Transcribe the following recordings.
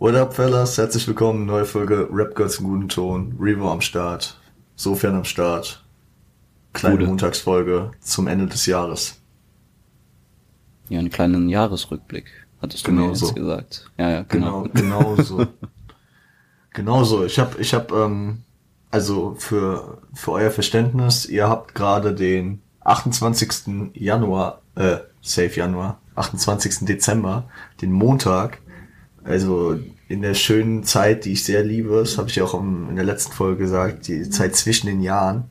What up, fellas? Herzlich willkommen, neue Folge Rap Girls im guten Ton. Revo am Start. Sofern am Start. Kleine Gute. Montagsfolge zum Ende des Jahres. Ja, einen kleinen Jahresrückblick, hattest du Genau mir jetzt so. gesagt. Ja, ja, genau. Genau, genau so. genau so. Ich hab, ich hab, ähm, also für, für euer Verständnis, ihr habt gerade den 28. Januar, äh, safe Januar, 28. Dezember, den Montag, also in der schönen Zeit, die ich sehr liebe, das habe ich ja auch in der letzten Folge gesagt, die Zeit zwischen den Jahren.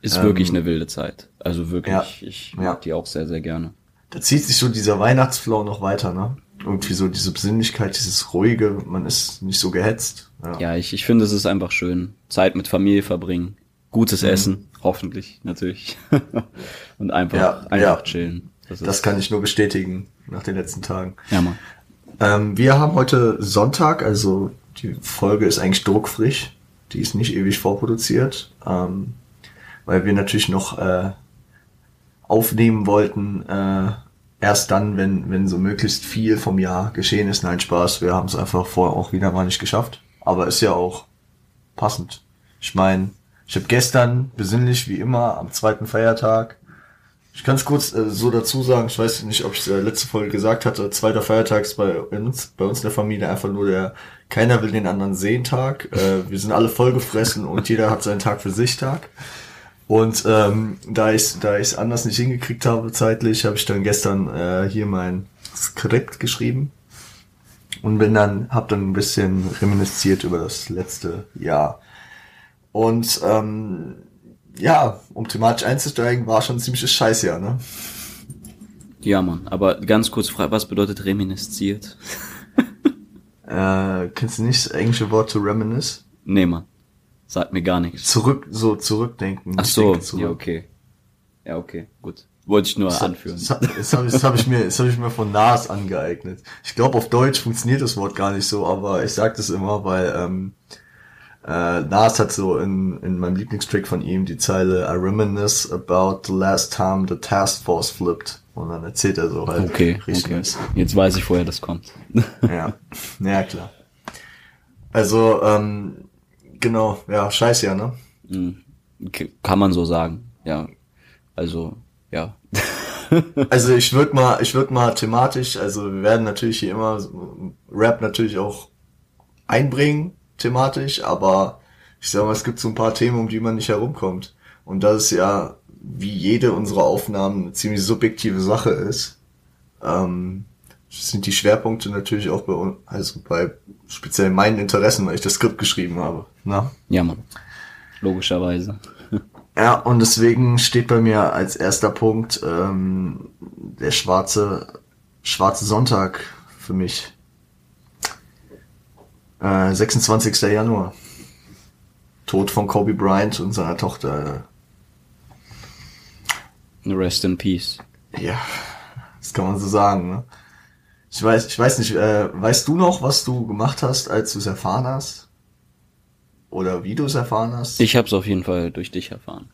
Ist Ähm, wirklich eine wilde Zeit. Also wirklich, ja, ich ja. mag die auch sehr, sehr gerne. Da zieht sich so dieser Weihnachtsflow noch weiter, ne? Irgendwie so diese Besinnlichkeit, dieses Ruhige, man ist nicht so gehetzt. Ja. Ja, ich, ich finde, es ist einfach schön. Zeit mit Familie verbringen. Gutes Mhm. Essen, hoffentlich, natürlich. Und einfach, Ja, einfach ja. chillen. Das Das kann ich nur bestätigen nach den letzten Tagen. ja, Mann. Ähm, wir haben heute Sonntag, also die Folge ist eigentlich druckfrisch. Die ist nicht ewig vorproduziert, ähm, weil wir natürlich noch äh, aufnehmen wollten, äh, erst dann, wenn, wenn so möglichst viel vom Jahr geschehen ist. Nein, Spaß, wir haben es einfach vorher auch wieder mal nicht geschafft. Aber ist ja auch passend. Ich meine, ich habe gestern besinnlich wie immer am zweiten Feiertag ich kann es kurz äh, so dazu sagen, ich weiß nicht, ob ich es äh, letzte Folge gesagt hatte, zweiter Feiertag ist bei uns, bei uns in der Familie einfach nur der keiner will den anderen sehen Tag. Äh, wir sind alle vollgefressen und jeder hat seinen Tag für sich Tag. Und ähm, da ich da ich anders nicht hingekriegt habe zeitlich, habe ich dann gestern äh, hier mein Skript geschrieben und bin dann habe dann ein bisschen reminisziert über das letzte Jahr. Und ähm, ja, um thematisch einzusteigen, war schon ein ziemliches Scheißjahr, ne? Ja, Mann. Aber ganz kurz was bedeutet reminisziert? Äh, kennst du nicht das englische Wort to reminisce? Nee, Mann. Sagt mir gar nichts. Zurück, so zurückdenken. Ach so, ja, okay. Ja, okay, gut. Wollte ich nur anführen. Das, das, das habe ich, das hab ich mir, das habe ich mir von Nas angeeignet. Ich glaube, auf Deutsch funktioniert das Wort gar nicht so, aber ich sag das immer, weil ähm, äh, Nas hat so in, in meinem Lieblingstrick von ihm die Zeile I reminisce about the last time the task force flipped. Und dann erzählt er so halt. Okay, richtig okay. Jetzt weiß ich, woher das kommt. Ja, ja klar. Also, ähm, genau, ja, scheiß ja, ne? Okay, Kann man so sagen, ja. Also, ja. Also ich würde mal, ich würde mal thematisch, also wir werden natürlich hier immer Rap natürlich auch einbringen, thematisch, aber ich sag mal, es gibt so ein paar Themen, um die man nicht herumkommt. Und das ist ja, wie jede unserer Aufnahmen, eine ziemlich subjektive Sache ist. Ähm, sind die Schwerpunkte natürlich auch bei uns, also bei speziell meinen Interessen, weil ich das Skript geschrieben habe. Na? Ja, Mann. Logischerweise. Ja, und deswegen steht bei mir als erster Punkt ähm, der schwarze, schwarze Sonntag für mich. Äh, 26. Januar. Tod von Kobe Bryant und seiner Tochter. Rest in Peace. Ja, das kann man so sagen. Ne? Ich weiß, ich weiß nicht, äh, weißt du noch, was du gemacht hast, als du es erfahren hast? Oder wie du es erfahren hast? Ich hab's auf jeden Fall durch dich erfahren.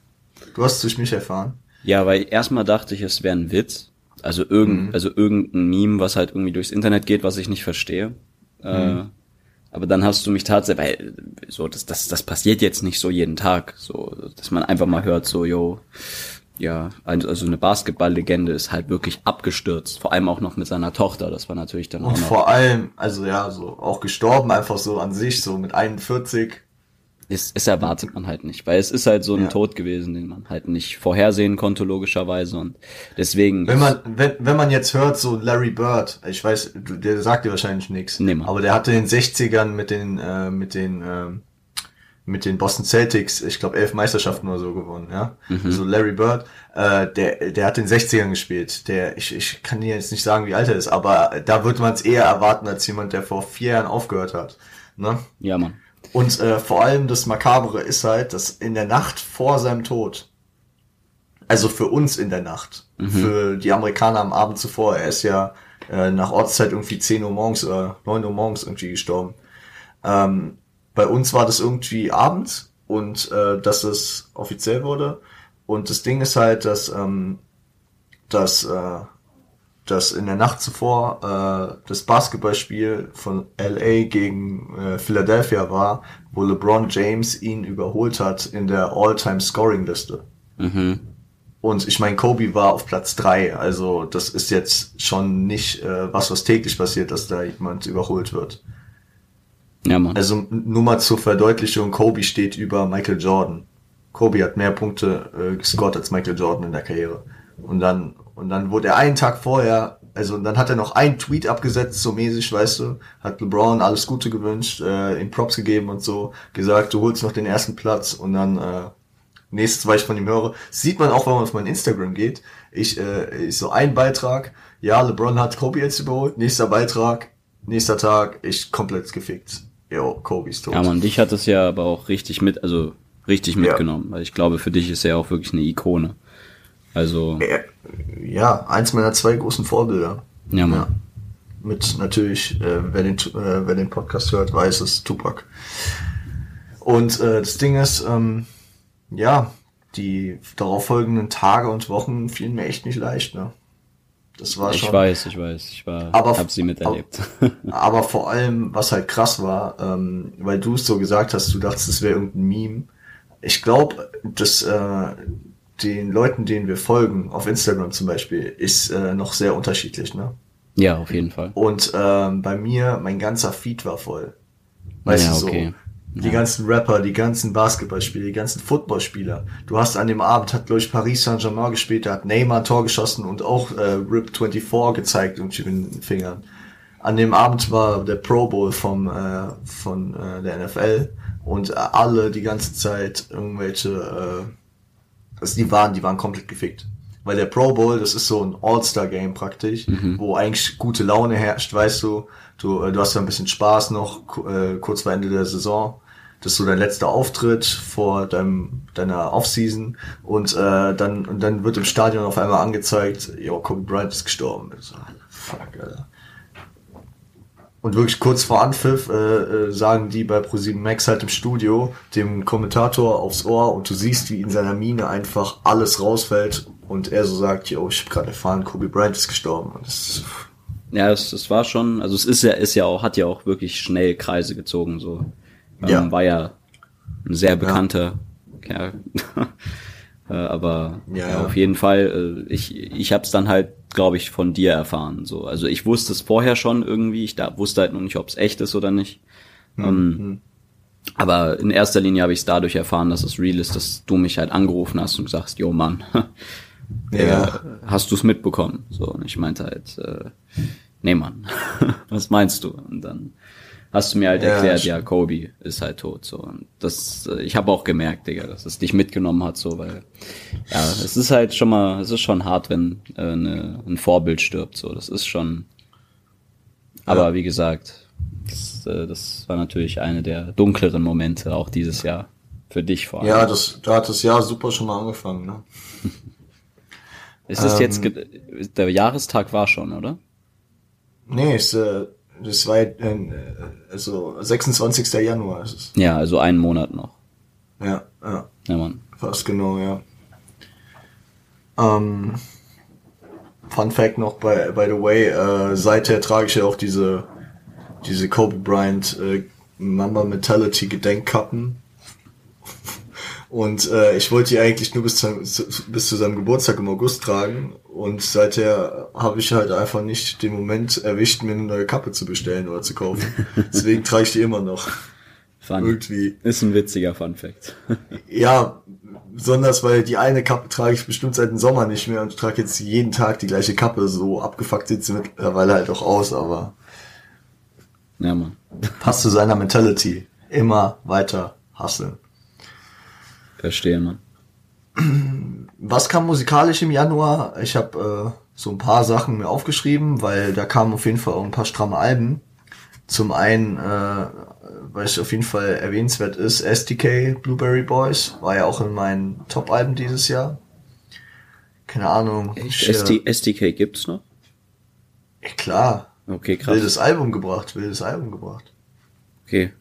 Du hast es durch mich erfahren. Ja, weil erstmal dachte ich, es wäre ein Witz. Also irgend, also irgendein Meme, was halt irgendwie durchs Internet geht, was ich nicht verstehe. Äh, aber dann hast du mich tatsächlich, weil so, das, das, das passiert jetzt nicht so jeden Tag, so, dass man einfach mal hört, so, yo, ja, also eine Basketballlegende ist halt wirklich abgestürzt, vor allem auch noch mit seiner Tochter, das war natürlich dann auch Und noch. vor allem, also ja, so auch gestorben einfach so an sich, so mit 41. Es, es erwartet man halt nicht, weil es ist halt so ein Ja. Tod gewesen, den man halt nicht vorhersehen konnte, logischerweise. Und deswegen. Wenn man, wenn, wenn man jetzt hört, so Larry Bird, ich weiß, du- der sagt dir wahrscheinlich nichts, Nee, Mann. aber der hatte in den 60ern mit den, äh, mit den, ähm, mit den Boston Celtics, ich glaube, elf Meisterschaften oder so gewonnen, ja. Mhm. So Larry Bird, äh, der, der hat in den 60ern gespielt. Der, ich, ich kann dir jetzt nicht sagen, wie alt er ist, aber da würde man es eher erwarten als jemand, der vor vier Jahren aufgehört hat. Ne? ja, Mann. Und äh, vor allem das Makabere ist halt, dass in der Nacht vor seinem Tod, also für uns in der Nacht, für die Amerikaner am Abend zuvor, er ist ja äh, nach Ortszeit irgendwie 10 Uhr morgens oder 9 Uhr morgens irgendwie gestorben. Ähm, bei uns war das irgendwie abends und äh, dass es offiziell wurde. Und das Ding ist halt, dass, ähm, dass äh, dass in der Nacht zuvor äh, das Basketballspiel von LA gegen äh, Philadelphia war, wo LeBron James ihn überholt hat in der All-Time-Scoring-Liste. Mhm. Und ich meine, Kobe war auf Platz drei, also das ist jetzt schon nicht äh, was, was täglich passiert, dass da jemand überholt wird. Ja, Mann. Also nur mal zur Verdeutlichung, Kobe steht über Michael Jordan. Kobe hat mehr Punkte äh, gescored als Michael Jordan in der Karriere. Und dann, und dann wurde er einen Tag vorher, also dann hat er noch einen Tweet abgesetzt, so mäßig, weißt du, hat LeBron alles Gute gewünscht, äh, ihm Props gegeben und so, gesagt, du holst noch den ersten Platz und dann äh, nächstes, was ich von ihm höre, sieht man auch, wenn man auf mein Instagram geht, ich, äh, ich so ein Beitrag, ja, LeBron hat Kobe jetzt überholt, nächster Beitrag, nächster Tag, ich komplett gefickt. Jo, Kobe ist tot. Ja, man, dich hat es ja aber auch richtig mit, also richtig mitgenommen, weil ich glaube, für dich ist er auch wirklich eine Ikone. Also, Ja, eins meiner zwei großen Vorbilder. ja. Ja. Mit natürlich, äh, wer, den, äh, wer den Podcast hört, weiß es, Tupac. Und äh, das Ding ist, ähm, ja, die darauffolgenden Tage und Wochen fielen mir echt nicht leicht, ne? Das war Ich schon. weiß, ich weiß, ich war, Aber- hab sie miterlebt. Aber vor allem, was halt krass war, ähm, weil du es so gesagt hast, du dachtest, es wäre irgendein Meme. Ich glaube, dass äh, den Leuten, denen wir folgen, auf Instagram zum Beispiel, ist äh, noch sehr unterschiedlich, ne? ja, auf jeden Fall. Und ähm, bei mir, mein ganzer Feed war voll. Weißt Ja, du so? okay. Die ganzen Rapper, die ganzen Basketballspieler, die ganzen Footballspieler. Du hast an dem Abend, hat glaube ich Paris Saint-Germain gespielt, da hat Neymar ein Tor geschossen und auch äh, RIP24 gezeigt irgendwie mit den Fingern. An dem Abend war der Pro Bowl vom, äh, von äh, der NFL und äh, alle die ganze Zeit irgendwelche, äh, also die waren, die waren komplett gefickt. Weil der Pro Bowl, das ist so ein All-Star-Game praktisch, wo eigentlich gute Laune herrscht, weißt du. Du, äh, du hast da ein bisschen Spaß noch, äh, kurz vor Ende der Saison. Das ist so dein letzter Auftritt vor deinem, deiner Offseason. Und äh, dann, und dann wird im Stadion auf einmal angezeigt, jo, Kobe Bryant ist gestorben. So, fuck, Alter. Und wirklich kurz vor Anpfiff äh, äh, sagen die bei ProSieben Max halt im Studio dem Kommentator aufs Ohr und du siehst, wie in seiner Miene einfach alles rausfällt und er so sagt, yo, ich hab gerade erfahren, Kobe Bryant ist gestorben. Und das ist, Ja, es, es war schon, also es ist ja, ist ja auch, hat ja auch wirklich schnell Kreise gezogen, so. Ähm, Ja. War ja ein sehr bekannter Kerl. Äh, Aber Ja, ja, ja. auf jeden Fall, äh, ich, ich habe es dann halt, glaube ich, von dir erfahren. So, also ich wusste es vorher schon irgendwie. Ich da, wusste halt noch nicht, ob es echt ist oder nicht. Mhm. Ähm, aber in erster Linie habe ich es dadurch erfahren, dass es real ist, dass du mich halt angerufen hast und sagst, yo Mann, ja, hast du es mitbekommen? So, und ich meinte halt, äh, nee Mann, was meinst du? Und dann hast du mir halt Ja, erklärt, ja, Kobe ist halt tot. So. Und das, äh, ich habe auch gemerkt, Digga, dass es dich mitgenommen hat, so, weil ja, es ist halt schon mal, es ist schon hart, wenn äh, eine, ein Vorbild stirbt. So, das ist schon. Aber Ja. wie gesagt, das, äh, das war natürlich eine der dunkleren Momente auch dieses Jahr. Für dich vor allem. ja das, da hat das Jahr super schon mal angefangen. Ne? Es ist ähm, jetzt, der Jahrestag war schon, oder? Nee, es, äh, das war äh, also 26. Januar ist es. Ja, also einen Monat noch. Ja, ja. Ja, Mann. Fast genau, ja. Ähm, Fun Fact noch, by, by the way, äh, seither trage ich ja auch diese, diese Kobe Bryant äh, Mamba Mentality Gedenkkappen. Und äh, ich wollte die eigentlich nur bis zu, bis zu seinem Geburtstag im August tragen. Und seither habe ich halt einfach nicht den Moment erwischt, mir eine neue Kappe zu bestellen oder zu kaufen. Deswegen trage ich die immer noch. Fun. Irgendwie. Ist ein witziger Fun Fact. Ja, besonders weil die eine Kappe trage ich bestimmt seit dem Sommer nicht mehr und trage jetzt jeden Tag die gleiche Kappe. So abgefuckt sieht sie mittlerweile halt auch aus, aber ja, Mann. passt zu seiner Mentality. Immer weiter hustlen. Verstehe, Mann. Was kam musikalisch im Januar? Ich habe äh, so ein paar Sachen mir aufgeschrieben, weil da kamen auf jeden Fall auch ein paar stramme Alben. Zum einen, äh, was auf jeden Fall erwähnenswert ist, SDK Blueberry Boys war ja auch in meinen Top-Alben dieses Jahr. Keine Ahnung. Ich, äh, SD, SDK gibt's noch? ja, klar, Okay, krass. wildes Album gebracht, wildes Album gebracht. Okay.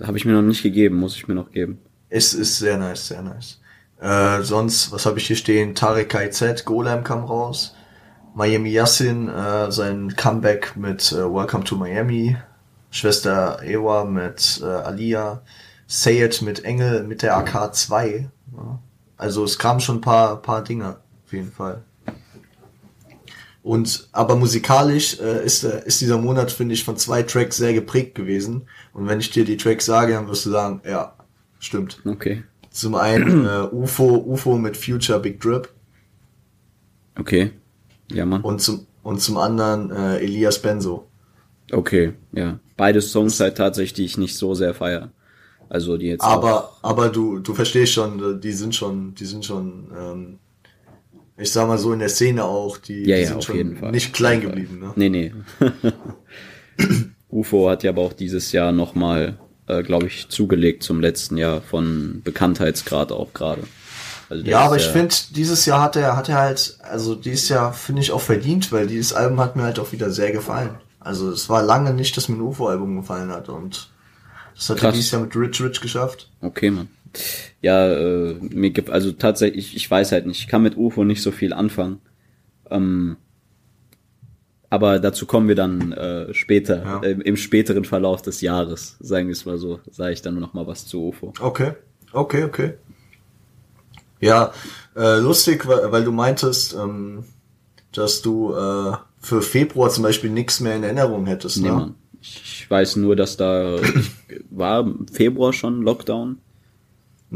Habe ich mir noch nicht gegeben, muss ich mir noch geben. Es ist sehr nice, sehr nice. Äh, sonst, was habe ich hier stehen? Tarek KZ, Golem kam raus. Miami Yassin, äh, sein Comeback mit äh, Welcome to Miami, Schwester Ewa mit äh, Alia, Sayed mit Engel mit der AK2. Ja. Also es kamen schon ein paar, paar Dinge, auf jeden Fall. Und aber musikalisch äh, ist, äh, ist dieser Monat, finde ich, von zwei Tracks sehr geprägt gewesen. Und wenn ich dir die Tracks sage, dann wirst du sagen, ja, stimmt. Okay. Zum einen äh, UFO, UFO mit Future Big Drip Okay. Ja, Mann. und zum, und zum anderen äh, Elias Benzo. Okay, ja. Beide Songs halt tatsächlich, die ich nicht so sehr feier. Also die jetzt. Aber, aber du, du verstehst schon, die sind schon, die sind schon, ähm, ich sag mal so in der Szene auch, die, ja, die ja, sind auf schon jeden Fall. nicht klein geblieben, ne? Nee, nee. UFO hat ja aber auch dieses Jahr nochmal, äh, glaube ich, zugelegt zum letzten Jahr von Bekanntheitsgrad auch gerade. Also Ja, aber ich finde, dieses Jahr hat er, hat er halt, also dieses Jahr finde ich auch verdient, weil dieses Album hat mir halt auch wieder sehr gefallen. Also es war lange nicht, dass mir ein UFO-Album gefallen hat und das hat er Krass. dieses Jahr mit Rich Rich geschafft. Okay, Mann. Ja, äh, mir gibt, also tatsächlich, ich weiß halt nicht, ich kann mit UFO nicht so viel anfangen. Ähm, aber dazu kommen wir dann äh, später, Ja. äh, im späteren Verlauf des Jahres, sagen wir es mal so, sage ich dann noch mal was zu UFO. Okay, okay, okay. Ja, äh, lustig, weil, weil du meintest, ähm, dass du äh, für Februar zum Beispiel nichts mehr in Erinnerung hättest, Nee, ne? Mann. Ich, weiß nur, dass da war im Februar schon Lockdown.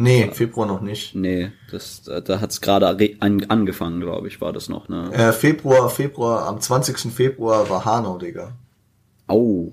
Nee, Februar noch nicht. Nee, das, da, da hat's gerade an, angefangen, glaube ich, war das noch, ne? Äh, Februar, Februar, am 20. Februar war Hanau, Digga. Oh.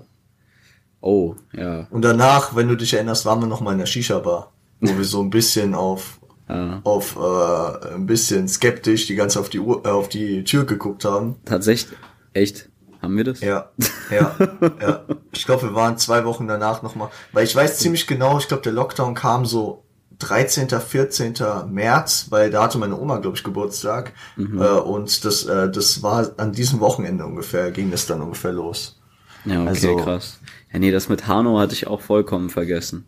Oh, ja. Und danach, wenn du dich erinnerst, waren wir noch mal in der Shisha-Bar, wo wir so ein bisschen auf, ja. auf äh, ein bisschen skeptisch die ganze auf die Uhr, äh, auf die Tür geguckt haben. Tatsächlich, echt? Haben wir das? Ja, ja, ja. Ich glaube, wir waren zwei Wochen danach noch mal, weil ich weiß ziemlich genau, ich glaube, der Lockdown kam so 13., 14. März, weil da hatte meine Oma, glaube ich, Geburtstag. Mhm. Äh, und das, äh, das war an diesem Wochenende ungefähr, ging das dann ungefähr los. Ja, okay, Also- krass. Ja, nee, das mit Hanau hatte ich auch vollkommen vergessen.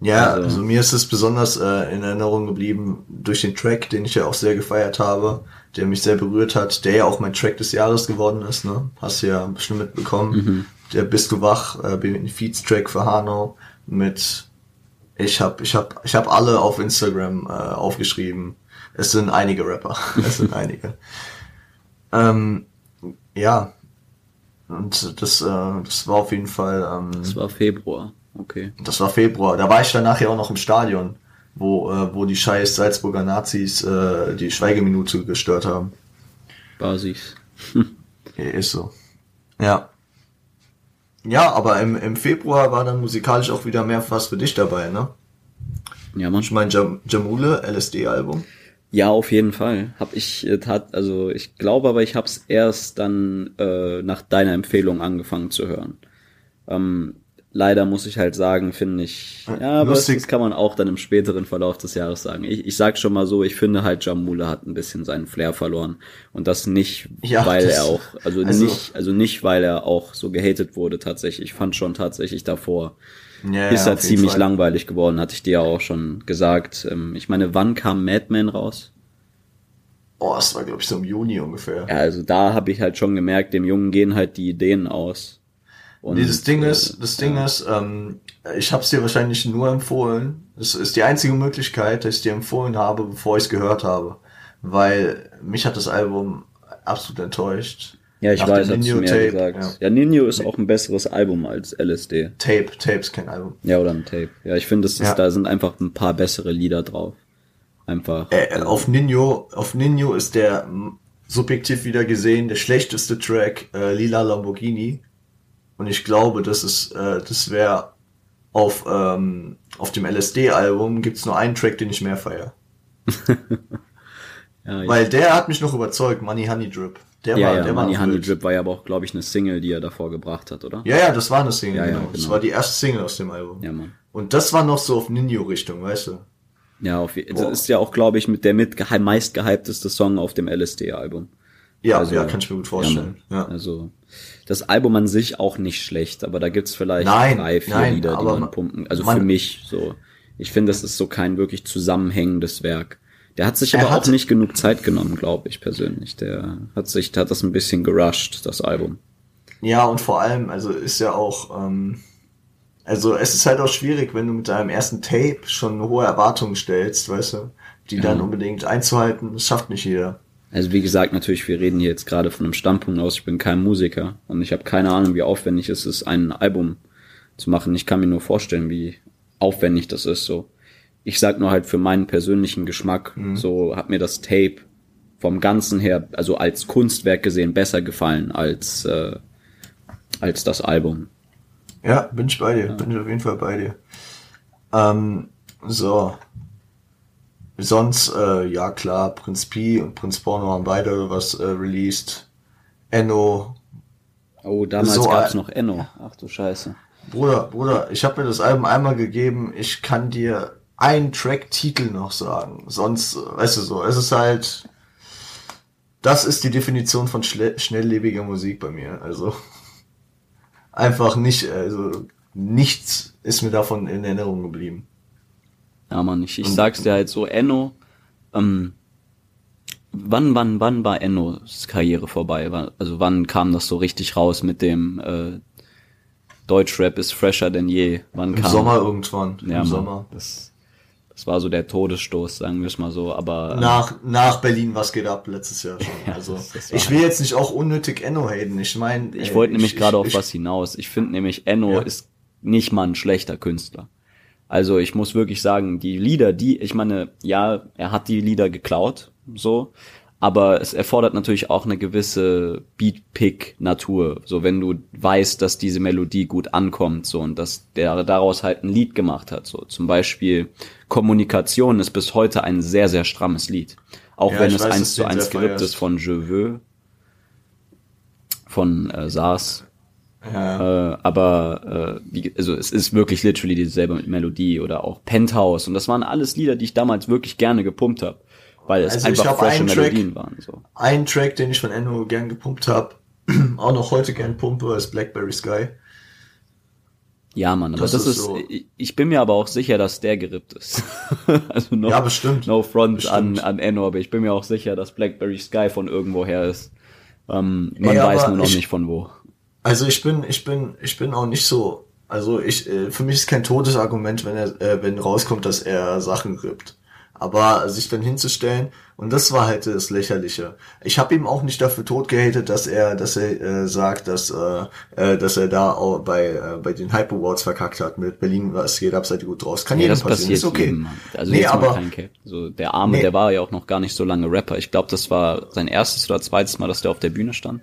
Ja, Also- also, mir ist es besonders äh, in Erinnerung geblieben durch den Track, den ich ja auch sehr gefeiert habe, der mich sehr berührt hat, der ja auch mein Track des Jahres geworden ist, ne? Hast du ja bestimmt mitbekommen. Mhm. Der Bist du wach, äh, Benefiz-Track für Hanau mit ich hab, ich hab, ich hab alle auf Instagram äh, aufgeschrieben. Es sind einige Rapper. es sind einige. Ähm, ja. Und das, äh, das war auf jeden Fall. Ähm, Das war Februar. Okay. das war Februar. Da war ich dann nachher auch noch im Stadion, wo, äh, wo die scheiß Salzburger Nazis äh, die Schweigeminute gestört haben. Basis. Ja, ist so. Ja. Ja, aber im, im Februar war dann musikalisch auch wieder mehr was für dich dabei, ne? Ja, Mann. Ich meine Jam Jamule, LSD-Album. Ja, auf jeden Fall. Hab ich äh, tat, also ich glaube aber, ich hab's erst dann äh, nach deiner Empfehlung angefangen zu hören. Ähm, leider muss ich halt sagen, finde ich, ja, aber das, kann man auch dann im späteren Verlauf des Jahres sagen. Ich, ich sag schon mal so, ich finde halt Jamula hat ein bisschen seinen Flair verloren und das nicht, Ja, weil das- er auch, also, also- nicht, also nicht, weil er auch so gehatet wurde tatsächlich. Ich fand schon tatsächlich davor Ja, ist ja, er ziemlich Fall. langweilig geworden, hatte ich dir ja auch schon gesagt. Ähm, ich meine, wann kam Madman raus? Oh, das war, glaube ich, so im Juni ungefähr. Ja, also da habe ich halt schon gemerkt, dem Jungen gehen halt die Ideen aus. Und, Nee, das Ding äh, ist, das Ding ist, ähm, ich habe es dir wahrscheinlich nur empfohlen. Es ist die einzige Möglichkeit, dass ich dir empfohlen habe, bevor ich es gehört habe, weil mich hat das Album absolut enttäuscht. Ja, ich Nach weiß, hast du mir Tape, gesagt. ja. Ja. Nino ist auch ein besseres Album als LSD. Tape, Tape ist kein Album. Ja, oder ein Tape. Ja, ich finde, Ja. da sind einfach ein paar bessere Lieder drauf. Einfach. Äh, auf Nino, auf Nino ist der subjektiv wieder gesehen der schlechteste Track äh, Lila Lamborghini und ich glaube, das ist, äh, das wäre auf ähm, auf dem LSD-Album gibt's nur einen Track, den ich mehr feier. ja, Weil der hat mich noch überzeugt, Money Honey Drip. Der ja, war, ja, der war Money noch Honey. Drip war ja aber auch, glaube ich, eine Single, die er davor gebracht hat, oder? Ja, ja, das war eine Single, Ja, ja, genau. Das genau. war die erste Single aus dem Album. Ja, Mann. Und das war noch so auf Ninjo-Richtung, weißt du? Ja, auf, das ist ja auch, glaube ich, mit der mit geheim, meist gehypteste Song auf dem LSD-Album. Ja, Also, ja, kann ich mir gut vorstellen. Mann. Ja, Also das Album an sich auch nicht schlecht, aber da gibt's vielleicht Nein, drei, vier nein, Lieder, die man pumpen. Also man- für mich so. Ich finde, das ist so kein wirklich zusammenhängendes Werk. Der hat sich Er aber hat- auch nicht genug Zeit genommen, glaube ich persönlich. Der hat sich, der hat das ein bisschen gerusht, das Album. Ja, und vor allem, also ist ja auch, ähm, also es ist halt auch schwierig, wenn du mit deinem ersten Tape schon hohe Erwartungen stellst, weißt du, die dann unbedingt einzuhalten, das schafft nicht jeder. Also wie gesagt, natürlich, wir reden hier jetzt gerade von einem Standpunkt aus, ich bin kein Musiker und ich habe keine Ahnung, wie aufwendig es ist, ein Album zu machen. Ich kann mir nur vorstellen, wie aufwendig das ist. So, ich sag nur halt für meinen persönlichen Geschmack, so hat mir das Tape vom Ganzen her, also als Kunstwerk gesehen, besser gefallen als äh, als das Album. Ja, bin ich bei dir, bin ich auf jeden Fall bei dir. Ähm, so. Sonst, äh, ja klar, Prinz P und Prinz Porno haben beide was äh, released. Enno, Oh, damals So, gab's noch Enno. Ach du Scheiße. Bruder, Bruder, ich habe mir das Album einmal gegeben, ich kann dir einen Track-Titel noch sagen. Sonst, äh, weißt du so, es ist halt, das ist die Definition von schle- schnelllebiger Musik bei mir. Also einfach nicht, also nichts ist mir davon in Erinnerung geblieben. Ja, Mann, ich, ich sag's dir halt so, Enno, ähm, wann, wann, wann war Ennos Karriere vorbei? Also wann kam das so richtig raus mit dem äh, Deutschrap ist fresher denn je? Wann Im kam Sommer irgendwann. ja, Im Mann, Sommer. Das, das war so der Todesstoß, sagen wir es mal so, aber ähm, Nach, nach Berlin, was geht ab, letztes Jahr schon. Ja, Also, ich will jetzt nicht auch unnötig Enno haten. Ich meine, ich wollte nämlich gerade auf ich, was hinaus. Ich finde nämlich, Enno Ja. ist nicht mal ein schlechter Künstler. Also ich muss wirklich sagen, die Lieder, die, ich meine, ja, er hat die Lieder geklaut, so, aber es erfordert natürlich auch eine gewisse Beat-Pick-Natur. So, wenn du weißt, dass diese Melodie gut ankommt, so, und dass der daraus halt ein Lied gemacht hat, so. Zum Beispiel Kommunikation ist bis heute ein sehr, sehr strammes Lied. Auch Ja, wenn es weiß, eins zu eins gerippt ist von Je veux, von äh, SARS. Ja. Äh, aber äh, wie, also es ist wirklich literally dieselbe Melodie oder auch Penthouse und das waren alles Lieder, die ich damals wirklich gerne gepumpt habe, weil es Also einfach frische Melodien waren. So. Ein Track, den ich von Enno gern gepumpt habe, auch noch heute gern pumpe, ist Blackberry Sky. Ja, Mann, aber Das das, ist ist, so. ich, bin mir aber auch sicher, dass der gerippt ist. also no, Ja, bestimmt. no front an, Bestimmt. an Enno, aber ich bin mir auch sicher, dass Blackberry Sky von irgendwoher ist. Ähm, man Ey, weiß nur noch ich- nicht von wo. Also ich bin, ich bin, ich bin auch nicht so, also ich, äh, für mich ist kein Todesargument, wenn er, äh, wenn rauskommt, dass er Sachen rippt. Aber sich dann hinzustellen, und das war halt das Lächerliche. Ich habe ihm auch nicht dafür tot gehatet, dass er, dass er äh, sagt, dass, äh, äh, dass er da auch bei, äh, bei den Hype Awards verkackt hat mit Berlin, was geht ab, seid ihr gut draus. Kann Nee, jedem das passieren, passiert ist okay. jedem. Also nee, aber. So, der Arme, Nee. der war ja auch noch gar nicht so lange Rapper. Ich glaube, das war sein erstes oder zweites Mal, dass der auf der Bühne stand.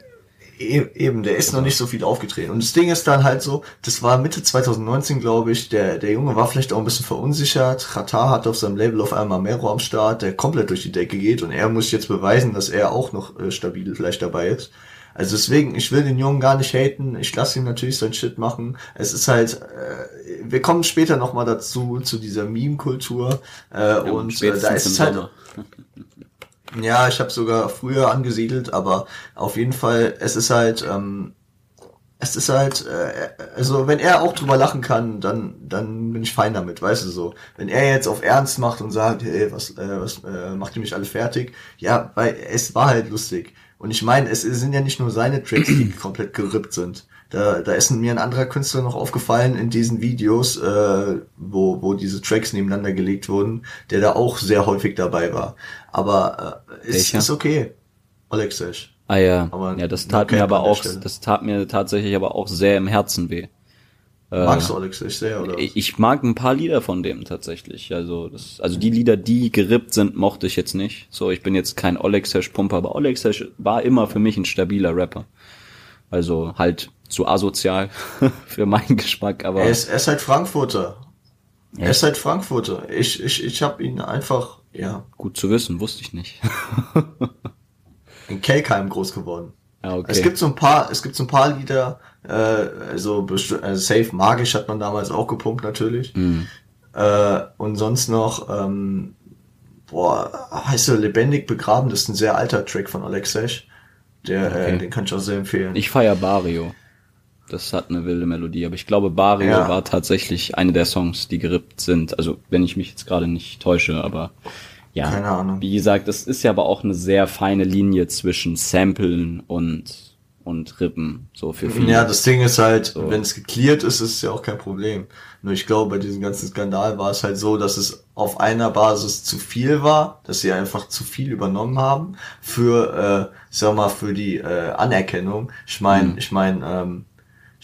Eben, der ist noch nicht so viel aufgetreten. Und das Ding ist dann halt so, das war Mitte 2019, glaube ich, der, der Junge war vielleicht auch ein bisschen verunsichert. Qatar hat auf seinem Label auf einmal Mero am Start, der komplett durch die Decke geht und er muss jetzt beweisen, dass er auch noch äh, stabil vielleicht dabei ist. Also deswegen, ich will den Jungen gar nicht haten, ich lasse ihn natürlich sein Shit machen. Es ist halt, äh, wir kommen später nochmal dazu, zu dieser Meme-Kultur. Äh, und äh, da ist es halt, ja, ich habe sogar früher angesiedelt, aber auf jeden Fall, es ist halt, ähm, es ist halt, äh, also wenn er auch drüber lachen kann, dann, dann bin ich fein damit, weißt du so. Wenn er jetzt auf Ernst macht und sagt, hey, was, äh, was äh, macht ihr mich alle fertig? Ja, weil es war halt lustig. Und ich meine, es sind ja nicht nur seine Tracks, die komplett gerippt sind. Da, da ist mir ein anderer Künstler noch aufgefallen in diesen Videos, äh, wo, wo diese Tracks nebeneinander gelegt wurden, der da auch sehr häufig dabei war. Aber äh, ist, Welcher? ist okay. Alexej. Ah ja, Aber ja, das tat mir aber auch, das tat mir tatsächlich aber auch sehr im Herzen weh. Magst du Alexej sehr, oder? Ich, ich mag ein paar Lieder von dem tatsächlich. Also das, also die Lieder, die gerippt sind, mochte ich jetzt nicht. So, ich bin jetzt kein Olexesh Pumper, aber Olexesh war immer für mich ein stabiler Rapper. Also halt zu asozial für meinen Geschmack, aber Er ist, er ist halt Frankfurter. Er ist halt Frankfurter. Ich, ich, ich habe ihn einfach, ja, gut zu wissen, wusste ich nicht. in Kelkheim groß geworden. Ja, okay. Es gibt so ein paar, es gibt so ein paar Lieder, äh, also, also Safe Magisch hat man damals auch gepumpt natürlich. Mhm. Äh, und sonst noch, ähm, boah, heißt er Lebendig begraben, das ist ein sehr alter Track von Alexej. Der, Okay. äh, den kann ich auch sehr empfehlen. Ich feier Barrio. Das hat eine wilde Melodie, aber ich glaube, Barrio Ja. war tatsächlich eine der Songs, die gerippt sind. Also, wenn ich mich jetzt gerade nicht täusche, aber Ja, Keine Ahnung. Wie gesagt, es ist ja aber auch eine sehr feine Linie zwischen Samplen und, und Rippen, so für viele. Ja, das Ding ist halt, wenn es geklärt ist, ist es ja auch kein Problem. Nur ich glaube, bei diesem ganzen Skandal war es halt so, dass es auf einer Basis zu viel war, dass sie einfach zu viel übernommen haben für, äh, ich sag mal, für die äh, Anerkennung. Ich meine, Mhm. ich meine, ähm,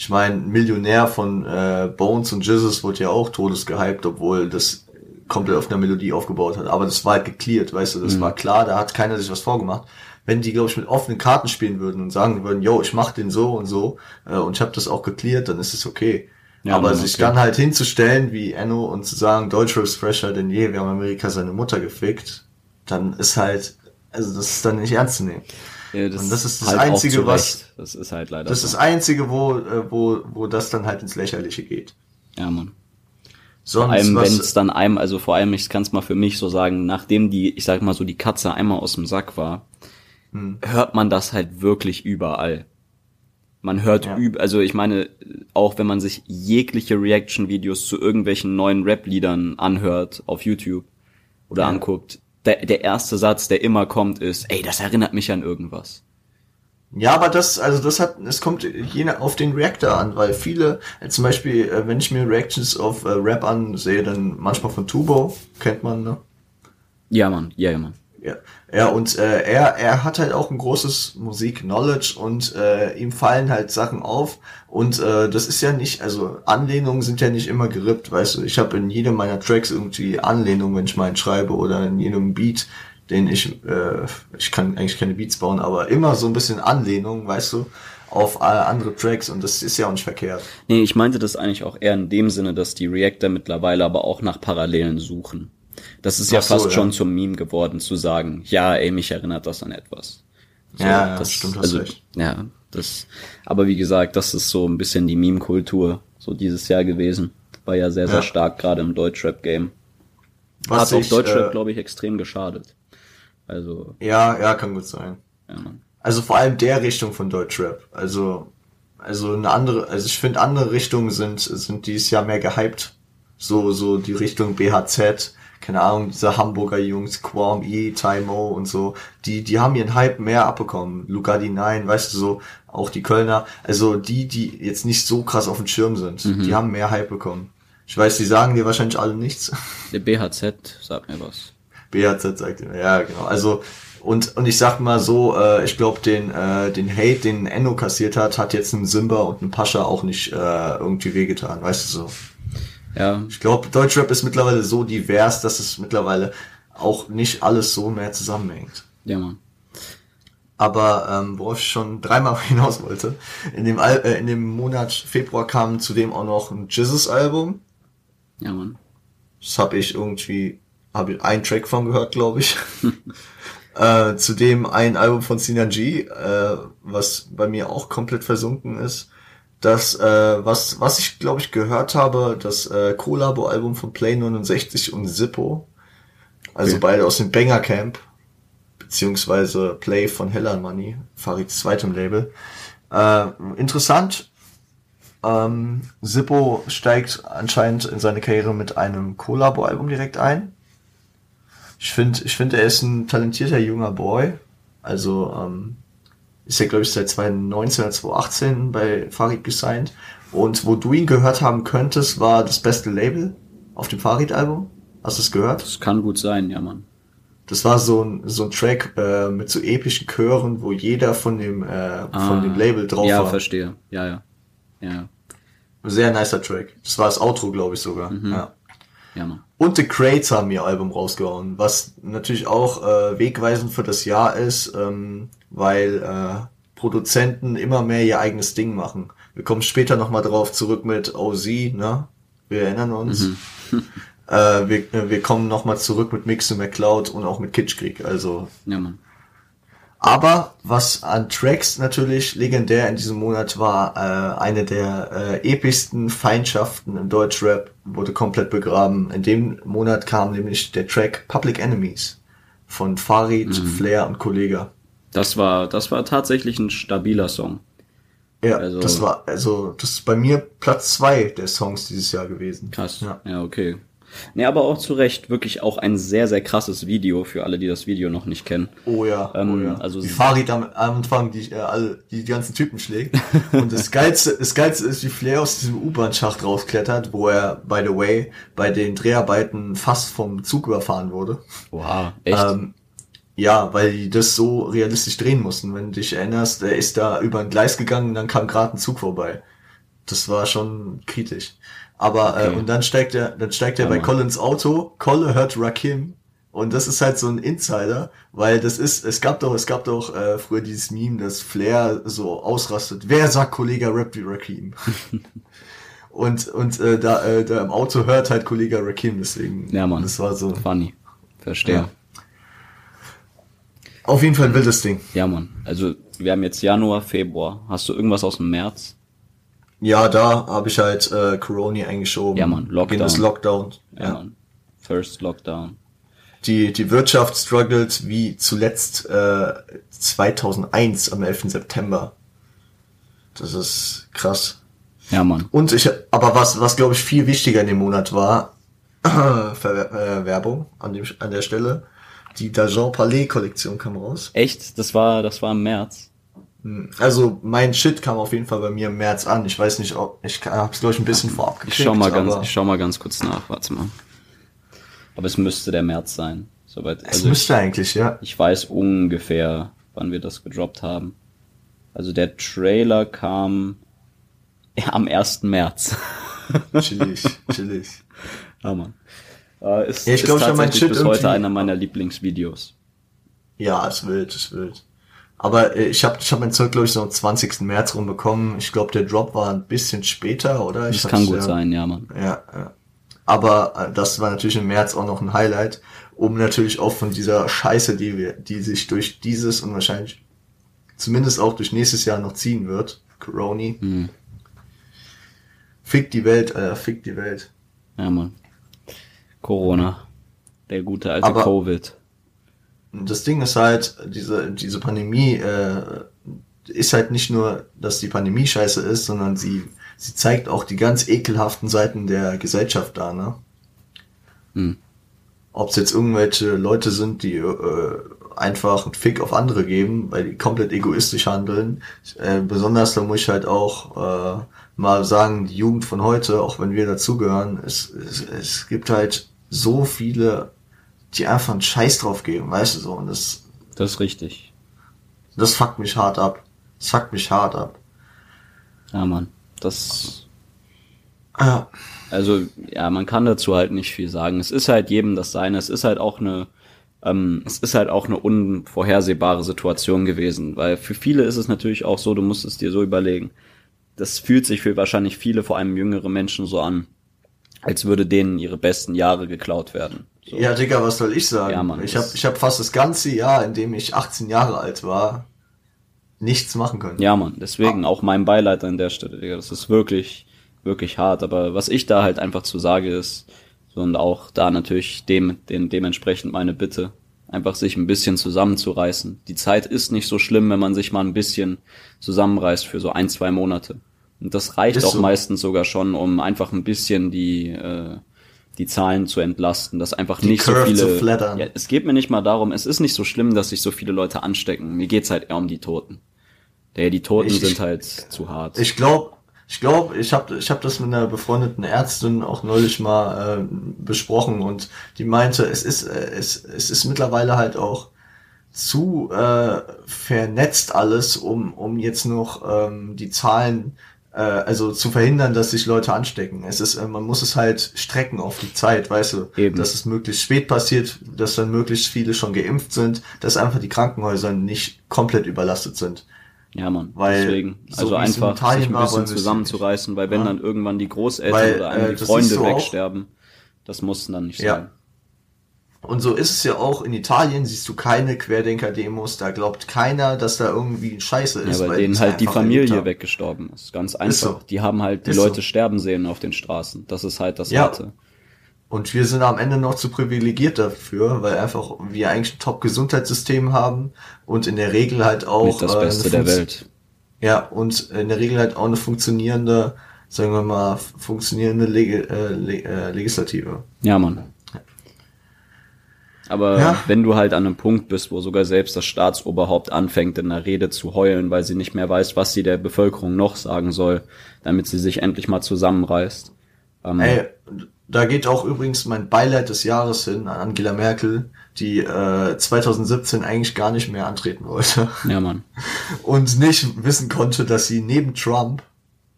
ich meine, Millionär von äh, Bones und Jesus wurde ja auch todesgehypt, obwohl das komplett auf einer Melodie aufgebaut hat. Aber das war halt geklärt, weißt du, das war klar, da hat keiner sich was vorgemacht. Wenn die, glaube ich, mit offenen Karten spielen würden und sagen würden, yo, ich mach den so und so äh, und ich habe das auch geklärt, dann ist es okay. Ja, Aber sich okay. dann halt hinzustellen wie Enno und zu sagen, Deutschrap ist fresher denn je, wir haben Amerika seine Mutter gefickt, dann ist halt, also das ist dann nicht ernst zu nehmen. Ja, und das ist das auch Einzige, was-. Das ist halt leider Das so. ist das Einzige, wo, äh, wo, wo das dann halt ins Lächerliche geht. ja, Mann. Sonst, Vor allem, wenn es dann einem, also vor allem, ich kann es mal für mich so sagen, nachdem die, ich sag mal so, die Katze einmal aus dem Sack war, Hm. hört man das halt wirklich überall. Man hört Ja. üb, also ich meine, auch wenn man sich jegliche Reaction-Videos zu irgendwelchen neuen Rap-Liedern anhört auf YouTube oder Ja. anguckt, der, der erste Satz, der immer kommt, ist, ey, das erinnert mich an irgendwas. Ja, aber das, also das hat, es kommt je nach, auf den Reactor an, weil viele, äh, zum Beispiel, äh, wenn ich mir Reactions auf äh, Rap ansehe, dann manchmal von Tubo, kennt man, ne? Ja, Mann, ja, ja, Mann. Ja, ja und äh, er, er hat halt auch ein großes Musik-Knowledge und äh, ihm fallen halt Sachen auf und äh, das ist ja nicht, also Anlehnungen sind ja nicht immer gerippt, weißt du, ich habe in jedem meiner Tracks irgendwie Anlehnungen, wenn ich meinen schreibe oder in jedem Beat, den ich, äh, ich kann eigentlich keine Beats bauen, aber immer so ein bisschen Anlehnung, weißt du, auf äh, andere Tracks und das ist ja auch nicht verkehrt. Nee, ich meinte das eigentlich auch eher in dem Sinne, dass die Reactor mittlerweile aber auch nach Parallelen suchen. Das ist ja Ach so, fast ja. schon zum Meme geworden, zu sagen, ja, ey, mich erinnert das an etwas. So, Ja, ja, das, stimmt, also, recht. Ja, das, aber wie gesagt, das ist so ein bisschen die Meme-Kultur, so dieses Jahr gewesen. War ja sehr, sehr Ja. stark, gerade im Deutschrap-Game. Hat auch Deutschrap, äh, glaube ich, extrem geschadet. Also, Ja, ja, kann gut sein. ja. Also vor allem der Richtung von Deutschrap. Also, also eine andere, also ich finde andere Richtungen sind, sind dieses Jahr mehr gehypt. So, so die Richtung BHZ, keine Ahnung, diese Hamburger Jungs, Quam E, Taimo und so, die, die haben ihren Hype mehr abbekommen. Luca die Nine, weißt du so, auch die Kölner, also die, die jetzt nicht so krass auf dem Schirm sind, die haben mehr Hype bekommen. Ich weiß, die sagen dir wahrscheinlich alle nichts. Der BHZ, sagt mir was. BHZ sagt immer, ja, genau. Also, und, und ich sag mal so, äh, ich glaube, den, äh, den Hate, den Enno kassiert hat, hat jetzt ein Simba und ein Pascha auch nicht äh, irgendwie wehgetan, weißt du so. Ja, Ich glaube, Deutschrap ist mittlerweile so divers, dass es mittlerweile auch nicht alles so mehr zusammenhängt. ja, Mann. Aber ähm, worauf ich schon dreimal hinaus wollte, in dem, Al äh, in dem Monat Februar kam zudem auch noch ein Jizzes-Album. Ja, Mann. Das habe ich irgendwie, habe ich einen Track von gehört, glaube ich. äh, zudem ein Album von Sinan G, äh, was bei mir auch komplett versunken ist. Das, äh, was, was ich glaube ich gehört habe, das äh, Collabo-Album von Play 69 und Zippo. Also Okay. beide aus dem Banger Camp. Beziehungsweise Play von Hella Money, Farids zweitem Label. Äh, interessant, ähm, Zippo steigt anscheinend in seine Karriere mit einem Collabo-Album direkt ein. Ich finde, ich finde, er ist ein talentierter junger Boy. Also ähm, ist ja, glaube ich, seit 2019 oder 2018 bei Farid gesigned. Und wo du ihn gehört haben könntest, war das beste Label auf dem Farid-Album. Hast du es gehört? Das kann gut sein, ja, Mann. Das war so ein, so ein Track äh, mit so epischen Chören, wo jeder von dem, äh, von Ah, dem Label drauf Ja, war. verstehe. Ja, ja. Ja, Sehr nicer Track. Das war das Outro, glaube ich sogar. Mhm. Ja. ja, Mann. Und The Crates haben ihr Album rausgehauen, was natürlich auch äh, wegweisend für das Jahr ist, ähm, weil äh, Produzenten immer mehr ihr eigenes Ding machen. Wir kommen später nochmal drauf zurück mit OZ, ne? Wir erinnern uns. äh, wir, wir kommen nochmal zurück mit Mix und McCloud und auch mit Kitschkrieg. Also Ja, Mann. aber was an Tracks natürlich legendär in diesem Monat war, äh, eine der äh, epischsten Feindschaften im Deutschrap wurde komplett begraben. In dem Monat kam nämlich der Track Public Enemies von Farid, Flair und Kollega. Das war, das war tatsächlich ein stabiler Song. Ja, Also- das war also das ist bei mir Platz zwei der Songs dieses Jahr gewesen. Krass. Ja. Ja, okay. Nee, aber auch zu Recht wirklich auch ein sehr, sehr krasses Video für alle, die das Video noch nicht kennen. Oh ja, Ähm, oh ja. also- die Farid am, am Anfang, die, äh, alle, die, die ganzen Typen schlägt. Und das Geilste, das Geilste ist, wie Flair aus diesem U-Bahn-Schacht rausklettert, wo er, by the way, bei den Dreharbeiten fast vom Zug überfahren wurde. Wow, echt? Ähm, ja, weil die das so realistisch drehen mussten. Wenn du dich erinnerst, er ist da über ein Gleis gegangen und dann kam gerade ein Zug vorbei. Das war schon kritisch. Aber äh, Okay. und dann steigt er, dann steigt er bei Hammer. Collins Auto. Kolle hört Rakim und das ist halt so ein Insider, weil das ist, es gab doch, es gab doch äh, früher dieses Meme, dass Flair so ausrastet. Wer sagt Kollege Rap wie Rakim? und und äh, da, äh, da im Auto hört halt Kollege Rakim, deswegen. Ja, Mann. Das war so. Funny. Verstehe. Ja. Auf jeden Fall ein wildes Ding. Ja, Mann. Also, wir haben jetzt Januar, Februar. Hast du irgendwas aus dem März? Ja, da habe ich halt äh, Corona eingeschoben. Ja, Mann, Lockdown. Beginn des Lockdown. Ja, Ja. Mann. First Lockdown. Die, die Wirtschaft struggelt wie zuletzt äh, 2001 am 11. September. Das ist krass. Ja, Mann. Und ich, aber was, was glaube ich viel wichtiger in dem Monat war, äh, Werbung an, dem, an der Stelle. Die Dajon Palais Kollektion kam raus. Echt? Das war, das war im März. Also mein Shit kam auf jeden Fall bei mir im März an. Ich weiß nicht, ob ich hab's glaube ich ein bisschen vorab Ich gekriegt. schau mal ganz, ich schau mal ganz kurz nach. Warte mal. Aber es müsste der März sein. Soweit. es Also ich, müsste eigentlich, ja. ich weiß ungefähr, wann wir das gedroppt haben. Also der Trailer kam ja, am 1. März. Chillig, chillig. Ja, Mann. Äh, ist, Ja, ich glaub, ist ich hab mein Shit bis heute einer meiner Lieblingsvideos. Ja, es wild, es wild. Aber äh, ich habe ich hab mein Zeug, glaube ich, so am 20. März rumbekommen. Ich glaube, der Drop war ein bisschen später, oder? Ich Das kann gut ja, sein, ja, Mann. Ja, ja. Aber äh, das war natürlich im März auch noch ein Highlight, um natürlich auch von dieser Scheiße, die wir, die sich durch dieses und wahrscheinlich zumindest auch durch nächstes Jahr noch ziehen wird, Coroni. Hm. Fick die Welt, Alter, fick die Welt. Ja, Mann. Corona. Der gute alte Aber- Covid. Das Ding ist halt, diese, diese Pandemie äh, ist halt nicht nur, dass die Pandemie scheiße ist, sondern sie, sie zeigt auch die ganz ekelhaften Seiten der Gesellschaft da, ne? Hm. Ob es jetzt irgendwelche Leute sind, die äh, einfach einen Fick auf andere geben, weil die komplett egoistisch handeln. Äh, besonders, da muss ich halt auch äh, mal sagen, die Jugend von heute, auch wenn wir dazugehören, es, es, es gibt halt so viele, die einfach einen Scheiß drauf geben, weißt du so. Und das, Das ist richtig. das fuckt mich hart ab. Das fuckt mich hart ab. Ja, Mann. Das, Ja, also, ja, man kann dazu halt nicht viel sagen. Es ist halt jedem das Seine. Es ist halt auch eine, ähm, es ist halt auch eine unvorhersehbare Situation gewesen. Weil für viele ist es natürlich auch so, du musst es dir so überlegen. Das fühlt sich für wahrscheinlich viele, vor allem jüngere Menschen so an, als würde denen ihre besten Jahre geklaut werden. So. ja, Digga, was soll ich sagen? Ja, Mann, ich habe ich hab fast das ganze Jahr, in dem ich 18 Jahre alt war, nichts machen können. Ja, Mann, deswegen auch mein Beileid an der Stelle, Digga. Das ist wirklich, wirklich hart. Aber was ich da halt einfach zu sage ist, und auch da natürlich dem, den, dementsprechend meine Bitte, einfach sich ein bisschen zusammenzureißen. Die Zeit ist nicht so schlimm, wenn man sich mal ein bisschen zusammenreißt für so ein, zwei Monate. Und das reicht Ist auch so. meistens sogar schon, um einfach ein bisschen die, äh, die Zahlen zu entlasten, dass einfach Die nicht so Curve viele. zu flattern. Ja, es geht mir nicht mal darum, es ist nicht so schlimm, dass sich so viele Leute anstecken. Mir geht's halt eher um die Toten. Der, die Toten Ich- sind halt zu hart. Ich glaube, ich glaube, ich habe ich hab das mit einer befreundeten Ärztin auch neulich mal äh, besprochen und die meinte, es ist äh, es, es ist mittlerweile halt auch zu äh, vernetzt alles, um um jetzt noch ähm, die Zahlen äh, also zu verhindern, dass sich Leute anstecken. Es ist äh, man muss es halt strecken auf die Zeit, weißt du, Eben. dass es möglichst spät passiert, dass dann möglichst viele schon geimpft sind, dass einfach die Krankenhäuser nicht komplett überlastet sind. ja, Mann. weil Deswegen. so Also in einfach sich ein bisschen zusammenzureißen, weil wenn Ja. dann irgendwann die Großeltern Weil, oder äh, die Freunde auch. wegsterben, das muss dann nicht Ja. sein. Und so ist es ja auch in Italien, siehst du keine Querdenker-Demos, da glaubt keiner, dass da irgendwie Scheiße Ja, ist. weil weil denen halt die Familie weggestorben ist. Ganz einfach. so. Die haben halt die Ist Leute so. sterben sehen auf den Straßen. Das ist halt das Ja. Harte. Und wir sind am Ende noch zu privilegiert dafür, weil einfach wir eigentlich ein Top-Gesundheitssystem haben und in der Regel halt auch Mit das äh, Beste der Welt. Ja, und in der Regel halt auch eine funktionierende sagen wir mal, funktionierende Leg äh, äh, Legislative. Ja, Mann. Aber ja. wenn du halt an einem Punkt bist, wo sogar selbst das Staatsoberhaupt anfängt, in einer Rede zu heulen, weil sie nicht mehr weiß, was sie der Bevölkerung noch sagen soll, damit sie sich endlich mal zusammenreißt. Ähm, Ey, da geht auch übrigens mein Beileid des Jahres hin an Angela Merkel, die äh, 2017 eigentlich gar nicht mehr antreten wollte. Ja, Mann. Und nicht wissen konnte, dass sie neben Trump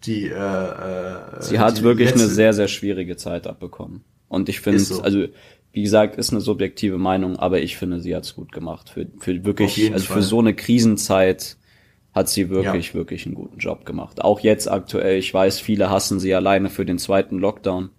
die äh, äh, Sie hat die wirklich eine sehr, sehr schwierige Zeit abbekommen. Und ich finde, so. also wie gesagt, ist eine subjektive Meinung, aber ich finde, sie hat's gut gemacht. Für, für wirklich, also Fall. für so eine Krisenzeit hat sie wirklich, Ja. wirklich einen guten Job gemacht. Auch jetzt aktuell, ich weiß, viele hassen sie alleine für den zweiten Lockdown.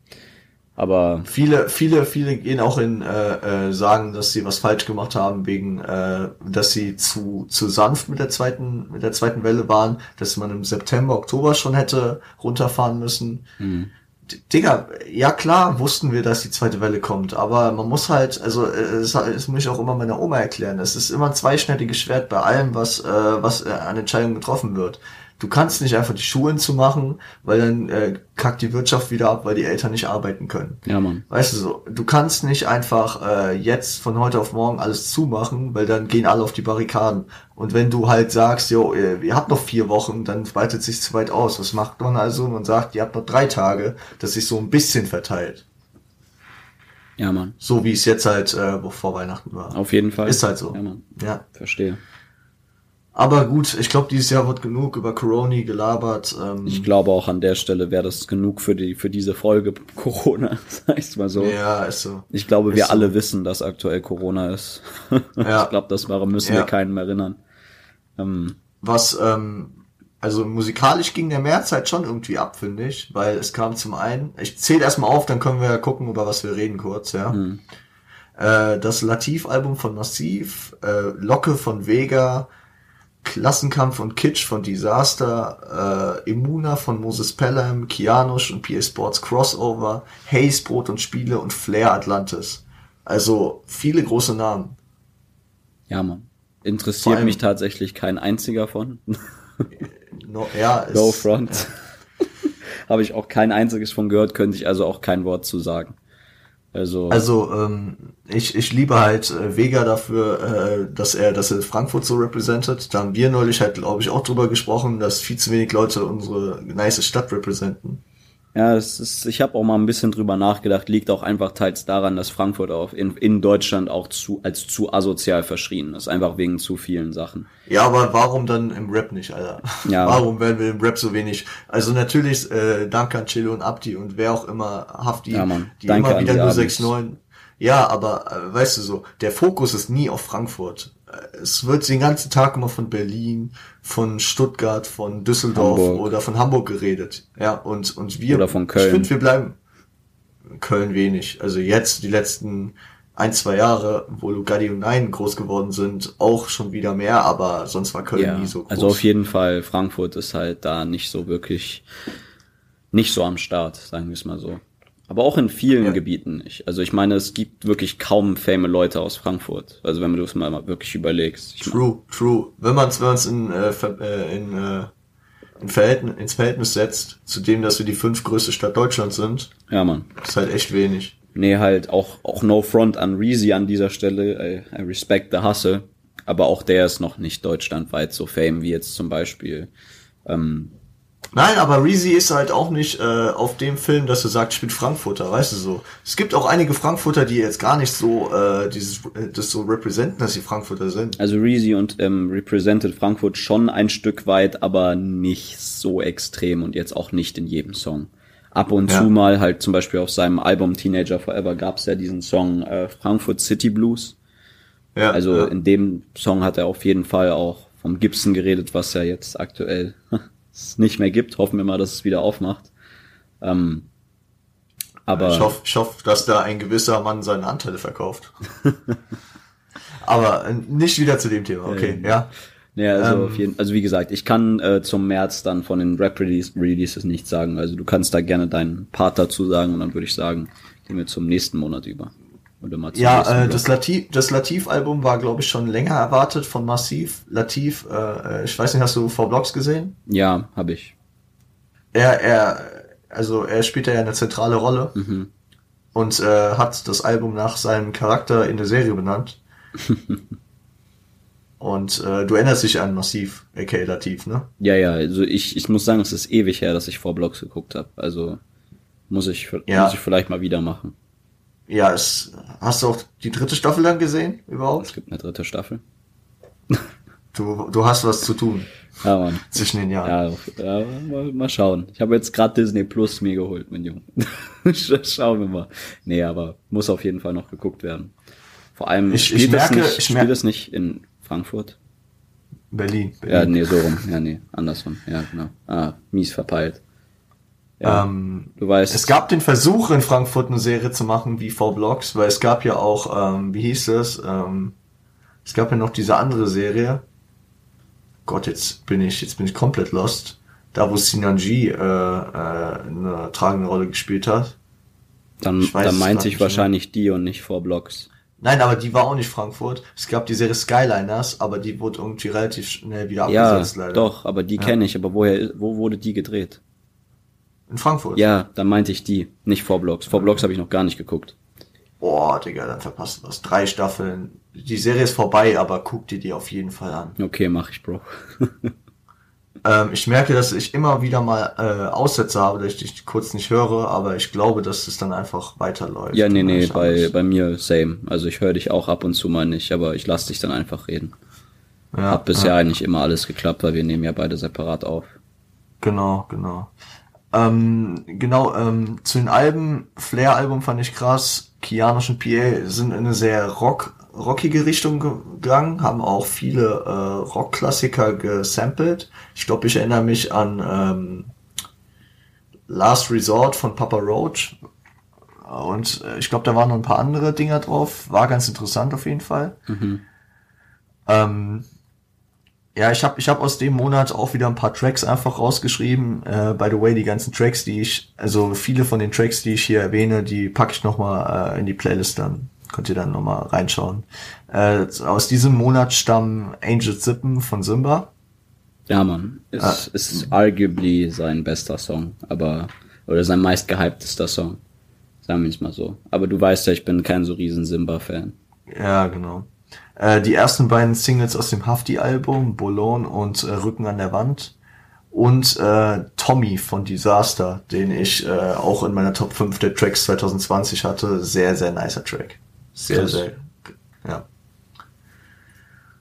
Aber Viele, viele, viele gehen auch in äh, äh, sagen, dass sie was falsch gemacht haben wegen, äh, dass sie zu zu sanft mit der zweiten mit der zweiten Welle waren, dass man im September, Oktober schon hätte runterfahren müssen. Mhm. Digga, ja klar wussten wir, dass die zweite Welle kommt, aber man muss halt, also äh, es, muss ich auch immer meiner Oma erklären, es ist immer ein zweischneidiges Schwert bei allem, was äh, was äh, an Entscheidungen getroffen wird. Du kannst nicht einfach die Schulen zumachen, weil dann äh, kackt die Wirtschaft wieder ab, weil die Eltern nicht arbeiten können. ja, Mann. Weißt du so, du kannst nicht einfach äh, jetzt von heute auf morgen alles zumachen, weil dann gehen alle auf die Barrikaden. Und wenn du halt sagst, jo, ihr, ihr habt noch vier Wochen, dann weitet sich zu weit aus. Was macht man also? Man sagt, ihr habt noch drei Tage, dass sich so ein bisschen verteilt. Ja, Mann. So wie es jetzt halt äh, vor Weihnachten war. Auf jeden Fall. Ist halt so. Ja, Mann. Ja. Verstehe. Aber gut, ich glaube, dieses Jahr wird genug über Corona gelabert. Ähm, Ich glaube auch an der Stelle wäre das genug für die, für diese Folge Corona, sag ich's mal so. ja, ist so. Ich glaube, Ist wir so. alle wissen, dass aktuell Corona ist. Ja. Ich glaube, das war, müssen Ja. wir keinem erinnern. Ähm, Was, ähm, also musikalisch ging der März halt schon irgendwie ab, finde ich, weil es kam zum einen, ich zähle erstmal auf, dann können wir ja gucken, über was wir reden kurz, ja. hm. Äh, das Lativ-Album von Massiv, äh, Locke von Vega, Klassenkampf und Kitsch von Disaster, äh, Immuna von Moses Pelham, Kianush und PA Sports Crossover, Haze Brot und Spiele und Flair Atlantis. Also viele große Namen. ja. Vor Interessiert allem- mich tatsächlich kein einziger von. No, ja, ist, No front. Habe ich auch kein einziges von gehört, könnte ich also auch kein Wort zu sagen. Also, Also ähm, ich, ich liebe halt äh, Vega dafür, äh, dass er dass er Frankfurt so representet. Da haben wir neulich halt, glaube ich, auch drüber gesprochen, dass viel zu wenig Leute unsere nice Stadt representen. Ja, es ist, ich habe auch mal ein bisschen drüber nachgedacht, liegt auch einfach teils daran, dass Frankfurt auch in, in Deutschland auch zu, als zu asozial verschrien ist, einfach wegen zu vielen Sachen. Ja, aber warum dann im Rap nicht, Alter? Ja. Warum werden wir im Rap so wenig? Also natürlich äh, danke an Chilo und Abdi und wer auch immer Hafti, Ja, Mann. die Danke immer wieder nur Abis. 6-9. Ja, aber äh, weißt du so, der Fokus ist nie auf Frankfurt. Äh, Es wird den ganzen Tag immer von Berlin, von Stuttgart, von Düsseldorf Hamburg. oder von Hamburg geredet. Ja, und, und wir, Oder von Köln. ich finde, wir bleiben Köln wenig. Also jetzt, die letzten ein, zwei Jahre, wo Lugatti und Nein groß geworden sind, auch schon wieder mehr, aber sonst war Köln Ja, nie so groß. also auf jeden Fall, Frankfurt ist halt da nicht so wirklich, nicht so am Start, sagen wir es mal so. Aber auch in vielen Ja. Gebieten nicht. Also ich meine, es gibt wirklich kaum fame Leute aus Frankfurt. Also wenn du es mal wirklich überlegst. True, true. Wenn man es wenn man's in, äh, äh, in, äh, in Verhältnis, ins Verhältnis setzt, zu dem, dass wir die fünf größte Stadt Deutschlands sind, ja, Mann. ist halt echt wenig. Nee, halt auch, auch No Front an Reezy an dieser Stelle. I, I respect the hustle. Aber auch der ist noch nicht deutschlandweit so fame wie jetzt zum Beispiel. Ähm, Nein, aber Reezy ist halt auch nicht äh, auf dem Film, dass er sagt, ich bin Frankfurter, weißt du so. Es gibt auch einige Frankfurter, die jetzt gar nicht so äh, dieses äh, das so representen, dass sie Frankfurter sind. Also Reezy und ähm, represented Frankfurt schon ein Stück weit, aber nicht so extrem und jetzt auch nicht in jedem Song. Ab und Ja. zu mal halt zum Beispiel auf seinem Album Teenager Forever gab es ja diesen Song äh, Frankfurt City Blues. Ja, Also ja. in dem Song hat er auf jeden Fall auch vom Gibson geredet, was ja jetzt aktuell es nicht mehr gibt. Hoffen wir mal, dass es wieder aufmacht. Ähm, aber ich hoffe, ich hoffe, dass da ein gewisser Mann seine Anteile verkauft. aber äh, nicht wieder zu dem Thema, okay, Ähm, ja. Ja, also, Ähm, jeden, also wie gesagt, ich kann äh, zum März dann von den Rap-Releases nichts sagen. Also du kannst da gerne deinen Part dazu sagen und dann würde ich sagen, gehen wir zum nächsten Monat über. Oder mal Ja, äh, das Latif, das Latif-Album war, glaube ich, schon länger erwartet von Massiv. Latif, äh, äh, ich weiß nicht, hast du V-Blocks gesehen? ja, habe ich. Er, er, also er spielt ja eine zentrale Rolle Mhm. und äh, hat das Album nach seinem Charakter in der Serie benannt. und äh, du erinnerst dich an Massiv, aka Latif, ne? Ja, ja, also ich, ich muss sagen, es ist ewig her, dass ich vor Blogs geguckt habe. Also muss ich, Ja. muss ich vielleicht mal wieder machen. Ja, es, hast du auch die dritte Staffel dann gesehen Es überhaupt? gibt eine dritte Staffel. Du, du hast was zu tun Ja, Mann. zwischen den Jahren. Ja, ja mal, mal schauen. Ich habe jetzt gerade Disney Plus mir geholt, mein Junge. Sch- Schauen wir mal. Nee, aber muss auf jeden Fall noch geguckt werden. Vor allem Ich- spielt, ich merke- es nicht, ich spielt es nicht in Frankfurt. Berlin. Ja, Berlin. nee, so rum. Ja, nee, andersrum. Ja, genau. Ah, mies verpeilt. Ja, Ähm, du weißt. Es gab den Versuch in Frankfurt eine Serie zu machen wie V-Blocks, weil es gab ja auch, ähm, wie hieß es, ähm, es gab ja noch diese andere Serie. Gott, jetzt bin ich, jetzt bin ich komplett lost. Da wo Sinanji äh, äh, eine tragende Rolle gespielt hat. dann, ich weiß dann meint nicht wahrscheinlich die und nicht vor Blocks. Nein, aber die war auch nicht Frankfurt. Es gab die Serie Skyliners, aber die wurde irgendwie relativ schnell wieder Ja, abgesetzt, leider. doch, aber die Ja. kenne ich. Aber woher, wo wurde die gedreht? In Frankfurt? Ja, dann meinte ich die, nicht vor Blocks. Vor Blocks habe ich noch gar nicht geguckt. Boah, Digga, dann verpasst du was. Drei Staffeln. Die Serie ist vorbei, aber guck dir die auf jeden Fall an. Okay, mach ich, Bro. Ähm, ich merke, dass ich immer wieder mal äh, Aussätze habe, dass ich dich kurz nicht höre, aber ich glaube, dass es dann einfach weiterläuft. Ja, nee, nee, bei, bei mir same. Also ich höre dich auch ab und zu mal nicht, aber ich lass dich dann einfach reden. ja, Hat bisher ja, eigentlich immer alles geklappt, weil wir nehmen ja beide separat auf. Genau, genau. Ähm, genau, ähm, zu den Alben, Flair-Album fand ich krass. Kianosch und PA sind in eine sehr rock, rockige Richtung gegangen, haben auch viele äh, Rockklassiker gesampelt. Ich glaube, ich erinnere mich an ähm, Last Resort von Papa Roach. Und äh, ich glaube, da waren noch ein paar andere Dinger drauf. War ganz interessant auf jeden Fall. Ähm, ja, ich habe ich hab aus dem Monat auch wieder ein paar Tracks einfach rausgeschrieben. Äh, by the way, die ganzen Tracks, die ich, also viele von den Tracks, die ich hier erwähne, die packe ich nochmal äh, in die Playlist dann. Könnt ihr dann nochmal reinschauen. Äh, aus diesem Monat stammen Angel Zippen von Simba. Ja, Mann. Ist, Ah. ist arguably sein bester Song, aber, oder sein meistgehyptester Song. Sagen wir es mal so. Aber du weißt ja, ich bin kein so riesen Simba-Fan. Ja, genau. Äh, die ersten beiden Singles aus dem Hafti-Album, Bologna und äh, Rücken an der Wand. Und äh, Tommy von Disaster, den ich äh, auch in meiner Top 5 der Tracks 2020 hatte. Sehr, sehr nicer Track. Sehr, Krass. sehr, ja.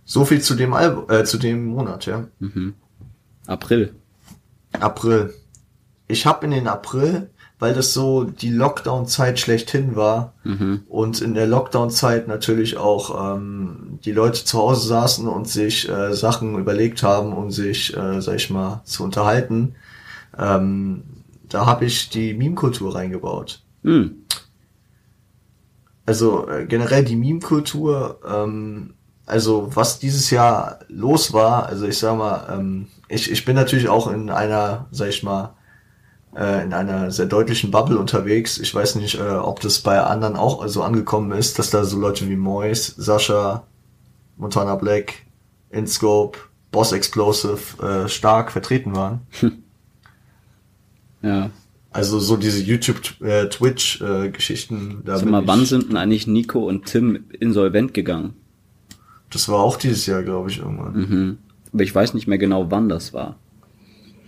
So viel zu dem Album, äh, zu dem Monat, ja. April. April. Ich habe in den April, weil das so die Lockdown-Zeit schlechthin war und in der Lockdown-Zeit natürlich auch ähm, die Leute zu Hause saßen und sich äh, Sachen überlegt haben, um sich, äh, sag ich mal, zu unterhalten. Ähm, da habe ich die Meme-Kultur reingebaut. Hm. Also äh, generell die Meme-Kultur, ähm, also was dieses Jahr los war, also ich sag mal, ähm, ich, ich bin natürlich auch in einer, sag ich mal, äh, in einer sehr deutlichen Bubble unterwegs. Ich weiß nicht, äh, ob das bei anderen auch so angekommen ist, dass da so Leute wie Mois, Sascha, Montana Black, InScope, Boss Explosive äh, stark vertreten waren. Ja. Also so diese YouTube, äh, äh, Sag mal, wann sind denn eigentlich Nico und Tim insolvent gegangen? Das war auch dieses Jahr, glaube ich, irgendwann. Mhm. Aber ich weiß nicht mehr genau, wann das war.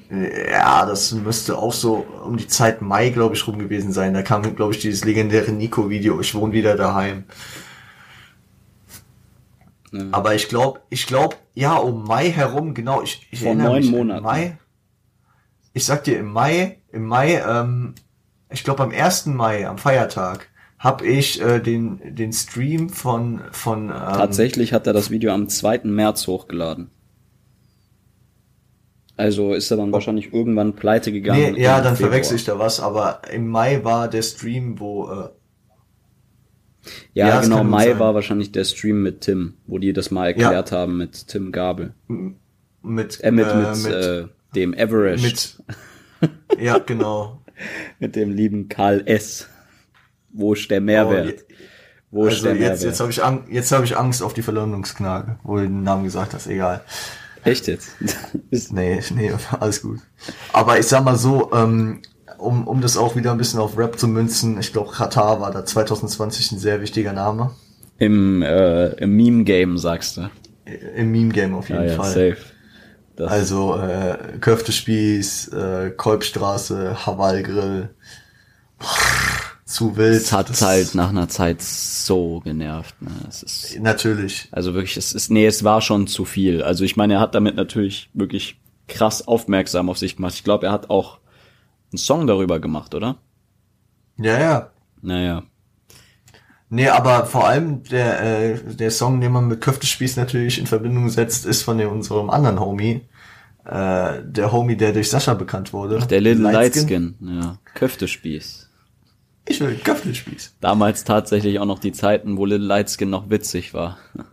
Ja, das müsste auch so um die Zeit Mai, glaube ich, rum gewesen sein. Da kam, glaube ich, dieses legendäre Nico-Video, ich wohne wieder daheim. Ja. Aber ich glaube, ich glaube, ja, um Mai herum, genau, ich, ich Vor erinnere neun mich, Monaten. Im Mai, ich sag dir, im Mai, im Mai, ähm, ich glaube am 1. Mai, am Feiertag, habe ich äh, den, den Stream von, von ähm, Tatsächlich hat er das Video am 2. März hochgeladen. Also ist er dann wahrscheinlich irgendwann pleite gegangen. Nee, ja, dann Februar. verwechsel ich da was, aber im Mai war der Stream, wo äh, Ja, Ja, genau, Mai sein. war wahrscheinlich der Stream mit Tim, wo die das mal erklärt haben mit Tim Gabel. mit Äh, mit, äh, mit, mit, äh, dem Everest. mit ja genau Mit dem lieben Karl S. Wo ist der Mehrwert? Wo ist also der jetzt Mehrwert? jetzt habe ich Angst, jetzt habe ich Angst auf die Verleumdungsknage wo du den Namen gesagt hast egal Echt jetzt? Nee nee alles gut aber ich sag mal so ähm, um, um das auch wieder ein bisschen auf Rap zu münzen, ich glaube, Katar war da 2020 ein sehr wichtiger Name. Im, äh, im Meme-Game, sagst du. Im Meme-Game auf jeden ja, ja, Fall. Safe. Das also äh, Köftespieß, äh, Kolbstraße, Hawaii-Grill. Zu wild. Es hat Das- halt nach einer Zeit so genervt. Ne? Es ist, Natürlich. also wirklich, es ist, nee, es war schon zu viel. Also ich meine, er hat damit natürlich wirklich krass aufmerksam auf sich gemacht. Ich glaube, er hat auch einen Song darüber gemacht, oder? Ja, ja. Naja. Nee, aber vor allem der, äh, der Song, den man mit Köftespieß natürlich in Verbindung setzt, ist von dem, unserem anderen Homie. Äh, der Homie, der durch Sascha bekannt wurde. Der Little Lightskin. Lightskin, ja. Köftespieß. Ich will Köftespieß. Damals tatsächlich auch noch die Zeiten, wo Little Lightskin noch witzig war.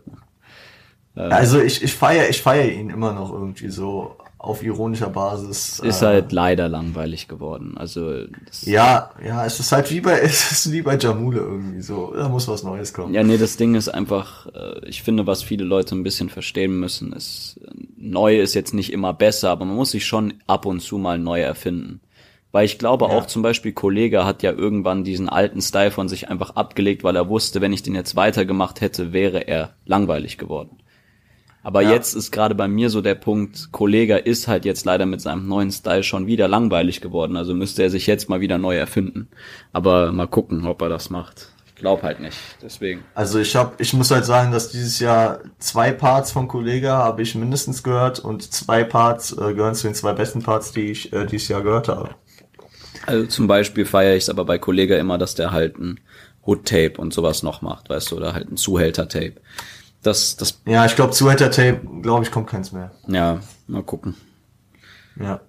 Also ich, ich feiere ich feier ihn immer noch irgendwie so auf ironischer Basis. Ist äh, halt leider langweilig geworden. Also Ja, ja, es ist halt wie bei, es ist wie bei Jamule irgendwie so. Da muss was Neues kommen. Ja, nee, das Ding ist einfach, äh, ich finde, was viele Leute ein bisschen verstehen müssen, ist, äh, neu ist jetzt nicht immer besser, aber man muss sich schon ab und zu mal neu erfinden. Weil ich glaube Ja. auch zum Beispiel Kollege hat ja irgendwann diesen alten Style von sich einfach abgelegt, weil er wusste, wenn ich den jetzt weitergemacht hätte, wäre er langweilig geworden. Aber Ja. jetzt ist gerade bei mir so der Punkt, Kollege ist halt jetzt leider mit seinem neuen Style schon wieder langweilig geworden, also müsste er sich jetzt mal wieder neu erfinden. Aber mal gucken, ob er das macht. Ich glaube halt nicht, deswegen. Also ich hab, ich muss halt sagen, dass dieses Jahr zwei Parts von Kollega habe ich mindestens gehört und zwei Parts äh, gehören zu den zwei besten Parts, die ich äh, dieses Jahr gehört habe. Also zum Beispiel feiere ich es aber bei Kollega immer, dass der halt ein Hood-Tape und sowas noch macht, weißt du, oder halt ein Zuhälter-Tape. Das, das, Ja, ich glaube, zu Hater Tape, glaube ich, kommt keins mehr. ja, mal gucken. Ja.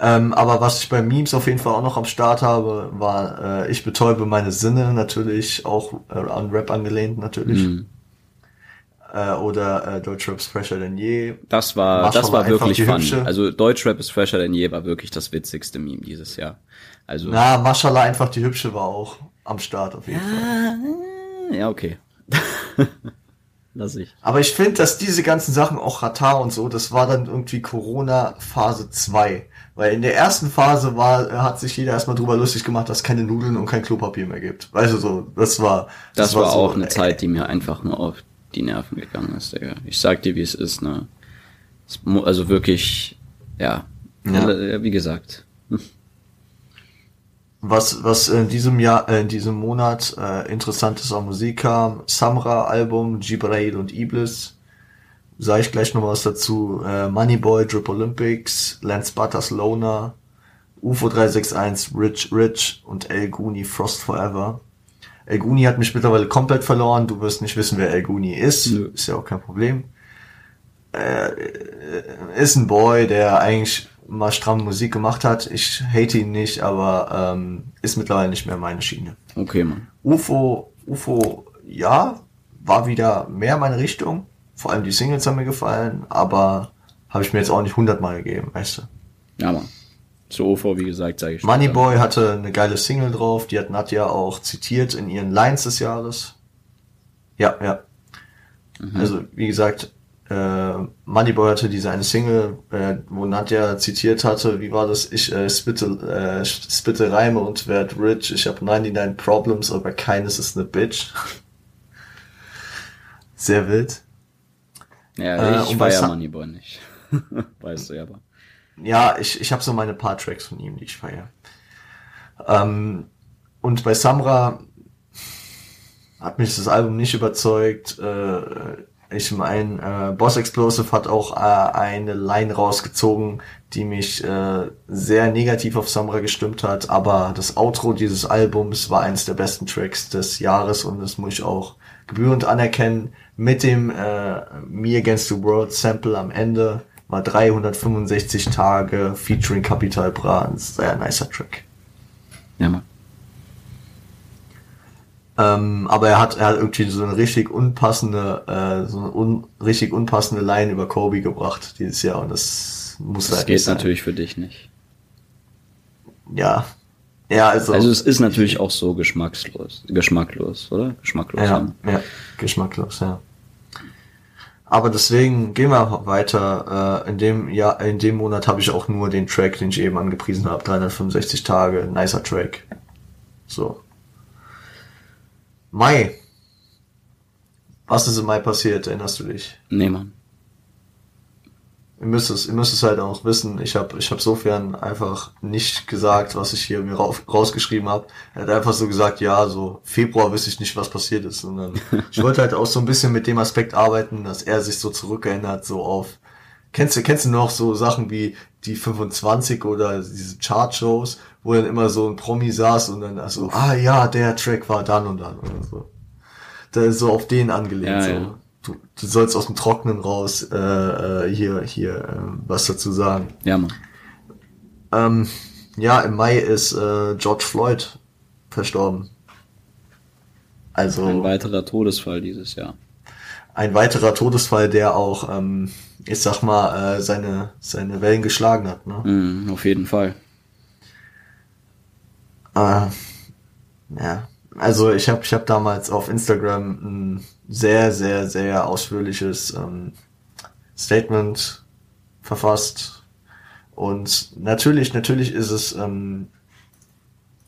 Ähm, aber was ich bei Memes auf jeden Fall auch noch am Start habe, war äh, Ich betäube meine Sinne, natürlich auch äh, an Rap angelehnt, natürlich. Mhm. Äh, oder äh, Deutschrap's fresher denn je. Das war, War das war wirklich fun. hübsche- Also Deutschrap ist fresher denn je war wirklich das witzigste Meme dieses Jahr. Also, Na, Mashallah, einfach die hübsche war auch am Start auf jeden Fall. ja, okay. Lass ich. Aber ich finde, dass diese ganzen Sachen, auch Ratar und so, das war dann irgendwie Corona Phase 2. Weil in der ersten Phase war, hat sich jeder erstmal drüber lustig gemacht, dass es keine Nudeln und kein Klopapier mehr gibt. Du so, das war. Das, war, so, auch eine äh, Zeit, die mir einfach nur auf die Nerven gegangen ist, Digga. Ich sag dir, wie es ist, ne. Also wirklich, ja. Ja. Wie gesagt. Was, was in diesem Jahr, äh, in diesem Monat äh, interessantes an Musik kam, Samra Album, Jibrail und Iblis. Sag ich gleich noch was dazu. Äh, Moneyboy, Drip Olympics, Lance Butters Loner, UFO 361, Rich Rich und El Guni Frost Forever. El Guni hat mich mittlerweile komplett verloren. Du wirst nicht wissen, wer El Guni ist. Nö. Ist ja auch kein Problem. Äh, ist ein Boy, der eigentlich mal stramm Musik gemacht hat. Ich hate ihn nicht, aber ähm, ist mittlerweile nicht mehr meine Schiene. Okay, Mann. UFO, UFO, ja, war wieder mehr meine Richtung. Vor allem die Singles haben mir gefallen, aber habe ich mir jetzt auch nicht hundertmal gegeben, weißt du. Ja, Mann. Zu OV, wie gesagt, sage ich schon. Moneyboy hatte eine geile Single drauf, die hat Nadja auch zitiert in ihren Lines des Jahres. Ja, ja. Also, wie gesagt, äh, Moneyboy hatte diese eine Single, äh, wo Nadja zitiert hatte, wie war das? Ich äh, spitte, äh, spitte Reime und werd rich, ich habe 99 Problems, aber keines ist eine Bitch. Sehr wild. Ja, Äh, ich bei feier Sa- Moneyboy nicht. weißt du ja, aber. Ja, ich, ich habe so meine paar Tracks von ihm, die ich feiere. Ähm, und bei Samra hat mich das Album nicht überzeugt. Äh, ich meine, äh, Boss Explosive hat auch äh, eine Line rausgezogen, die mich äh, sehr negativ auf Samra gestimmt hat. Aber das Outro dieses Albums war eines der besten Tracks des Jahres und das muss ich auch gebührend anerkennen. Mit dem äh, Me Against the World Sample am Ende war 365 Tage featuring Capital Bra sehr nicer Track. Ja, Mann. Ähm, aber er hat, er hat irgendwie so eine richtig unpassende, äh, so eine un, richtig unpassende Line über Kobe gebracht dieses Jahr und das muss Das halt geht natürlich für dich nicht. Ja. Ja, also. Also es ist natürlich auch so geschmackslos. Geschmacklos, oder? Geschmacklos. ja, ja, geschmacklos, ja. Aber deswegen gehen wir weiter. Äh, in dem Jahr, in dem Monat habe ich auch nur den Track, den ich eben angepriesen habe, 365 Tage, nicer Track. So. Mai. Was ist im Mai passiert? Erinnerst du dich? Nee, Mann. Ihr müsst es, ihr müsst es halt auch wissen. Ich habe ich hab sofern einfach nicht gesagt, was ich hier mir rausgeschrieben habe. Er hat einfach so gesagt, ja, so Februar wüsste ich nicht, was passiert ist. Und dann, ich wollte halt auch so ein bisschen mit dem Aspekt arbeiten, dass er sich so zurückerinnert, so auf. Kennst du, kennst du noch so Sachen wie die 25 oder diese Chart-Shows, wo dann immer so ein Promi saß und dann also, ah ja, der Track war dann und dann oder so. Da ist so auf den angelegt. Ja, so. ja. Du, du sollst aus dem Trocknen raus äh, äh, hier, hier äh, was dazu sagen. Ja, Mann. Ähm, ja, im Mai ist äh, George Floyd verstorben. Also Ein weiterer Todesfall dieses Jahr. ein weiterer Todesfall, der auch, ähm, ich sag mal, äh, seine, seine Wellen geschlagen hat. Ne? Mhm, auf jeden Fall. Äh, ja, also ich habe ich hab damals auf Instagram ein sehr, sehr, sehr ausführliches ähm, Statement verfasst. Und natürlich, natürlich ist es, ähm,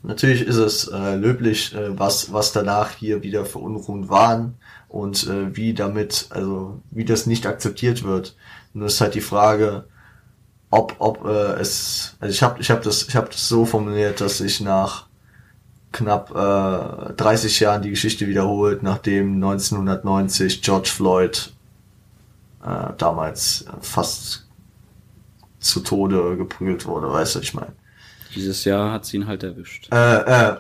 natürlich ist es äh, löblich, äh, was, was danach hier wieder für Unruhen waren und äh, wie damit, also wie das nicht akzeptiert wird. Nur ist halt die Frage, ob, ob äh, es, also ich habe ich hab das, ich habe das so formuliert, dass ich nach knapp äh, 30 Jahren die Geschichte wiederholt, nachdem 1990 George Floyd äh, damals fast zu Tode geprügelt wurde, weißt du, ich meine. Dieses Jahr hat sie ihn halt erwischt. Äh, äh,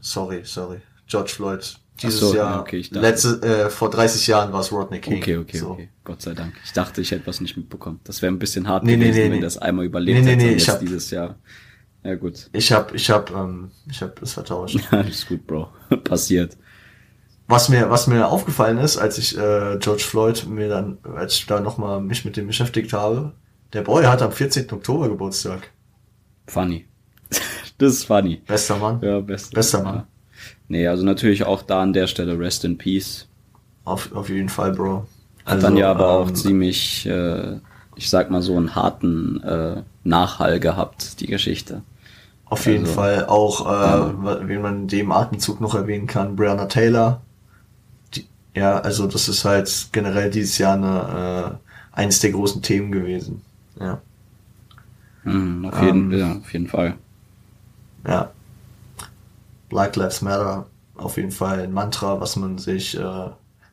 sorry, sorry. George Floyd. Dieses so, Jahr, ja, okay, ich dachte- letzte, äh, vor 30 Jahren war es Rodney King. Okay, okay, so. okay. Gott sei Dank. Ich dachte, ich hätte was nicht mitbekommen. Das wäre ein bisschen hart Nee, nee, gewesen, nee, wenn nee. das einmal überlebt Nee, nee, hätte nee, und ich hab- dieses Jahr. Ja gut. Ich hab, ich hab, ähm, ich hab es vertauscht. Alles gut, Bro. Passiert. Was mir, was mir aufgefallen ist, als ich äh, George Floyd mir dann, als ich da nochmal mich mit dem beschäftigt habe, der Boy hat am 14. Oktober Geburtstag. Funny. das ist funny. Bester Mann. Ja, best, Bester Mann. Ja. Nee, also natürlich auch da an der Stelle Rest in Peace. Auf, auf jeden Fall, Bro. Hat dann ja aber auch ähm, ziemlich, äh, ich sag mal so einen harten äh, Nachhall gehabt, die Geschichte. Auf jeden also- Fall auch, äh, wen man in dem Atemzug noch erwähnen kann, Breonna Taylor. Die, ja, also das ist halt generell dieses Jahr eine, äh, eines der großen Themen gewesen. Ja, Mhm, auf, jeden, Ähm, ja, auf jeden Fall. ja. Black Lives Matter, auf jeden Fall ein Mantra, was man sich, äh,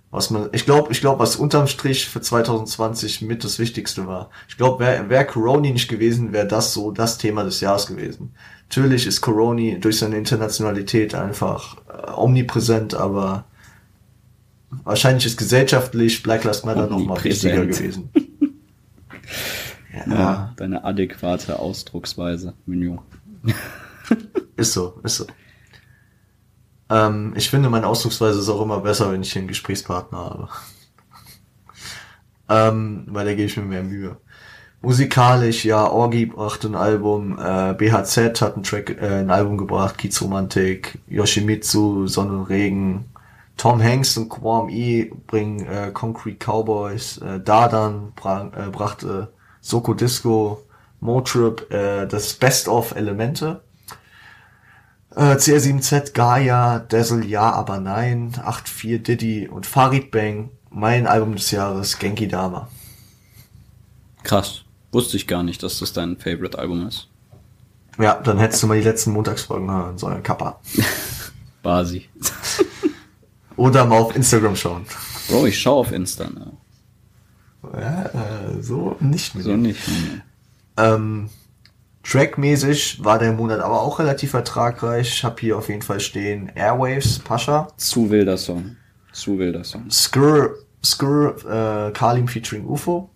was man, ich glaube, ich glaube, was unterm Strich für 2020 mit das Wichtigste war. Ich glaube, wäre wär Corona nicht gewesen, wäre das so das Thema des Jahres gewesen. Natürlich ist Corona durch seine Internationalität einfach äh, omnipräsent, aber wahrscheinlich ist gesellschaftlich Black Lives Matter noch mal wichtiger gewesen. ja, Ja, deine adäquate Ausdrucksweise, Mignon. ist so, ist so. Ähm, ich finde, meine Ausdrucksweise ist auch immer besser, wenn ich hier einen Gesprächspartner habe. ähm, weil da gebe ich mir mehr Mühe. Musikalisch, ja, Orgi brachte ein Album, äh, BHZ hat ein Track, äh, ein Album gebracht, Kiez Romantik, Yoshimitsu, Sonne und Regen, Tom Hanks und Quam E bringen äh, Concrete Cowboys, äh, Dardan bra äh, brachte Soko Disco, Motrip, äh, das Best of Elemente, äh, CR7Z, Gaia, Dazzle, Ja, aber nein, 8.4 Diddy und Farid Bang, mein Album des Jahres, Genki Dama. Krass. Wusste ich gar nicht, dass das dein Favorite-Album ist. Ja, dann hättest du mal die letzten Montagsfolgen hören sollen, Kappa. Basi. Oder mal auf Instagram schauen. Bro, ich schau auf Insta, ne? Ja, äh, so nicht mehr. So nicht. ne. Ähm, Trackmäßig war der Monat aber auch relativ ertragreich. Ich habe hier auf jeden Fall stehen Airwaves, Pascha, Zu wilder Song. Zu wilder Song. Skur, Skur, äh, Kalim featuring UFO,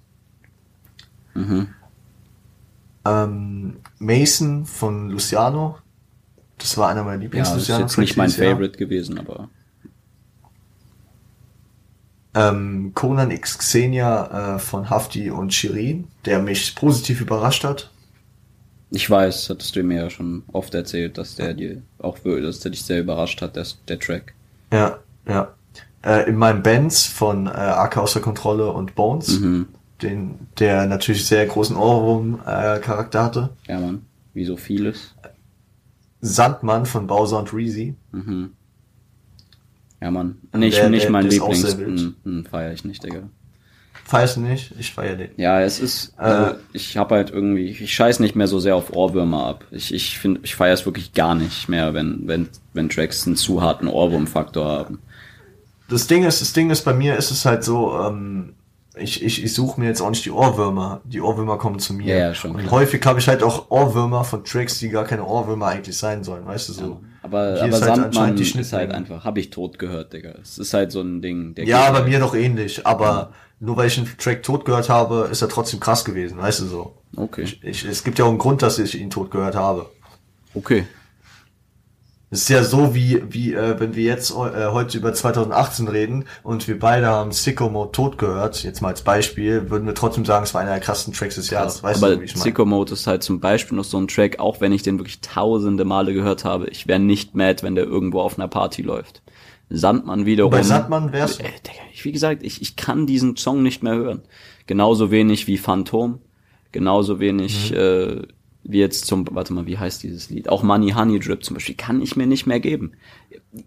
Mhm. ähm, Mason von Luciano. Das war einer meiner Ja, das ist jetzt nicht mein. Favorite gewesen, aber Ähm, Conan X Xenia äh, von Hafti und Shirin, der mich positiv überrascht hat. ich weiß, hattest du mir ja schon oft erzählt, dass der dir auch, dass der dich sehr überrascht hat, der, der Track. Ja, ja. Äh, in meinem Bands von äh, AK außer Kontrolle und Bones, Mhm. Den, der natürlich sehr großen Ohrwurm-Charakter hatte. Ja, Mann. Wie so vieles. Sandmann von Bowser und Reezy. Mhm. Ja, Mann. Nicht, der- nicht der- mein Lieblings. Hm, hm, feier ich nicht, Digga. Weiß nicht, ich feier den. Ja, es ist, also ich habe halt irgendwie, ich scheiß nicht mehr so sehr auf Ohrwürmer ab. Ich, ich finde, ich feiere es wirklich gar nicht mehr, wenn, wenn, wenn Tracks einen zu harten Ohrwurmfaktor haben. Das Ding ist, das Ding ist, bei mir ist es halt so, ähm, ich, ich, ich suche mir jetzt auch nicht die Ohrwürmer. Die Ohrwürmer kommen zu mir. Ja, ja, schon Und klar. häufig habe ich halt auch Ohrwürmer von Tracks, die gar keine Ohrwürmer eigentlich sein sollen, weißt du so. Aber, Hier aber ist halt Sandmann die ist halt einfach, habe ich tot gehört, Digga. Es ist halt so ein Ding. Der Ja, bei halt. mir doch ähnlich, aber nur weil ich einen Track tot gehört habe, ist er trotzdem krass gewesen, weißt du so. Okay. Ich, es gibt ja auch einen Grund, dass ich ihn tot gehört habe. Okay. Es ist ja so wie, wie äh, wenn wir jetzt äh, heute über 2018 reden und wir beide haben Sicko Mode tot gehört, jetzt mal als Beispiel, würden wir trotzdem sagen, es war einer der krassesten Tracks des Jahres. Weißt aber du, wie ich meine? Sicko Mode ist halt zum Beispiel noch so ein Track, auch wenn ich den wirklich tausende Male gehört habe. Ich wäre nicht mad, wenn der irgendwo auf einer Party läuft. Sandmann wiederum. Bei Sandmann wär's. Äh, wie gesagt, ich, ich kann diesen Song nicht mehr hören. Genauso wenig wie Phantom. Genauso wenig Mhm. äh, wie jetzt zum, warte mal, wie heißt dieses Lied? Auch Money Honey Drip zum Beispiel, kann ich mir nicht mehr geben.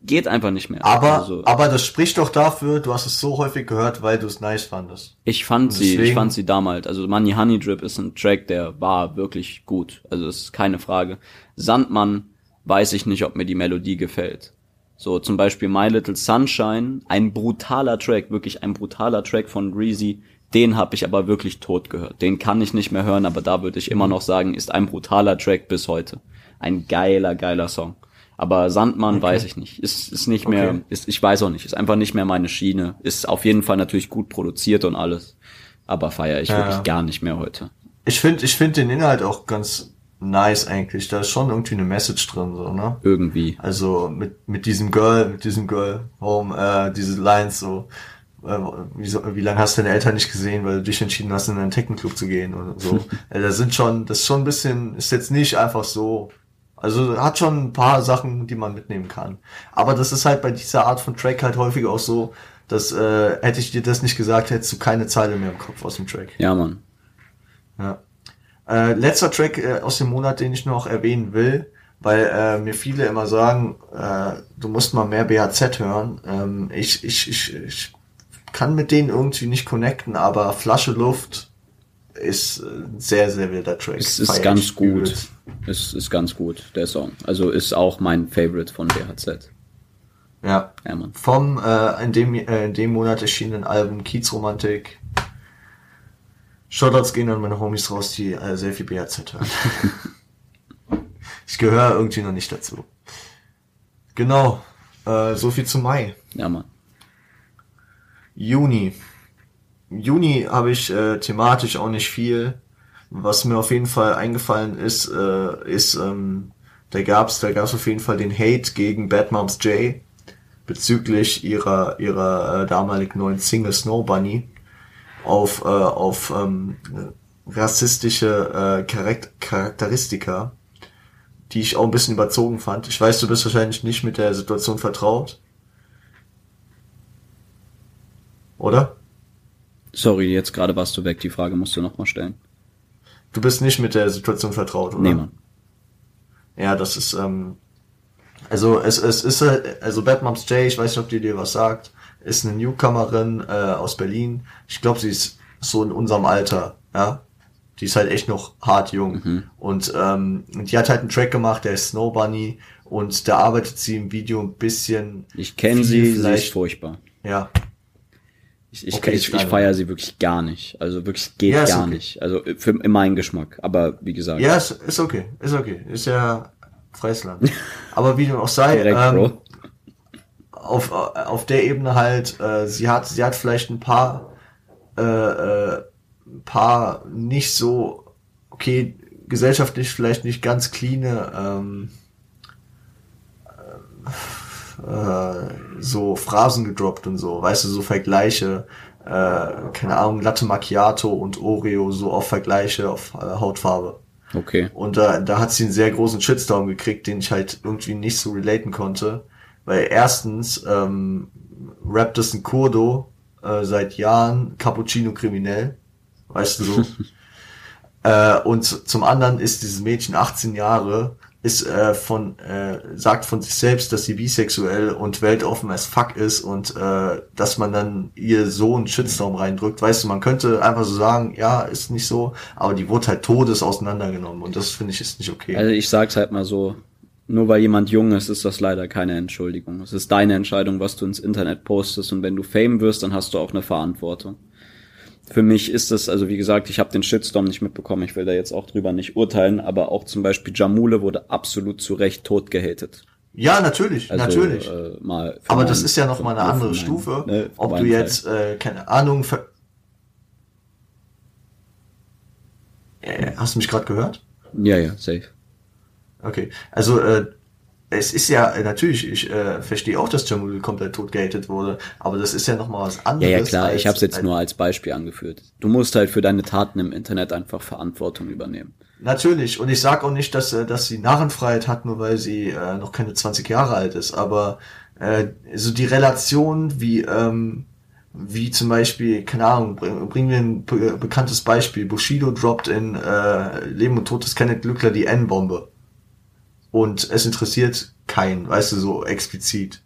Geht einfach nicht mehr. Aber, Also, aber das spricht doch dafür, du hast es so häufig gehört, weil du es nice fandest. Ich fand sie, ich fand sie damals. Also Money Honey Drip ist ein Track, der war wirklich gut. Also das ist keine Frage. Sandmann weiß ich nicht, ob mir die Melodie gefällt. So zum Beispiel My Little Sunshine, ein brutaler Track, wirklich ein brutaler Track von Breezy. Den habe ich aber wirklich tot gehört. Den kann ich nicht mehr hören, aber da würde ich immer noch sagen, ist ein brutaler Track bis heute. Ein geiler, geiler Song. Aber Sandmann weiß ich nicht. Ist, ist nicht mehr, Okay. ist, ich weiß auch nicht, ist einfach nicht mehr meine Schiene. Ist auf jeden Fall natürlich gut produziert und alles. Aber feiere ich Ja, wirklich gar nicht mehr heute. Ich finde ich find den Inhalt auch ganz nice eigentlich. Da ist schon irgendwie eine Message drin, so, ne? Irgendwie. Also mit, mit diesem Girl, mit diesem Girl Home, äh, diese Lines so, äh, wie, so, wie lange hast du deine Eltern nicht gesehen, weil du dich entschieden hast, in einen Techno-Club zu gehen und so. äh, da sind schon, das ist schon ein bisschen, ist jetzt nicht einfach so, also hat schon ein paar Sachen, die man mitnehmen kann. Aber das ist halt bei dieser Art von Track halt häufig auch so, dass äh, hätte ich dir das nicht gesagt, hättest du keine Zeile mehr im Kopf aus dem Track. Ja, Mann. Ja. Äh, letzter Track äh, aus dem Monat, den ich noch erwähnen will, weil äh, mir viele immer sagen, äh, du musst mal mehr BHZ hören. Ähm, ich, ich, ich, ich kann mit denen irgendwie nicht connecten, aber Flasche Luft ist äh, ein sehr, sehr wilder Track. Es ist Feier ganz gut. übelst. Es ist ganz gut, der Song. Also ist auch mein Favorite von BHZ. Ja. Ja, Mann. Vom äh, in, dem, äh, in dem Monat erschienenen Album Kiezromantik. Shoutouts gehen an meine Homies raus, die äh, sehr viel BHZ hören. ich gehöre irgendwie noch nicht dazu. Genau. Äh, so viel zu Mai. Ja, Mann. Juni. Juni habe ich äh, thematisch auch nicht viel. Was mir auf jeden Fall eingefallen ist, äh, ist, ähm, da gab's, da gab's auf jeden Fall den Hate gegen Bad Moms J bezüglich ihrer ihrer äh, damalig neuen Single Snow Bunny auf äh, auf ähm, rassistische äh, Charak Charakteristika, die ich auch ein bisschen überzogen fand. Ich weiß, du bist wahrscheinlich nicht mit der Situation vertraut. Oder? Sorry, jetzt gerade warst du weg. Die Frage musst du nochmal stellen. Du bist nicht mit der Situation vertraut, oder? Nee, Mann. Ja, das ist, ähm, also es, es ist, äh, also Bad Moms J, ich weiß nicht, ob die dir was sagt, ist eine Newcomerin äh, aus Berlin. Ich glaube, sie ist so in unserem Alter, ja. Die ist halt echt noch hart jung. Mhm. Und ähm, die hat halt einen Track gemacht, der ist Snow Bunny. Und da arbeitet sie im Video ein bisschen. Ich kenne sie, sie ist furchtbar. Ja, Ich, ich, Okay, ich, ich feiere sie wirklich gar nicht. Also wirklich geht Ja, gar okay. nicht. Also für in meinen Geschmack. Aber wie gesagt. ja, ist, ist okay, ist okay. Ist ja freies Land. Aber wie dem auch sei, Direkt, ähm, auf, auf der Ebene halt, äh, sie hat, sie hat vielleicht ein paar, äh, äh, paar nicht so, okay, gesellschaftlich vielleicht nicht ganz cleane, ähm, äh, so Phrasen gedroppt und so, weißt du, so Vergleiche, äh, keine Ahnung, Latte Macchiato und Oreo, so auf Vergleiche auf äh, Hautfarbe. Okay. Und da, da hat sie einen sehr großen Shitstorm gekriegt, den ich halt irgendwie nicht so relaten konnte. Weil erstens ähm, rappt es ein Kurdo äh, seit Jahren Cappuccino kriminell, weißt du so. äh, und zum anderen ist dieses Mädchen 18 Jahre, ist äh, von äh, sagt von sich selbst, dass sie bisexuell und weltoffen as fuck ist und äh, dass man dann ihr so einen Shitstorm reindrückt. Weißt du, man könnte einfach so sagen, ja, ist nicht so, aber die wurde halt todes auseinandergenommen und das finde ich ist nicht okay. Also ich sag's halt mal so, nur weil jemand jung ist, ist das leider keine Entschuldigung. Es ist deine Entscheidung, was du ins Internet postest und wenn du Fame wirst, dann hast du auch eine Verantwortung. Für mich ist das, also wie gesagt, ich habe den Shitstorm nicht mitbekommen, ich will da jetzt auch drüber nicht urteilen, aber auch zum Beispiel Jamule wurde absolut zu Recht tot gehatet. Ja, natürlich, Also, natürlich. Äh, mal aber meinen- das ist ja noch mal eine andere meinen- Stufe, ne, ob du jetzt äh, keine Ahnung. ver- Äh, hast du mich gerade gehört? Ja, ja, safe. Okay, also äh, es ist ja äh, natürlich, ich äh, verstehe auch, dass Jamul komplett tot gehatet wurde, aber das ist ja noch mal was Ja, anderes. ja, klar, als- ich habe es jetzt als- nur als Beispiel angeführt. Du musst halt für deine Taten im Internet einfach Verantwortung übernehmen. Natürlich, und ich sage auch nicht, dass, äh, dass sie Narrenfreiheit hat, nur weil sie äh, noch keine 20 Jahre alt ist, aber äh, so die Relation, wie, ähm, wie zum Beispiel, keine Ahnung, bring- bringen wir ein be bekanntes Beispiel, Bushido droppt in äh, Leben und Tod des Kenneth Glückler die N-Bombe. Und es interessiert keinen, weißt du, so explizit.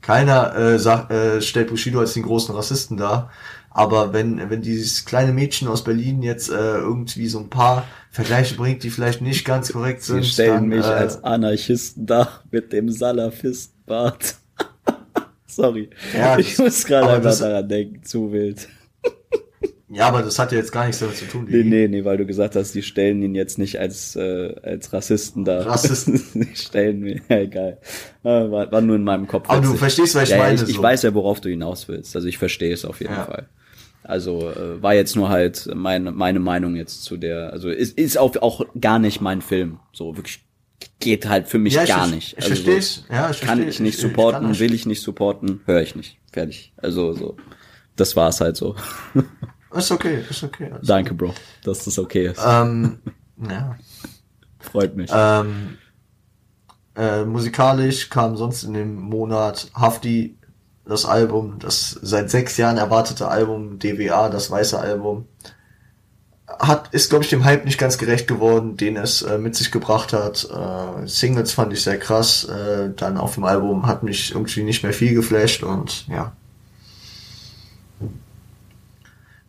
Keiner äh, sagt, äh, stellt Bushido als den großen Rassisten dar. Aber wenn, wenn dieses kleine Mädchen aus Berlin jetzt äh, irgendwie so ein paar Vergleiche bringt, die vielleicht nicht ganz korrekt sind, Sie stellen dann, mich äh, als Anarchisten dar mit dem Salafistbart. Sorry. Ja, ich muss gerade einfach das- daran denken, zu wild. Ja, aber das hat ja jetzt gar nichts damit zu tun. Nee, nee, nee, weil du gesagt hast, die stellen ihn jetzt nicht als, äh, als Rassisten dar. Rassisten. die stellen mir, ja, egal. Äh, War, war nur in meinem Kopf. Aber du verstehst, was ich ja, meine, Ich, ich so. weiß ja, worauf du hinaus willst. Also ich verstehe es auf jeden Ja. Fall. Also äh, war jetzt nur halt meine, meine Meinung jetzt zu der, also ist, ist auch, auch gar nicht mein Film. So wirklich geht halt für mich Ja, ich gar ver- nicht. ich Also versteh's. Ja, ich kann versteh. ich nicht Ich- ich supporten, kann das- will ich nicht supporten, höre ich nicht. Fertig. Also so. Das war's halt so. Ist okay, ist okay. Also, Danke, Bro, dass das okay ist. Ähm, ja. Freut mich. Ähm, äh, musikalisch kam sonst in dem Monat Hafti das Album, das seit sechs Jahren erwartete Album, DWA, das weiße Album. Hat, ist, glaube ich, dem Hype nicht ganz gerecht geworden, den es äh, mit sich gebracht hat. Äh, Singles fand ich sehr krass. Äh, dann auf dem Album hat mich irgendwie nicht mehr viel geflasht und ja.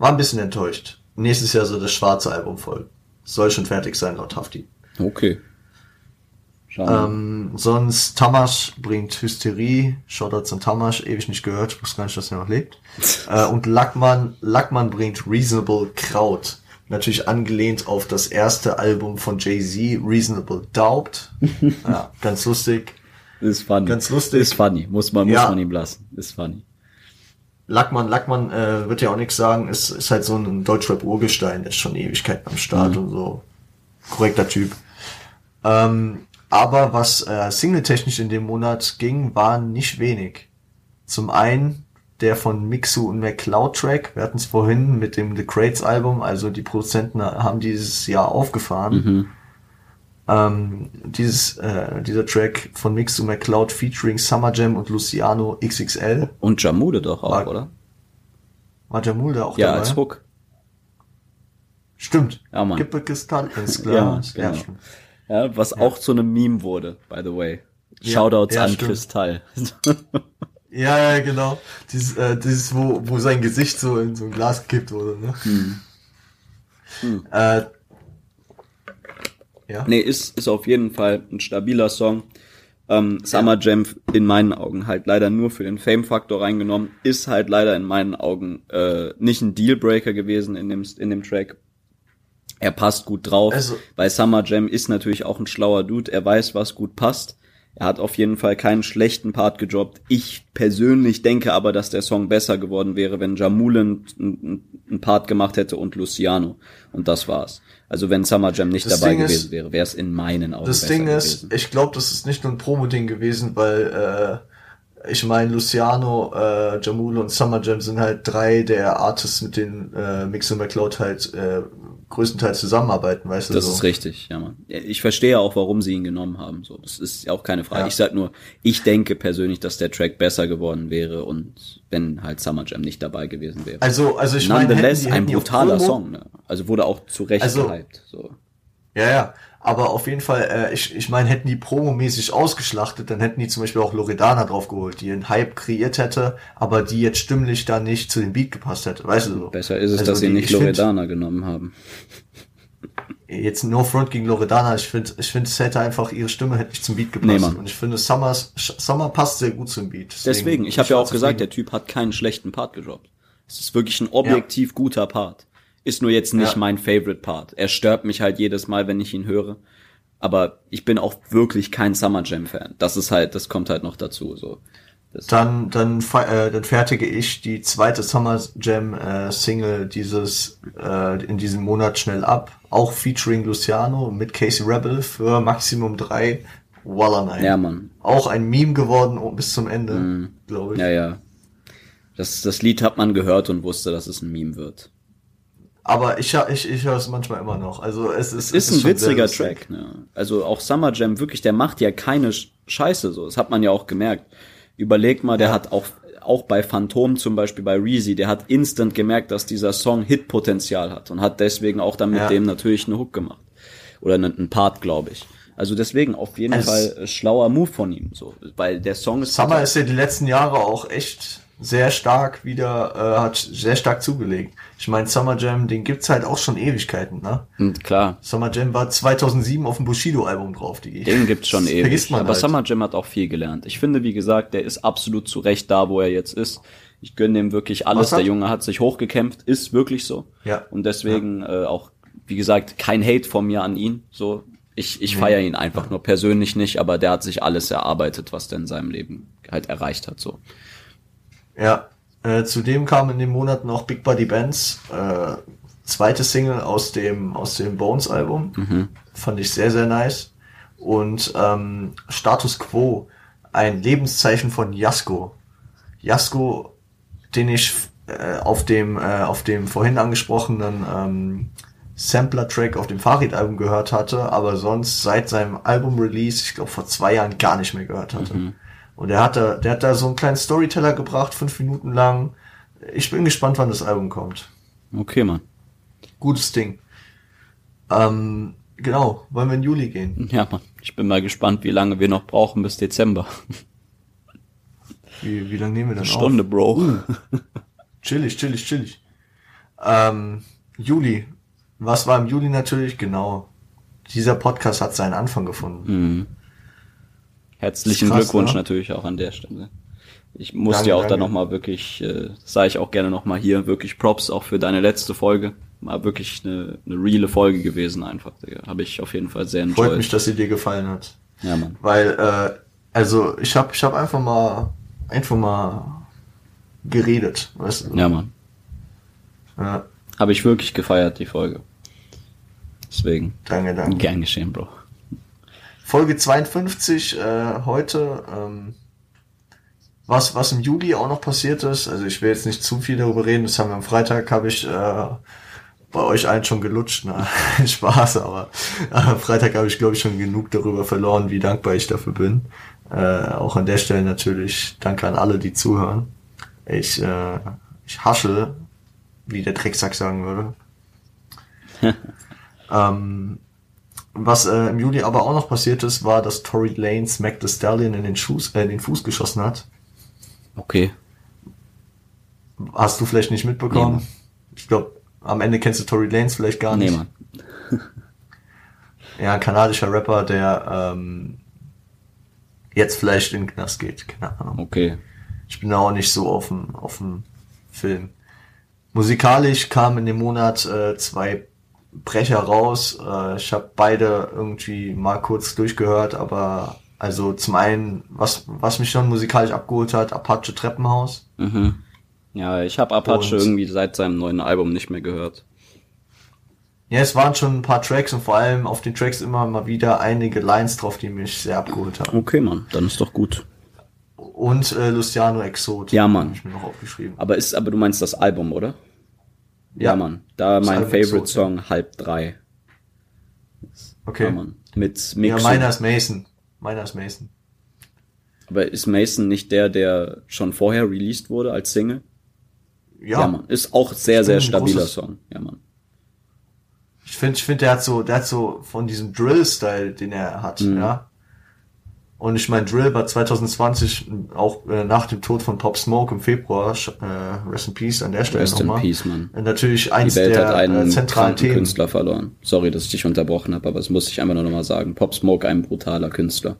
War ein bisschen enttäuscht. Nächstes Jahr soll das schwarze Album voll. Soll schon fertig sein, laut Hafti. Okay. Ähm, sonst Tamasch bringt Hysterie. Shoutouts an Tamasch, ewig nicht gehört, ich wusste gar nicht, dass er noch lebt. äh, und Lackmann, Lackmann bringt Reasonable Kraut. Natürlich angelehnt auf das erste Album von Jay-Z, Reasonable Doubt. ja, ganz lustig. Ist funny. ganz lustig. Ist funny. Muss man, muss Ja. man ihm lassen. Ist funny. Lackmann, Lackmann äh, wird ja auch nichts sagen, ist, ist halt so ein Deutschrap-Urgestein, ist schon Ewigkeit am Start und so. Korrekter Typ. Ähm, aber was äh, singletechnisch in dem Monat ging, war nicht wenig. Zum einen der von Mixu und McCloud Track, wir hatten es vorhin mit dem The Crates Album, also die Produzenten haben dieses Jahr aufgefahren. Ähm, dieses, äh, dieser Track von Mixu McCloud featuring Summer Jam und Luciano XXL. Und Jamude doch auch, War- oder? War Jamul da auch Ja, dabei? als Hook. Stimmt. Ja, Mann. Kristall ins Ja, Glas. genau. Ja, stimmt. Ja, was auch zu einem Meme wurde, by the way. Ja, Shoutouts ja, an stimmt. Kristall. Ja, ja, genau. Dieses, äh, dieses wo, wo sein Gesicht so in so ein Glas gekippt wurde, ne? Hm. Äh, ja. nee, ist, ist auf jeden Fall ein stabiler Song. Ähm, Summer Jam in meinen Augen halt leider nur für den Fame-Faktor reingenommen, ist halt leider in meinen Augen äh, nicht ein Dealbreaker gewesen in dem, in dem Track. Er passt gut drauf. Also- Bei Summer Jam ist natürlich auch ein schlauer Dude. Er weiß, was gut passt. Er hat auf jeden Fall keinen schlechten Part gejobbt. Ich persönlich denke aber, dass der Song besser geworden wäre, wenn Jamulen einen Part gemacht hätte und Luciano. Und das war's. Also wenn Summer Jam nicht Das dabei Ding ist- gewesen wäre, wäre es in meinen Augen Das Ding ist, gewesen. ich glaube, das ist nicht nur ein Promo-Ding gewesen, weil äh, ich meine, Luciano, äh, Jamul und Summer Jam sind halt drei der Artists, mit denen äh, Mix und McCloud halt äh, größtenteils zusammenarbeiten, weißt du? Das so. ist richtig, ja, man. Ich verstehe auch, warum sie ihn genommen haben. So, das ist auch keine Frage. Ja. Ich sag nur, ich denke persönlich, dass der Track besser geworden wäre und wenn halt Summer Jam nicht dabei gewesen wäre. Also, also ich meine, hätten die- ein hätten auf brutaler Song, ne? Also wurde auch zu Recht Also- gehypt. So. Ja, ja. Aber auf jeden Fall, äh, ich, ich meine, hätten die promomäßig ausgeschlachtet, dann hätten die zum Beispiel auch Loredana draufgeholt, die einen Hype kreiert hätte, aber die jetzt stimmlich da nicht zu dem Beat gepasst hätte, weißt du so. Besser ist es, Also dass sie die- nicht ich find- Loredana genommen haben. Jetzt no front gegen Loredana, ich finde, ich finde, es hätte einfach, ihre Stimme hätte nicht zum Beat gepasst. Nee. Und ich finde, Summers, Summer passt sehr gut zum Beat. Deswegen, ich habe ja auch gesagt, der. Typ hat keinen schlechten Part gedroppt. Es ist wirklich ein objektiv guter Part. Ist nur jetzt nicht Ja. mein Favorite Part. Er stört mich halt jedes Mal, wenn ich ihn höre. Aber ich bin auch wirklich kein Summer Jam Fan. Das ist halt, das kommt halt noch dazu, so. Das, Dann, dann, äh, dann fertige ich die zweite Summer Jam äh, Single dieses äh, in diesem Monat schnell ab, auch featuring Luciano mit Casey Rebel für Maximum 3 Walla Night. ja, Mann. Auch ein Meme geworden bis zum Ende, glaube ich. Ja, ja. Das, das Lied hat man gehört und wusste, dass es ein Meme wird. Aber ich, ich, ich höre es manchmal immer noch. Also es ist, Ist es ein schon sehr witziger. Track, ne? Also auch Summer Jam, wirklich, der macht ja keine Sch- Scheiße so. Das hat man ja auch gemerkt. Überleg mal, der Ja. hat auch, auch bei Phantom zum Beispiel, bei Reezy, der hat instant gemerkt, dass dieser Song Hitpotenzial hat und hat deswegen auch dann mit Ja. dem natürlich eine Hook gemacht. Oder einen, einen Part, glaube ich. Also deswegen auf jeden Es- Fall äh, schlauer Move von ihm, so. Weil der Song ist. Summer ist ja die letzten Jahre auch echt sehr stark wieder, äh, hat sehr stark zugelegt. Ich meine, Summer Jam, den gibt's halt auch schon Ewigkeiten, ne? Und klar, Summer Jam war 2007 auf dem Bushido-Album drauf, die Den gibt's schon ewig. Vergisst man Aber halt. Summer Jam hat auch viel gelernt. Ich finde, wie gesagt, der ist absolut zu Recht da, wo er jetzt ist. Ich gönne dem wirklich alles. Der Junge hat sich hochgekämpft, ist wirklich so. Ja. Und deswegen äh, auch, wie gesagt, kein Hate von mir an ihn. So, ich, ich feiere ihn einfach nur persönlich nicht, aber der hat sich alles erarbeitet, was der in seinem Leben halt erreicht hat. So. Ja. Äh, zudem kam in dem Monat noch Big Buddy Bands, äh, zweite Single aus dem, aus dem Bones-Album. Mhm. Fand ich sehr, sehr nice. Und ähm, Status Quo, ein Lebenszeichen von Jasko. Jasko, den ich äh, auf dem äh, auf dem vorhin angesprochenen ähm, Sampler-Track auf dem Farid-Album gehört hatte, aber sonst seit seinem Album-Release, ich glaube vor zwei Jahren, gar nicht mehr gehört hatte. Und er hat da, der hat da so einen kleinen Storyteller gebracht, fünf Minuten lang. Ich bin gespannt, wann das Album kommt. Okay, Mann. Gutes Ding. Ähm, genau, wollen wir in Juli gehen? Ja, Mann. Ich bin mal gespannt, wie lange wir noch brauchen bis Dezember. Wie, wie lange nehmen wir denn Stunde, auf? Bro. Chillig, chillig, chillig. Ähm, Juli. Was war im Juli natürlich? Genau. Dieser Podcast hat seinen Anfang gefunden. Mhm. Herzlichen krass, Glückwunsch ne? natürlich auch an der Stelle. Ich muss Danke, dir auch da danke. nochmal wirklich, äh, sage ich auch gerne nochmal hier, wirklich Props auch für deine letzte Folge. War wirklich eine, eine reale Folge gewesen einfach, Digga. Habe ich auf jeden Fall sehr Freut enjoyed. mich, dass sie dir gefallen hat. Ja, Mann. Weil, äh, also ich habe ich hab einfach mal einfach mal geredet, weißt du? Ja, Mann. ja Habe ich wirklich gefeiert, die Folge. Deswegen, danke, danke. gern geschehen, Bro. Folge 52 äh, heute. Ähm, was, was im Juli auch noch passiert ist, also ich will jetzt nicht zu viel darüber reden, das haben wir am Freitag, habe ich äh, bei euch allen schon gelutscht, na, Spaß, aber äh, am Freitag habe ich, glaube ich, schon genug darüber verloren, wie dankbar ich dafür bin. Äh, auch an der Stelle natürlich danke an alle, die zuhören. Ich, äh, ich hasche, wie der Drecksack sagen würde. ähm, was äh, im Juli aber auch noch passiert ist, war, dass Tory Lane Smack the Stallion in den, Schuss, äh, in den Fuß geschossen hat. Okay. Hast du vielleicht nicht mitbekommen? Nee, ich glaube, am Ende kennst du Tory Lanez vielleicht gar Nee, nicht. Mann. Ja, ein kanadischer Rapper, der ähm, jetzt vielleicht in den Knast geht. Keine Ahnung. Okay. Ich bin da auch nicht so auf dem, auf dem Film. Musikalisch kamen in dem Monat äh, zwei Brecher raus. Äh, ich habe beide irgendwie mal kurz durchgehört, aber also zum einen, was, was mich schon musikalisch abgeholt hat, Apache Treppenhaus. Mhm. Ja, ich habe Apache Und- irgendwie seit seinem neuen Album nicht mehr gehört. Ja, es waren schon ein paar Tracks und vor allem auf den Tracks immer mal wieder einige Lines drauf, die mich sehr abgeholt haben. Okay, Mann, dann ist doch gut. Und äh, Luciano Exot. Ja, Mann. Hab ich mir noch aufgeschrieben. Aber ist, aber du meinst das Album, oder? Ja, Mann. Da mein Favorite so, Song halb drei. Okay. Ja, Mann. Mit Ja, Mix. meiner ist Mason. Meiner ist Mason. aber ist Mason nicht der, der schon vorher released wurde als Single? Ja, Ja, Mann. Ist auch sehr, sehr stabiler Song. Ja, Mann. ich finde, ich finde, der hat so, der hat so von diesem Drill-Style, den er hat, Mhm. ja. Und ich meine, Drill war 2020 auch äh, nach dem Tod von Pop Smoke im Februar, äh, Rest in Peace an der Stelle Rest in nochmal. Peace, Mann. Äh, Natürlich Die eins Welt der hat äh, einen zentralen kranken Themen. Künstler verloren. Sorry, dass ich dich unterbrochen habe, aber das muss ich einfach nur nochmal sagen. Pop Smoke, ein brutaler Künstler.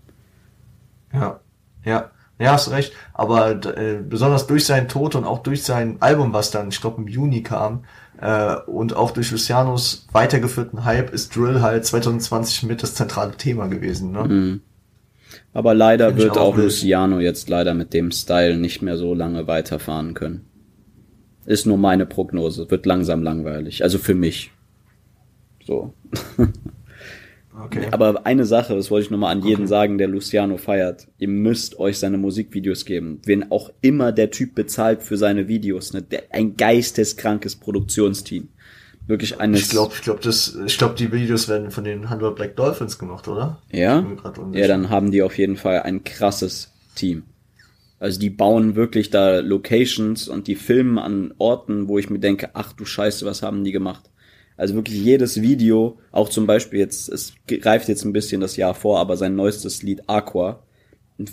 Ja, ja, ja, hast recht. Aber äh, besonders durch seinen Tod und auch durch sein Album, was dann, ich glaube, im Juni kam, äh, und auch durch Lucianos weitergeführten Hype ist Drill halt 2020 mit das zentrale Thema gewesen. Ne? Mhm. Aber leider wird auch auch. Luciano jetzt leider mit dem Style nicht mehr so lange weiterfahren können. Ist nur meine Prognose. Wird langsam langweilig. Also für mich. So. Okay. Aber eine Sache, das wollte ich nochmal an jeden sagen, der Luciano feiert. Ihr müsst euch seine Musikvideos geben. Wen auch immer der Typ bezahlt für seine Videos. Ne? Der, ein geisteskrankes Produktionsteam. Wirklich eines. Ich glaube, ich glaube, das, ich glaube, die Videos werden von den Handball Black Dolphins gemacht, oder? Ja? Ja, dann haben die auf jeden Fall ein krasses Team. Also die bauen wirklich da Locations und die filmen an Orten, wo ich mir denke, ach du Scheiße, was haben die gemacht? Also wirklich jedes Video, auch zum Beispiel jetzt, es greift jetzt ein bisschen das Jahr vor, aber sein neuestes Lied Aqua, ein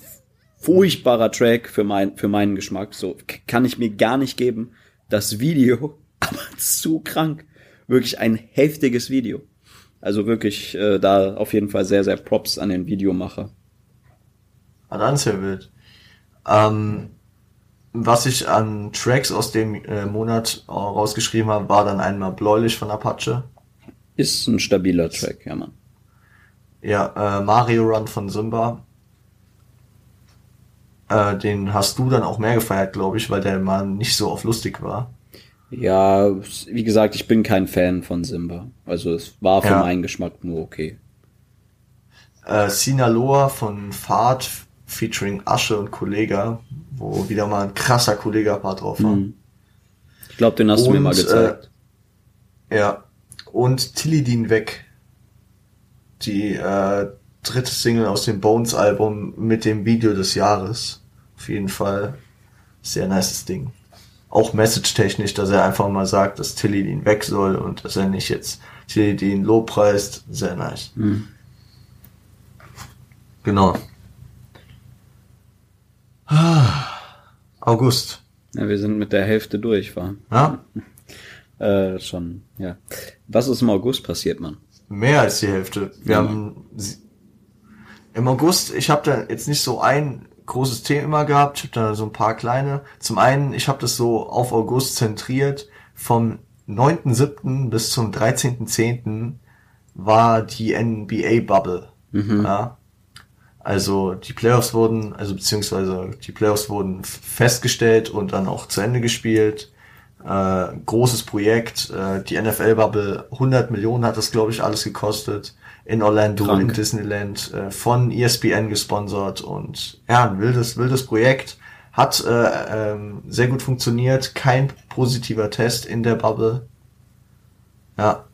furchtbarer Track für, mein, für meinen Geschmack, so kann ich mir gar nicht geben. Das Video, aber zu krank. Wirklich ein heftiges Video. Also wirklich äh, da auf jeden Fall sehr, sehr Props an den Videomacher. Ah, dann ist ja wild. Ähm, was ich an Tracks aus dem äh, Monat äh, rausgeschrieben habe, war dann einmal Bläulich von Apache. Ist ein stabiler Track, ja Mann. Ja, äh, Mario Run von Simba. Äh, den hast du dann auch mehr gefeiert, glaube ich, weil der mal nicht so auf lustig war. Ja, wie gesagt, ich bin kein Fan von Simba. Also es war für Ja. meinen Geschmack nur okay. Äh, Sinaloa von Fahrt featuring Asche und Kollega, wo wieder mal ein krasser Kollega-Part drauf war. Mhm. Ich glaube, den hast du mir Und, mal gezeigt. Ja. Und Tilidin weg. Die äh, dritte Single aus dem Bones-Album mit dem Video des Jahres. Auf jeden Fall sehr nices Ding. Auch message-technisch, dass er einfach mal sagt, dass Tilidin weg soll und dass er nicht jetzt Tilidin lobpreist. Sehr nice. Mhm. Genau. Ah, August. Ja, wir sind mit der Hälfte durch, war. Ja? Äh, schon, ja. Was ist im August passiert, Mann? Mehr als die Hälfte. Wir Ja. haben im August, ich habe da jetzt nicht so ein großes Thema gehabt, ich habe da so ein paar kleine. Zum einen, ich habe das so auf August zentriert. Vom 9.7. bis zum 13.10. war die NBA-Bubble. Ja. Also die Playoffs wurden, also beziehungsweise die Playoffs wurden festgestellt und dann auch zu Ende gespielt. Äh, großes Projekt, äh, die NFL-Bubble, 100 Millionen hat das, glaube ich, alles gekostet. In Orlando, Krank. in Disneyland, äh, von ESPN gesponsert und ja, ein wildes, wildes Projekt. Hat äh, ähm, sehr gut funktioniert, kein positiver Test in der Bubble. Ja,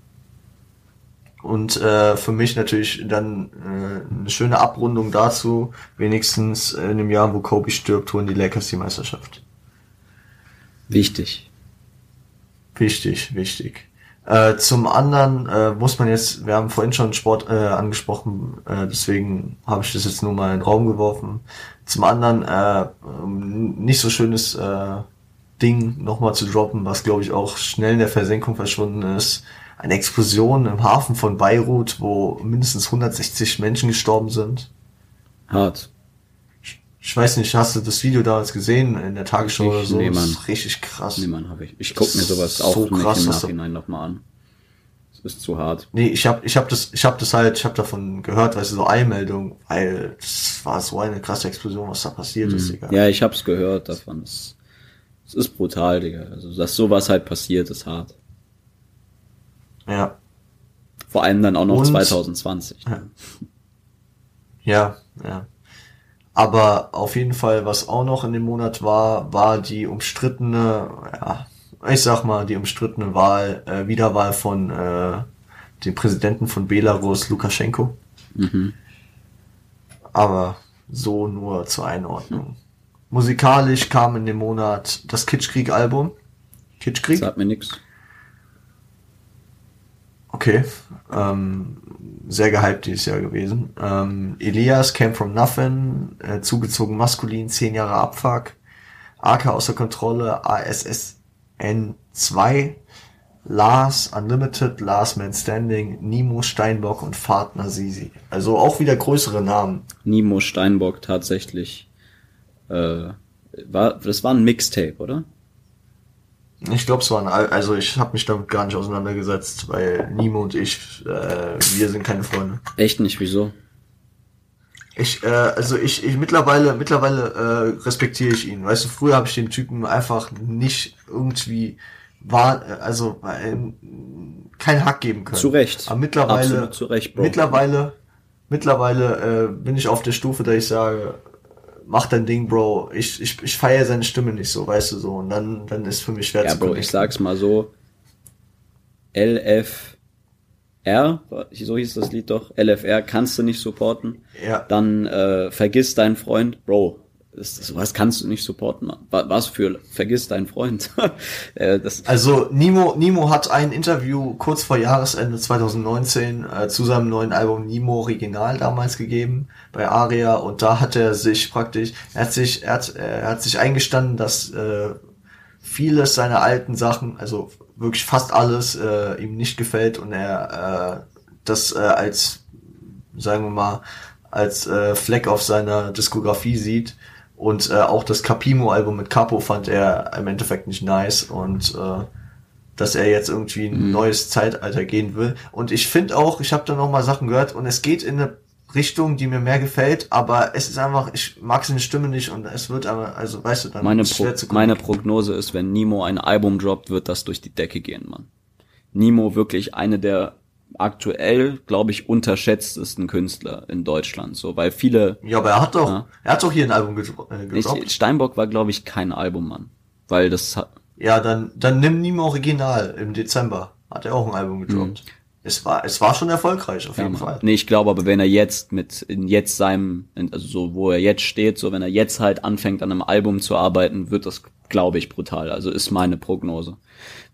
und äh, für mich natürlich dann äh, eine schöne Abrundung dazu. Wenigstens in dem Jahr, wo Kobe stirbt, holen die Lakers die Meisterschaft. Wichtig. Wichtig, wichtig. Äh, zum anderen äh, muss man jetzt, wir haben vorhin schon Sport äh, angesprochen, äh, deswegen habe ich das jetzt nur mal in den Raum geworfen. Zum anderen äh, nicht so schönes äh, Ding nochmal zu droppen, was glaube ich auch schnell in der Versenkung verschwunden ist. Eine Explosion im Hafen von Beirut, wo mindestens 160 Menschen gestorben sind. Hart. Ich weiß nicht, hast du das Video damals gesehen in der Tagesschau Ich- oder so? nee, das Mann. ist richtig krass. Nee, Mann, hab ich. Ich guck mir Das sowas auch so nicht krass, im was da- Nachhinein nochmal an. Das ist zu hart. Nee, ich hab, ich hab das, ich hab das halt, ich hab davon gehört, weißt du, so Eilmeldung, weil das war so eine krasse Explosion, was da passiert ist, Digga. Mhm. Ja, ich hab's gehört davon. Es, es ist brutal, Digga. Also, dass sowas halt passiert, ist hart. Ja, Vor allem dann auch noch Und- 2020. Ja. ja, ja. Aber auf jeden Fall, was auch noch in dem Monat war, war die umstrittene, ja, ich sag mal, die umstrittene Wahl, äh, Wiederwahl von äh, dem Präsidenten von Belarus, Lukaschenko. Mhm. Aber so nur zur Einordnung. Musikalisch kam in dem Monat das Kitschkrieg-Album. Kitschkrieg? Sagt mir nix. Okay. Ähm, sehr gehypt dieses Jahr gewesen. Ähm, Elias Came From Nothing, äh, zugezogen maskulin, 10 Jahre Abfuck. AK außer Kontrolle, ASSN 2, Lars Unlimited, Last Man Standing, Nimo Steinbock und Partner Sisi. Also auch wieder größere Namen. Nimo Steinbock tatsächlich. Äh, war, das war ein Mixtape, oder? Ich glaube, es war ein, Al also ich habe mich damit gar nicht auseinandergesetzt, weil Nimo und ich, äh, wir sind keine Freunde. Echt nicht, wieso? Ich, äh, also ich, ich mittlerweile, mittlerweile äh, respektiere ich ihn. Weißt du, früher habe ich den Typen einfach nicht irgendwie war, also äh, kein Hack geben können. Zu Recht. Aber mittlerweile, Absolut zu Recht, Bro. mittlerweile, mittlerweile äh, bin ich auf der Stufe, da ich sage, mach dein Ding, Bro. Ich, ich, ich feiere seine Stimme nicht so, weißt du so. Und dann, dann ist für mich schwer Ja, zu Bro, ich sag's mal so. LFR, so hieß das Lied doch. LFR kannst du nicht supporten. Ja. Dann äh, vergiss deinen Freund, Bro. Das, das, was kannst du nicht supporten, Mann? Wa- Was für vergiss deinen Freund? äh, das, Also Nimo, Nimo hat ein Interview kurz vor Jahresende 2019 äh, zu seinem neuen Album Nimo Original damals gegeben bei Aria und da hat er sich praktisch, er hat sich, er hat, er hat sich eingestanden, dass äh, vieles seiner alten Sachen, also wirklich fast alles, äh, ihm nicht gefällt und er äh, das äh, als, sagen wir mal, als äh, Fleck auf seiner Diskografie sieht. Und äh, auch das Capimo-Album mit Capo fand er im Endeffekt nicht nice und äh, dass er jetzt irgendwie ein neues Zeitalter gehen will. Und ich finde auch, ich habe da noch mal Sachen gehört und es geht in eine Richtung, die mir mehr gefällt, aber es ist einfach, ich mag seine Stimme nicht und es wird aber, also weißt du, dann meine, ist schwer zu meine Prognose ist, wenn Nemo ein Album droppt, wird das durch die Decke gehen, Mann. Nemo wirklich eine der aktuell, glaube ich, unterschätztesten Künstler in Deutschland, so, weil viele, Ja, aber er hat doch, Ja. er hat doch hier ein Album gedro äh, gedroppt. ich, Steinbock war, glaube ich, kein Album, Mann, weil das hat, Ja, dann, dann nimm Nimo Original im Dezember. Hat er auch ein Album gedroppt. Es war, es war schon erfolgreich, auf. Ja, jeden. Fall. Nee, ich glaube aber, wenn er jetzt mit, in jetzt seinem, in- also so, wo er jetzt steht, so, wenn er jetzt halt anfängt, an einem Album zu arbeiten, wird das, glaube ich, brutal. Also ist meine Prognose.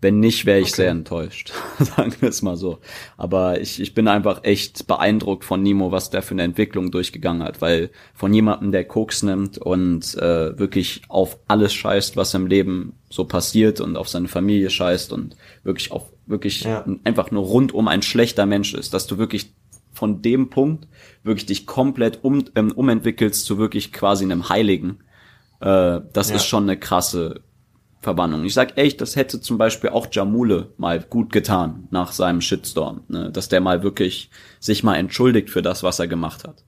Wenn nicht, wäre ich sehr enttäuscht. Sagen wir es mal so. Aber ich, ich bin einfach echt beeindruckt von Nemo, was der für eine Entwicklung durchgegangen hat, weil von jemandem, der Koks nimmt und äh, wirklich auf alles scheißt, was im Leben so passiert und auf seine Familie scheißt und wirklich auf wirklich Ja. einfach nur rundum ein schlechter Mensch ist, dass du wirklich von dem Punkt wirklich dich komplett um, ähm, umentwickelst zu wirklich quasi einem Heiligen. Äh, das Ja. ist schon eine krasse Verbannung. Ich sag echt, das hätte zum Beispiel auch Jamule mal gut getan nach seinem Shitstorm, ne? dass der mal wirklich sich mal entschuldigt für das, was er gemacht hat.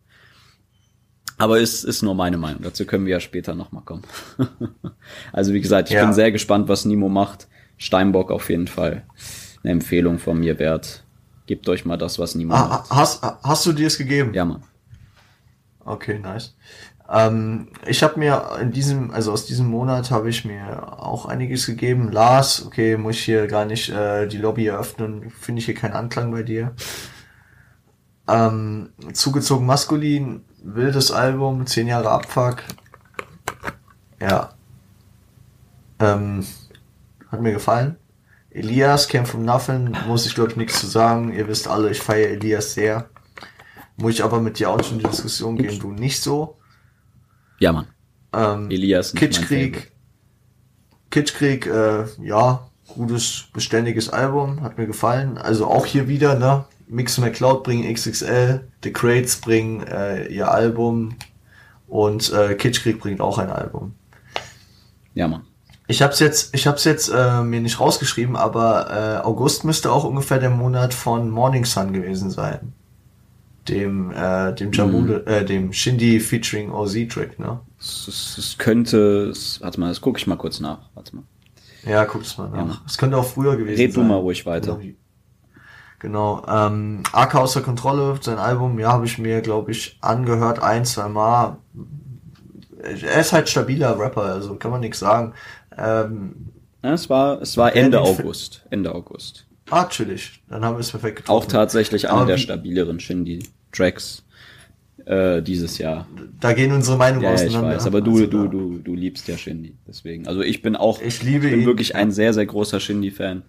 Aber ist, ist nur meine Meinung. Dazu können wir ja später nochmal kommen. also wie gesagt, ich Ja. bin sehr gespannt, was Nimo macht. Steinbock auf jeden Fall eine Empfehlung von mir wert. Gebt euch mal das, was Nimo Ah, macht. hast, hast du dir es gegeben? Ja, Mann. Okay, nice. Ähm, ich habe mir in diesem, also aus diesem Monat habe ich mir auch einiges gegeben. Lars, okay, muss ich hier gar nicht äh, die Lobby eröffnen, finde ich hier keinen Anklang bei dir. Ähm, zugezogen maskulin, wildes Album, 10 Jahre Abfuck. Ja. Ähm, hat mir gefallen. Elias, Came From Nothing, muss ich glaube ich nichts zu sagen. Ihr wisst alle, ich feiere Elias sehr. Muss ich aber mit dir auch schon in die Diskussion gehen, du nicht so. Ja, Mann. Ähm, Elias. Kitschkrieg. Kitschkrieg, äh, ja, gutes, beständiges Album, hat mir gefallen. Also auch hier wieder, ne? Mix McCloud bringen XXL, The Crates bringen äh, ihr Album und äh, Kitschkrieg bringt auch ein Album. Ja, Mann. Ich hab's jetzt, ich hab's jetzt äh, mir nicht rausgeschrieben, aber äh, August müsste auch ungefähr der Monat von Morning Sun gewesen sein. Dem, äh, dem Jamule, äh, dem Shindy featuring OZ Track, ne? Es, es, es könnte, es, warte mal, das gucke ich mal kurz nach. Warte mal. Ja, guck's mal Ja. nach. Es könnte auch früher gewesen Red du sein. mal ruhig weiter. Genau. Ähm, AK außer Kontrolle, sein Album, ja, habe ich mir, glaube ich, angehört, ein, zwei Mal. Er ist halt stabiler Rapper, also kann man nichts sagen. Ähm, Ja, es war, es war Ende August. Ende August. Ah, chillig. Dann haben wir es perfekt getroffen. Auch tatsächlich einer der stabileren Shindy-Tracks äh, dieses Jahr. Da gehen unsere Meinungen ja, auseinander. Ich weiß, aber du, also, du, du, du liebst ja Shindy. Deswegen. Also ich bin auch, ich, liebe ich bin ihn. wirklich ein sehr, sehr großer Shindy-Fan.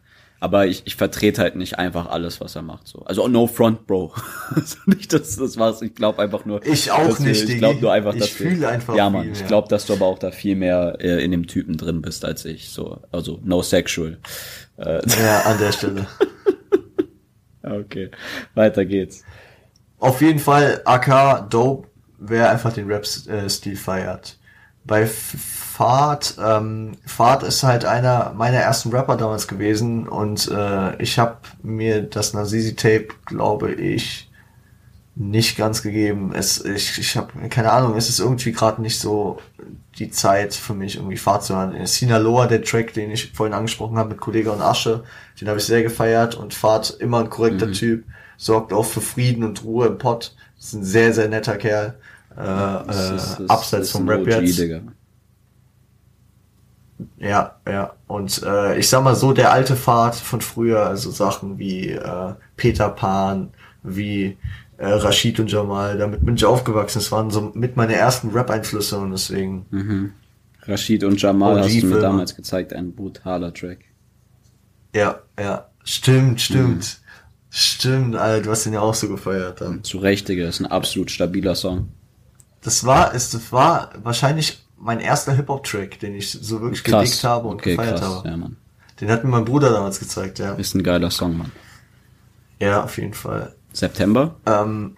Aber ich, ich vertrete halt nicht einfach alles, was er macht. So. Also no front, Bro. also nicht, dass das war's. Ich glaube einfach nur. Ich auch nicht. Du, ich glaube nur einfach, ich dass fühle du, einfach. Ja, Mann. Ich glaube, dass du aber auch da viel mehr äh, in dem Typen drin bist als ich. So, also no sexual. Äh, ja, an der Stelle. okay, weiter geht's. Auf jeden Fall AK Dope, wer einfach den Rap-Stil feiert. Bei Fahrt, ähm, Fahrt ist halt einer meiner ersten Rapper damals gewesen und äh, ich habe mir das Nazizi-Tape, glaube ich, nicht ganz gegeben. Es, ich ich habe keine Ahnung, es ist irgendwie gerade nicht so die Zeit für mich, irgendwie Fahrt zu hören. Sinaloa, der Track, den ich vorhin angesprochen habe mit Kollege und Asche, den habe ich sehr gefeiert und Fahrt immer ein korrekter mhm. Typ, sorgt auch für Frieden und Ruhe im Pott. ist ein sehr, sehr netter Kerl. Äh, äh, abseits vom Rap jetzt. Digga. Ja, ja. Und äh, ich sag mal so, der alte Pfad von früher, also Sachen wie äh, Peter Pan, wie äh, Rashid und Jamal, damit bin ich aufgewachsen. Das waren so mit meine ersten Rap-Einflüsse und deswegen. Mhm. Rashid und Jamal hast du mir damals gezeigt, ein brutaler Track. Ja, ja. Stimmt, stimmt. Mhm. Stimmt, Alter, du hast den ja auch so gefeiert dann. Zu Recht, Digga, ist ein absolut stabiler Song. Das war, es das war wahrscheinlich mein erster Hip-Hop-Track, den ich so wirklich krass. gedickt habe und okay, gefeiert krass. habe. Ja, Mann. Den hat mir mein Bruder damals gezeigt, ja. Ist ein geiler Song, Mann. Ja, auf jeden Fall. September? Ähm,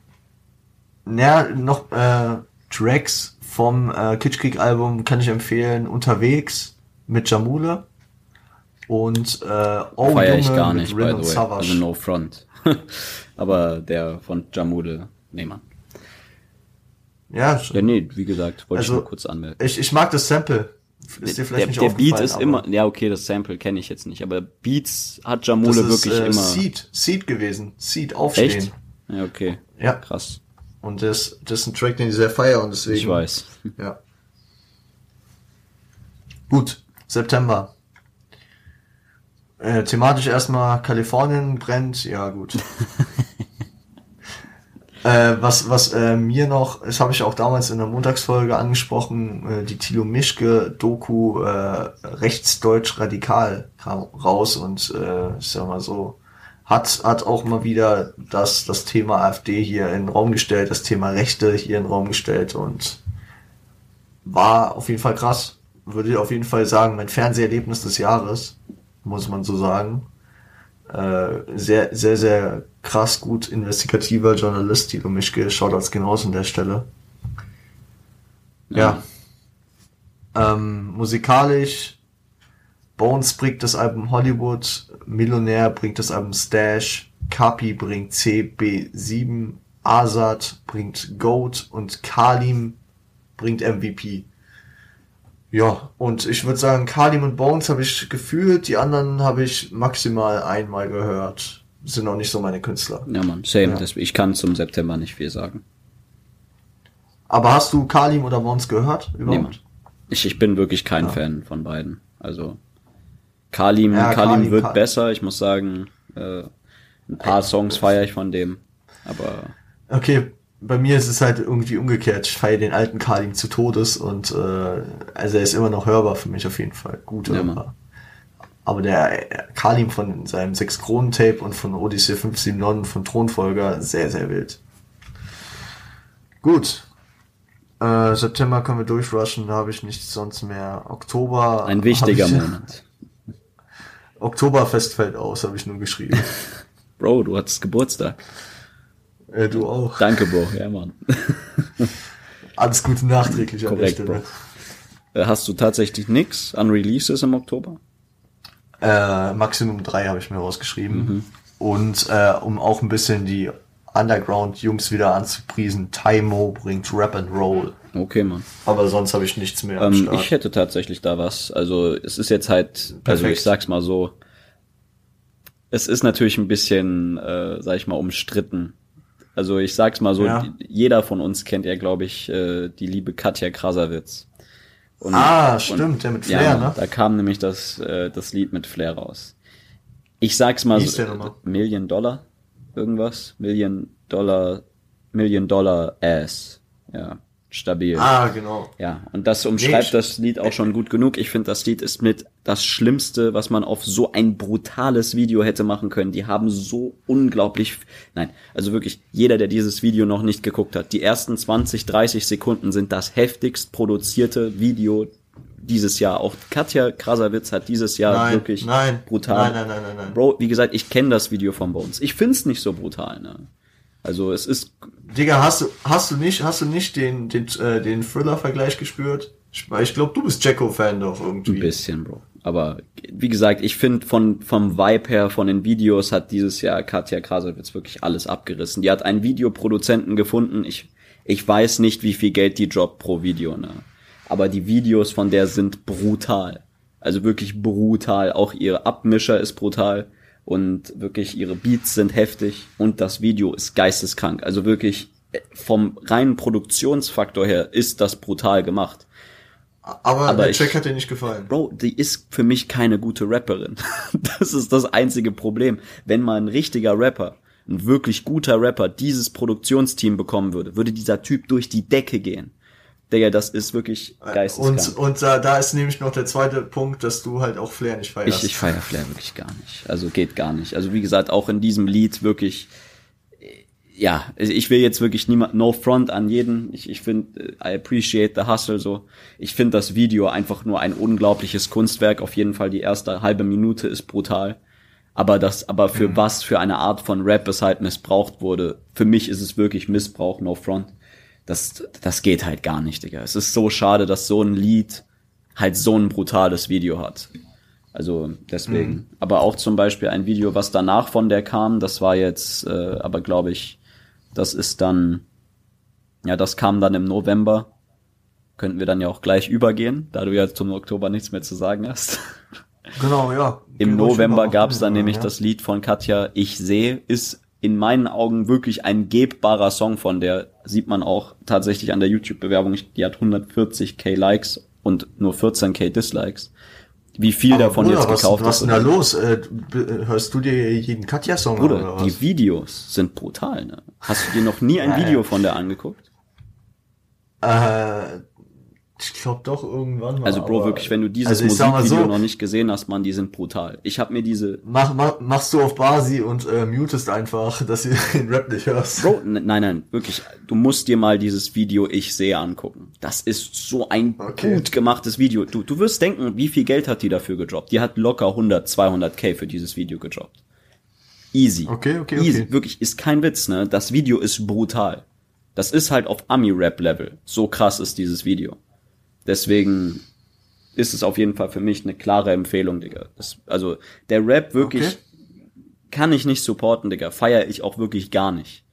naja, noch äh, Tracks vom äh, Kitschkrieg Album kann ich empfehlen. Unterwegs mit Jamule und äh, Oh Feier Junge ich gar mit nicht, by the way. Savage. Also No Front. Aber der von Jamule, nee, Mann. Ja, Ja, nee, wie gesagt, wollte Also, ich nur kurz anmelden. ich, ich mag das Sample. Ist dir vielleicht der, nicht der Beat ist immer, ja okay, das Sample kenne ich jetzt nicht, aber Beats hat Jamule das ist, wirklich äh, immer. Seed, Seed gewesen. Seed aufstehen. Echt? Ja, okay. Ja. Krass. Und das, das ist ein Track, den ich sehr feiere und deswegen. Ich weiß. Ja. Gut, September. Äh, thematisch erstmal Kalifornien brennt, ja gut. äh, was was äh, mir noch, das habe ich auch damals in der Montagsfolge angesprochen, äh, die Thilo Mischke Doku äh, Rechtsdeutsch Radikal kam raus und äh, ich sag mal so, hat, hat auch mal wieder das, das Thema AfD hier in den Raum gestellt, das Thema Rechte hier in den Raum gestellt und war auf jeden Fall krass. Würde ich auf jeden Fall sagen, mein Fernseherlebnis des Jahres, muss man so sagen. Äh, sehr, sehr, sehr krass gut investigativer Journalist, Tilo Mischke, Shoutouts genauso an der Stelle. Ja. Ähm, musikalisch, Bones bringt das Album Hollywood, Millionär bringt das Album Stash, Kapi bringt CB7, Azad bringt Goat und Kalim bringt MVP. Ja, und ich würde sagen, Kalim und Bones habe ich gefühlt, die anderen habe ich maximal einmal gehört. Sind auch nicht so meine Künstler. Ja, Mann, same. Ja. Das, ich kann zum September nicht viel sagen. Aber hast du Kalim oder Bones gehört? Überhaupt? Ich, ich bin wirklich kein Ja. Fan von beiden. Also Kalim, Ja, Kalim, Kalim, wird Kal- besser. Ich muss sagen, äh, ein paar Songs feiere ich von dem. Aber Okay, bei mir ist es halt irgendwie umgekehrt. Ich feiere den alten Kalim zu Todes und äh, also er ist immer noch hörbar für mich auf jeden Fall. Gut Ja, hörbar. Mann. Aber der äh, Kalim von seinem 6 Kronen Tape und von Odyssey 579 von Thronfolger sehr, sehr wild. Gut. Äh, September können wir durchrushen, da habe ich nichts sonst mehr. Oktober. ein wichtiger ich, Monat. Oktoberfest fällt aus, habe ich nur geschrieben. Bro, du hattest Geburtstag. Äh, du auch. Danke, Bro. Ja, Mann. Alles Gute nachträglich an der Korrekt, Stelle. Bro. Äh, Hast du tatsächlich nix an Releases im Oktober? Äh, Maximum 3 habe ich mir rausgeschrieben. Mhm. Und äh, um auch ein bisschen die Underground-Jungs wieder anzupriesen, Taimo bringt Rap and Roll. Okay, Mann. Aber sonst habe ich nichts mehr Ähm, ich hätte tatsächlich da was. Also es ist jetzt halt, also Perfekt. ich sag's mal so, es ist natürlich ein bisschen, äh, sag ich mal, umstritten. Also ich sag's mal so, Ja. jeder von uns kennt ja, glaube ich, äh, die liebe Katja Krasavitz. Und, ah, stimmt, der mit Flair, ja, ne? Da kam nämlich das, äh, das Lied mit Flair raus. Ich sag's mal so? Million Dollar, irgendwas, Million Dollar, Million Dollar Ass, ja, stabil. Ah, genau. Ja, und das umschreibt ich- das Lied auch schon gut genug. Ich finde, das Lied ist mit das Schlimmste, was man auf so ein brutales Video hätte machen können. Die haben so unglaublich, nein, also wirklich, jeder, der dieses Video noch nicht geguckt hat, die ersten 20, 30 Sekunden sind das heftigst produzierte Video dieses Jahr. Auch Katja Krasavitz hat dieses Jahr Nein, wirklich nein, brutal. nein, nein, nein, nein, nein. Bro, wie gesagt, ich kenne das Video von Bones. Ich find's nicht so brutal, ne? Also es ist Digga, hast du, hast du nicht, hast du nicht den, den, äh, den Thriller-Vergleich gespürt? Ich, ich glaube, du bist Jacko-Fan doch Ein irgendwie. bisschen, Bro. Aber wie gesagt, ich finde von vom Vibe her, von den Videos hat dieses Jahr Katja Krasowitz wirklich alles abgerissen. Die hat einen Videoproduzenten gefunden. Ich ich weiß nicht, wie viel Geld die droppt pro Video, ne? Aber die Videos von der sind brutal. Also wirklich brutal. Auch ihre Abmischer ist brutal und wirklich ihre Beats sind heftig und das Video ist geisteskrank. Also wirklich äh, vom reinen Produktionsfaktor her ist das brutal gemacht. Aber, Aber der Track hat dir nicht gefallen. Bro, die ist für mich keine gute Rapperin. Das ist das einzige Problem. Wenn mal ein richtiger Rapper, ein wirklich guter Rapper dieses Produktionsteam bekommen würde, würde dieser Typ durch die Decke gehen. Digga, das ist wirklich geisteskrank. Und, und da, da ist nämlich noch der zweite Punkt, dass du halt auch Flair nicht feierst. Ich, ich feier Flair wirklich gar nicht. Also geht gar nicht. Also wie gesagt, auch in diesem Lied wirklich, äh, ja, ich will jetzt wirklich niemand, no front an jeden. Ich, ich finde, I appreciate the hustle so. Ich finde das Video einfach nur ein unglaubliches Kunstwerk. Auf jeden Fall die erste halbe Minute ist brutal. Aber das, aber für Mhm. was für eine Art von Rap es halt missbraucht wurde, für mich ist es wirklich Missbrauch, no front. Das, das geht halt gar nicht, Digga. Es ist so schade, dass so ein Lied halt so ein brutales Video hat. Also deswegen. Mhm. Aber auch zum Beispiel ein Video, was danach von der kam, das war jetzt, äh, aber glaube ich, das ist dann, ja, das kam dann im November. Könnten wir dann ja auch gleich übergehen, da du ja zum Oktober nichts mehr zu sagen hast. Genau, ja. Im November über- gab es dann ja. nämlich das Lied von Katja Ich sehe, ist in meinen Augen wirklich ein gebbarer Song von der, sieht man auch tatsächlich an der YouTube-Bewerbung, die hat 140k Likes und nur 14k Dislikes. Wie viel Aber davon Bruder, jetzt was, gekauft was ist. ist denn da los? Äh, b- hörst du dir jeden Katja-Song an oder Bruder, was? die Videos sind brutal, ne? Hast du dir noch nie ein Video von der angeguckt? Äh, ich glaube doch irgendwann mal. Also Bro, aber- wirklich, wenn du dieses also Musikvideo so, noch nicht gesehen hast, man, die sind brutal. Ich habe mir diese Mach, mach, machst du auf Basi und äh, mutest einfach, dass du den Rap nicht hörst. Bro, nein, nein, wirklich, du musst dir mal dieses Video Ich sehe angucken. Das ist so ein Okay. gut gemachtes Video. Du, du wirst denken, wie viel Geld hat die dafür gedroppt? Die hat locker 100, 200k für dieses Video gedroppt. Easy. Okay, okay, Easy. okay. Wirklich, ist kein Witz, ne? Das Video ist brutal. Das ist halt auf Ami-Rap-Level. So krass ist dieses Video. Deswegen ist es auf jeden Fall für mich eine klare Empfehlung, Digga. Das, also, der Rap wirklich Okay. kann ich nicht supporten, Digga. Feier ich auch wirklich gar nicht.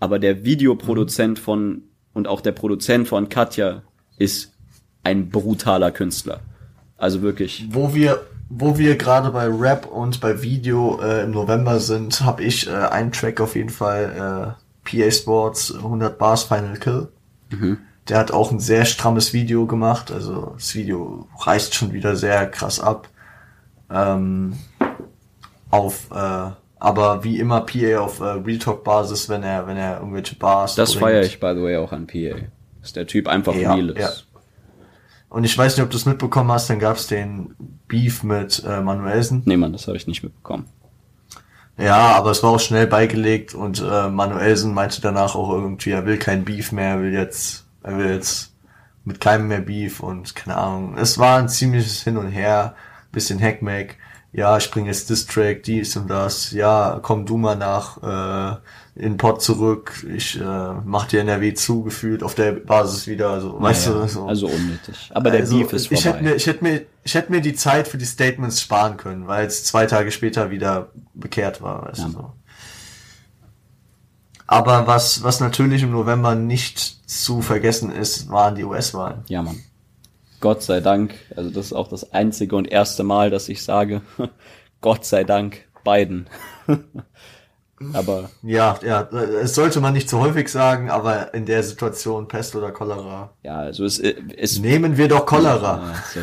Aber der Videoproduzent von und auch der Produzent von Katja ist ein brutaler Künstler. Also wirklich. Wo wir, wo wir gerade bei Rap und bei Video äh, im November sind, habe ich äh, einen Track auf jeden Fall, äh, PA Sports 100 Bars Final Kill. Der hat auch ein sehr strammes Video gemacht, also das Video reißt schon wieder sehr krass ab. Ähm, auf, äh, aber wie immer PA auf äh, Real Talk Basis, wenn er, wenn er irgendwelche Bars Das feiere ich, by the way, auch an PA. Dass der Typ einfach Ja, real ist. ja. Und ich weiß nicht, ob du es mitbekommen hast, dann gab es den Beef mit äh, Manuelsen. Nee, Mann, das habe ich nicht mitbekommen. Ja, aber es war auch schnell beigelegt und äh, Manuelsen meinte danach auch irgendwie, er will kein Beef mehr, er will jetzt, er will jetzt mit keinem mehr Beef und keine Ahnung. Es war ein ziemliches Hin und Her, bisschen Hackmack. Ja, ich bringe jetzt Distrack, dies und das. Ja, komm du mal nach äh, in Pott zurück. Ich äh, mach dir NRW zugefühlt auf der Basis wieder. Also, weißt du, so. Also unnötig. Aber der Also, Beef ist ich hätte vorbei. mir, ich hätte mir, ich hätte mir die Zeit für die Statements sparen können, weil es zwei Tage später wieder bekehrt war, weißt Ja. du so. Aber was, was natürlich im November nicht zu vergessen ist, waren die US-Wahlen. Ja, Mann. Gott sei Dank. Also das ist auch das einzige und erste Mal, dass ich sage, Gott sei Dank Biden. Aber Ja, ja, es sollte man nicht zu häufig sagen, aber in der Situation Pest oder Cholera. ja, also es, es Nehmen wir doch Cholera. Ja,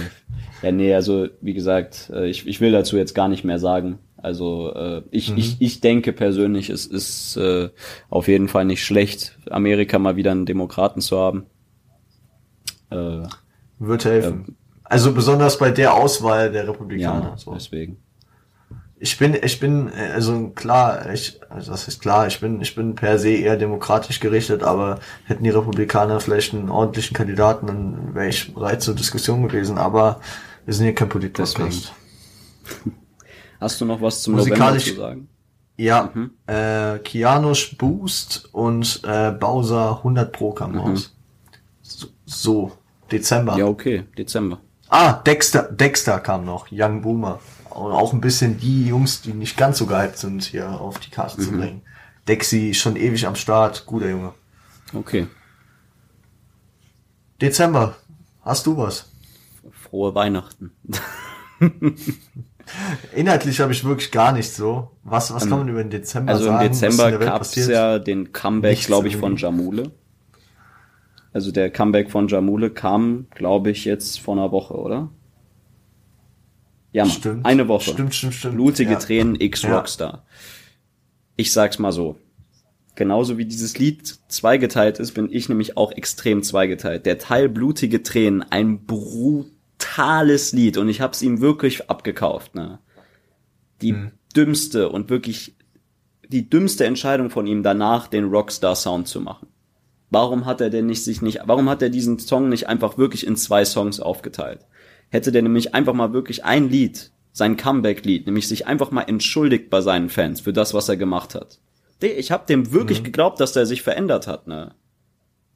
ja, nee, also wie gesagt, äh, ich, ich will dazu jetzt gar nicht mehr sagen. Also äh, ich, ich, ich denke persönlich, es ist äh, auf jeden Fall nicht schlecht, Amerika mal wieder einen Demokraten zu haben. Äh, Wird helfen. Also besonders bei der Auswahl der Republikaner. ja, so. deswegen. Ich bin, ich bin, äh, also klar, ich, also das ist klar, ich bin, ich bin per se eher demokratisch gerichtet, aber hätten die Republikaner vielleicht einen ordentlichen Kandidaten, dann wäre ich bereit zur Diskussion gewesen, aber wir sind hier kein Polit-Podcast. Hast du noch was zum Musikalisch- November zu sagen? Ja, äh, Kianosch Boost und äh, Bowser 100 Pro kam raus. So, so, Dezember. Ja, okay, Dezember. Ah, Dexter, Dexter kam noch, Young Boomer. Und auch ein bisschen die Jungs, die nicht ganz so gehypt sind, hier auf die Karte zu bringen. Dexy schon ewig am Start, guter Junge. Okay. Dezember, hast du was? Frohe Weihnachten. Inhaltlich habe ich wirklich gar nicht so. Was, was kann man über den Dezember Also im sagen? was in Dezember gab es ja den Comeback, glaube ich, von. Jamule. Also der Comeback von Jamule kam, glaube ich, jetzt vor einer Woche, oder? Ja, Mann, Stimmt. eine Woche. Stimmt, stimmt, stimmt. Blutige Ja. Tränen X Ja. Ich sag's mal so. Genauso wie dieses Lied zweigeteilt ist, bin ich nämlich auch extrem zweigeteilt. Der Teil Blutige Tränen, ein brutales Lied und ich hab's ihm wirklich abgekauft, ne? Die Mhm. dümmste und wirklich die dümmste Entscheidung von ihm danach, den Rockstar Sound zu machen. Warum hat er denn nicht sich nicht, warum hat er diesen Song nicht einfach wirklich in zwei Songs aufgeteilt? Hätte der nämlich einfach mal wirklich ein Lied, sein Comeback-Lied, nämlich sich einfach mal entschuldigt bei seinen Fans für das, was er gemacht hat. Ich hab dem wirklich geglaubt, dass der sich verändert hat, ne?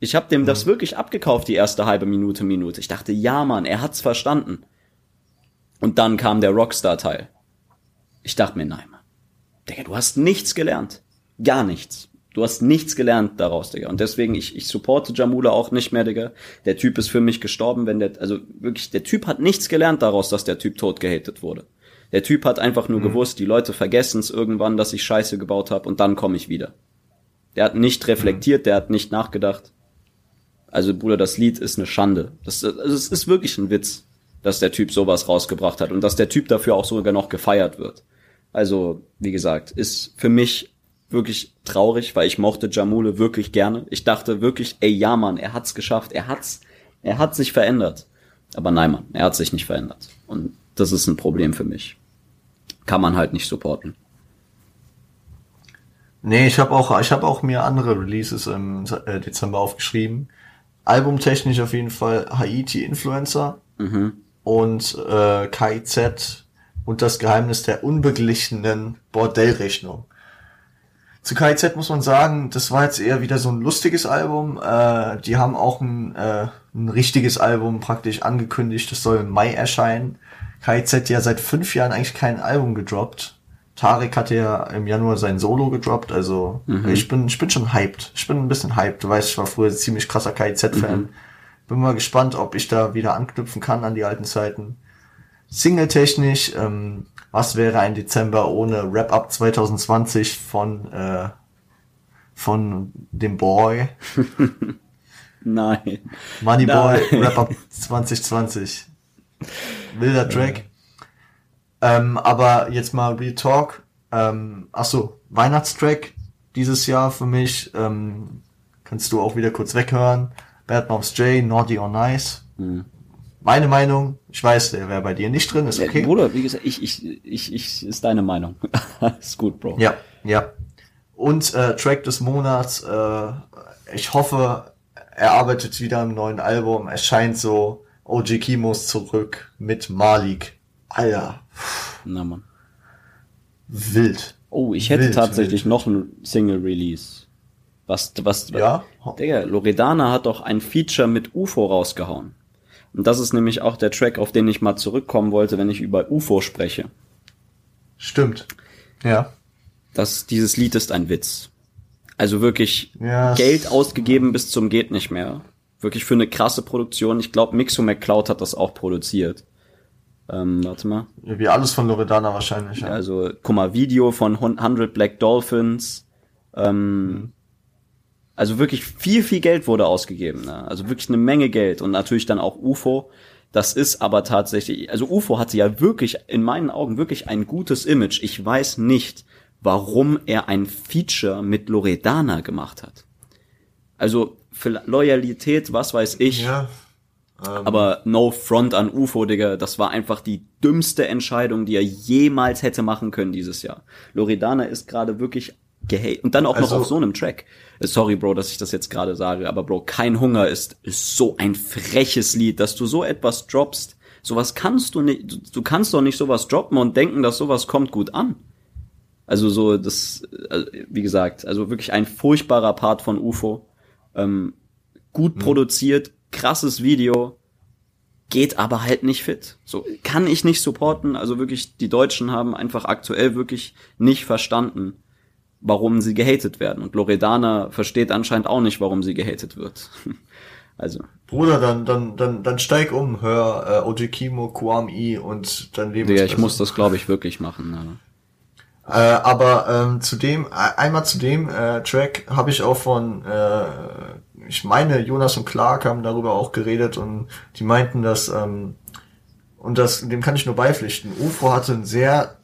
Ich hab dem das wirklich abgekauft, die erste halbe Minute, Minute. Ich dachte, ja, Mann, er hat's verstanden. Und dann kam der Rockstar-Teil. Ich dachte mir, nein, Mann. Digga, du hast nichts gelernt. Gar nichts. Du hast nichts gelernt daraus, Digga. Und deswegen, ich, ich supporte Jamula auch nicht mehr, Digga. Der Typ ist für mich gestorben, wenn der, also wirklich, der Typ hat nichts gelernt daraus, dass der Typ tot gehatet wurde. Der Typ hat einfach nur gewusst, die Leute vergessen es irgendwann, dass ich Scheiße gebaut habe und dann komme ich wieder. Der hat nicht reflektiert, der hat nicht nachgedacht. Also, Bruder, das Lied ist eine Schande. Das, also, es ist wirklich ein Witz, dass der Typ sowas rausgebracht hat und dass der Typ dafür auch sogar noch gefeiert wird. Also, wie gesagt, ist für mich wirklich traurig, weil ich mochte Jamule wirklich gerne. Ich dachte wirklich, ey, ja, Mann, er hat's geschafft, er hat's, er hat sich verändert. Aber nein, Mann, er hat sich nicht verändert. Und das ist ein Problem für mich. Kann man halt nicht supporten. Nee, ich habe auch, ich habe auch mir andere Releases im äh, Dezember aufgeschrieben. Albumtechnisch auf jeden Fall Haiti Influencer und äh, KIZ und das Geheimnis der unbeglichenen Bordellrechnung. Zu KIZ muss man sagen, das war jetzt eher wieder so ein lustiges Album. Äh, die haben auch ein, äh, ein richtiges Album praktisch angekündigt. Das soll im Mai erscheinen. KIZ ja seit fünf Jahren eigentlich kein Album gedroppt. Tarek hatte ja im Januar sein Solo gedroppt. Also ich bin ich bin schon hyped. Ich bin ein bisschen hyped. Du weißt, ich war früher ziemlich krasser KIZ-Fan. Bin mal gespannt, ob ich da wieder anknüpfen kann an die alten Zeiten. Single-technisch, ähm, was wäre ein Dezember ohne Wrap-Up 2020 von, äh, von dem Boy, Nein. Moneyboy. Wrap-Up 2020. Wilder Track. Ähm, aber jetzt mal Real Talk. Ähm, ach so, Weihnachtstrack dieses Jahr für mich. Ähm, kannst du auch wieder kurz weghören. Bad Moms J, Naughty or Nice. Meine Meinung, ich weiß, der wäre bei dir nicht drin, ist okay. Bruder, wie gesagt, ich, ich, ich, ich, ist deine Meinung. ist gut, Bro. Ja, ja. Und äh, Track des Monats, äh, ich hoffe, er arbeitet wieder am neuen Album. Es scheint so, OG Kimos zurück mit Malik. Alter, Na, Mann. wild. Oh, ich hätte Wild, tatsächlich wild. noch ein Single-Release. Was, was, Ja? Digga, Loredana hat doch ein Feature mit UFO rausgehauen. Und das ist nämlich auch der Track, auf den ich mal zurückkommen wollte, wenn ich über UFO spreche. Stimmt. Ja. Das, dieses Lied ist ein Witz. Also wirklich Ja, es- Geld ausgegeben bis zum geht nicht mehr. Wirklich für eine krasse Produktion. Ich glaube, Mixo McCloud hat das auch produziert. Ähm, warte mal. Wie alles von Loredana wahrscheinlich. Ja. Also, guck mal, Video von 100 Black Dolphins. Ähm, mhm. Also wirklich viel, viel Geld wurde ausgegeben. Ne? Also wirklich eine Menge Geld. Und natürlich dann auch UFO. Das ist aber tatsächlich, also UFO hatte ja wirklich, in meinen Augen, wirklich ein gutes Image. Ich weiß nicht, warum er ein Feature mit Loredana gemacht hat. Also für Loyalität, was weiß ich. Ja, ähm. Aber no front an UFO, Digga. Das war einfach die dümmste Entscheidung, die er jemals hätte machen können dieses Jahr. Loredana ist gerade wirklich gehate. Und dann auch also, noch auf so einem Track. Äh, sorry, Bro, dass ich das jetzt gerade sage, aber Bro, kein Hunger ist, ist so ein freches Lied, dass du so etwas droppst. Sowas kannst du nicht, du, kannst doch nicht sowas droppen und denken, dass sowas kommt gut an. Also so, das, also, wie gesagt, also wirklich ein furchtbarer Part von UFO. Ähm, gut mhm. produziert, krasses Video, geht aber halt nicht fit. So kann ich nicht supporten. Also wirklich, die Deutschen haben einfach aktuell wirklich nicht verstanden, warum sie gehatet werden. Und Loredana versteht anscheinend auch nicht, warum sie gehatet wird. also. Bruder, dann, dann, dann, dann steig um, hör äh, OG Kimo, Kuam I und dann leben Ja, ich muss das, glaube ich, wirklich machen. Ja. Äh, aber ähm, zu dem, äh, einmal zu dem äh, Track habe ich auch von äh, ich meine, Jonas und Clark haben darüber auch geredet und die meinten, dass, ähm, und das, dem kann ich nur beipflichten, UFO hatte ein sehr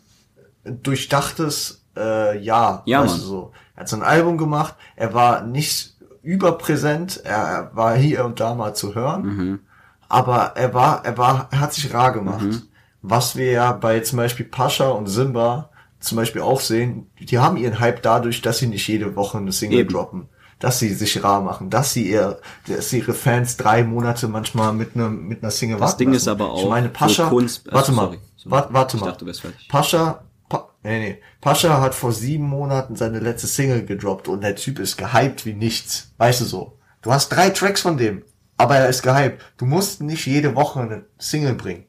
durchdachtes äh, Jahr. Ja, weißt du, so. Er hat so ein Album gemacht, er war nicht überpräsent, er war hier und da mal zu hören, mhm. aber er war, er war, er hat sich rar gemacht. Mhm. Was wir ja bei zum Beispiel Pascha und Simba zum Beispiel auch sehen, die haben ihren Hype dadurch, dass sie nicht jede Woche eine Single Eben. droppen dass sie sich rar machen, dass sie ihr, dass sie ihre Fans drei Monate manchmal mit einer mit einer Single das warten. Das Ding lassen. ist aber auch. Ich meine, Pascha, Kunst, also, warte mal, sorry, sorry. warte, warte mal. Dachte, Pascha, pa, nee, nee, Pascha hat vor sieben Monaten seine letzte Single gedroppt und der Typ ist gehypt wie nichts. Weißt du so? Du hast drei Tracks von dem, aber er ist gehypt. Du musst nicht jede Woche eine Single bringen.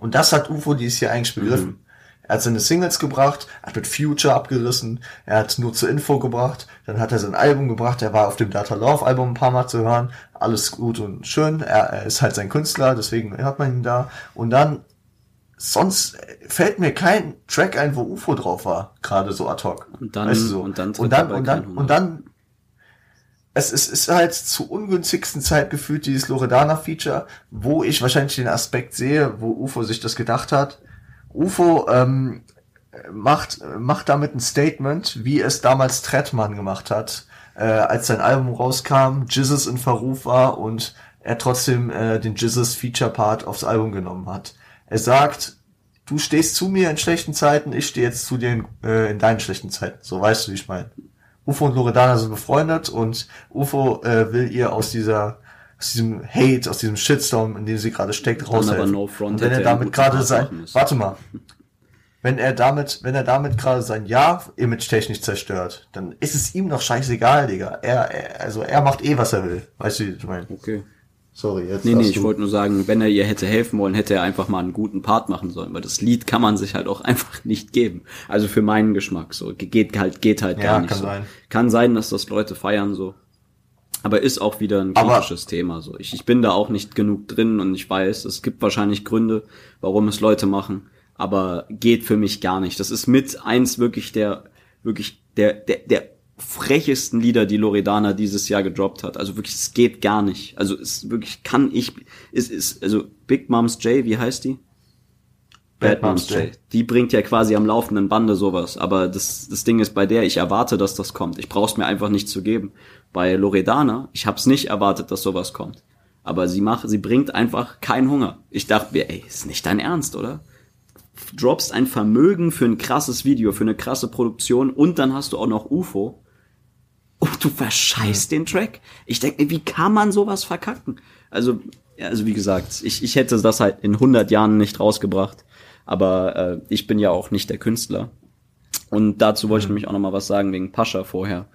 Und das hat UFO dieses Jahr eigentlich begriffen. Mhm. Er hat seine Singles gebracht, er hat mit Future abgerissen, er hat nur zur Info gebracht, dann hat er sein Album gebracht, er war auf dem Data Love Album ein paar Mal zu hören, alles gut und schön, er, er ist halt sein Künstler, deswegen hört man ihn da. Und dann, sonst fällt mir kein Track ein, wo UFO drauf war, gerade so ad hoc. Und dann, weißt du so. und dann, und dann, und dann, und dann, es ist, ist halt zu ungünstigsten Zeit gefühlt dieses Loredana-Feature, wo ich wahrscheinlich den Aspekt sehe, wo UFO sich das gedacht hat, UFO ähm, macht, macht damit ein Statement, wie es damals Trettmann gemacht hat, äh, als sein Album rauskam, Jizzes in Verruf war und er trotzdem äh, den Jizzes Feature Part aufs Album genommen hat. Er sagt, du stehst zu mir in schlechten Zeiten, ich stehe jetzt zu dir in, äh, in deinen schlechten Zeiten. So weißt du, wie ich meine. UFO und Loredana sind befreundet und UFO äh, will ihr aus dieser aus diesem Hate, aus diesem Shitstorm, in dem sie gerade steckt, raushelfen. No und wenn er damit gerade sein, warte mal, wenn er damit, wenn er damit gerade sein Ja image-technisch zerstört, dann ist es ihm doch scheißegal, Digga. Er, er, also er macht eh, was er will. Weißt du, wie ich meine? Okay. Sorry, jetzt. Nee, nee, ich wollte nur sagen, wenn er ihr hätte helfen wollen, hätte er einfach mal einen guten Part machen sollen, weil das Lied kann man sich halt auch einfach nicht geben. Also für meinen Geschmack so. Geht halt, geht halt ja, gar nicht. Kann so. sein. Kann sein, dass das Leute feiern so. Aber ist auch wieder ein kritisches Aber Thema. So, ich, ich bin da auch nicht genug drin und ich weiß, es gibt wahrscheinlich Gründe, warum es Leute machen. Aber geht für mich gar nicht. Das ist mit eins wirklich der, wirklich der, der, der frechesten Lieder, die Loredana dieses Jahr gedroppt hat. Also wirklich, es geht gar nicht. Also es wirklich kann ich, es ist, also Big Moms J, wie heißt die? Bad Moms J. Die bringt ja quasi am laufenden Bande sowas. Aber das, das Ding ist bei der, ich erwarte, dass das kommt. Ich brauch's mir einfach nicht zu geben. Bei Loredana, ich hab's nicht erwartet, dass sowas kommt. Aber sie macht, sie bringt einfach keinen Hunger. Ich dachte mir, ey, ist nicht dein Ernst, oder? Droppst ein Vermögen für ein krasses Video, für eine krasse Produktion und dann hast du auch noch UFO. Und du verscheißt den Track. Ich denke, wie kann man sowas verkacken? Also, also wie gesagt, ich, ich hätte das halt in 100 Jahren nicht rausgebracht. Aber äh, ich bin ja auch nicht der Künstler. Und dazu wollte ich mhm. nämlich auch noch mal was sagen wegen Pascha vorher.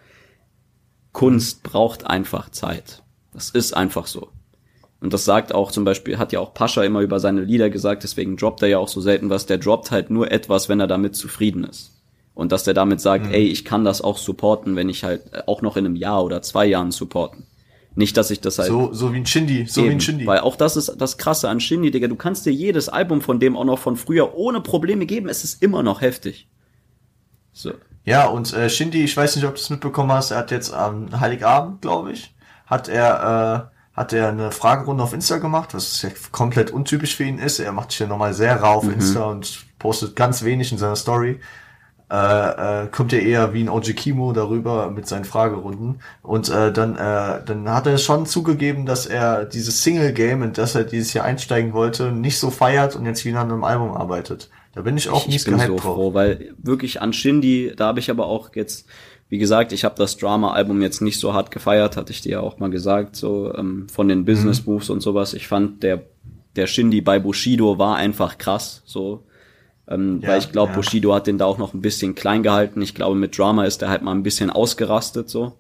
Kunst braucht einfach Zeit. Das ist einfach so. Und das sagt auch zum Beispiel, hat ja auch Pascha immer über seine Lieder gesagt, deswegen droppt er ja auch so selten was. Der droppt halt nur etwas, wenn er damit zufrieden ist. Und dass der damit sagt, mhm. ey, ich kann das auch supporten, wenn ich halt auch noch in einem Jahr oder zwei Jahren supporten. Nicht, dass ich das halt. So, so wie ein Shindy, so eben, wie ein Shindy. Weil auch das ist das Krasse an Shindy, Digga. Du kannst dir jedes Album von dem auch noch von früher ohne Probleme geben. Es ist immer noch heftig. So. Ja, und äh, Shindy, ich weiß nicht, ob du es mitbekommen hast, er hat jetzt am Heiligabend, glaube ich, hat er, äh, hat er eine Fragerunde auf Insta gemacht, was ja komplett untypisch für ihn ist. Er macht sich ja nochmal sehr rar auf Insta und postet ganz wenig in seiner Story. Äh, äh, kommt ja eher wie ein OG Kimo darüber mit seinen Fragerunden. Und äh, dann, äh, dann hat er schon zugegeben, dass er dieses Single-Game, in das er dieses Jahr einsteigen wollte, nicht so feiert und jetzt wieder an einem Album arbeitet. Da bin ich auch ich, nicht ich bin so drauf. froh, weil wirklich an Shindy, da habe ich aber auch jetzt, wie gesagt, ich habe das Drama-Album jetzt nicht so hart gefeiert, hatte ich dir ja auch mal gesagt, so ähm, von den Business Mhm. Moves und sowas. Ich fand der der Shindy bei Bushido war einfach krass, so. Ähm, Ja, weil ich glaube, ja. Bushido hat den da auch noch ein bisschen klein gehalten. Ich glaube, mit Drama ist er halt mal ein bisschen ausgerastet, so.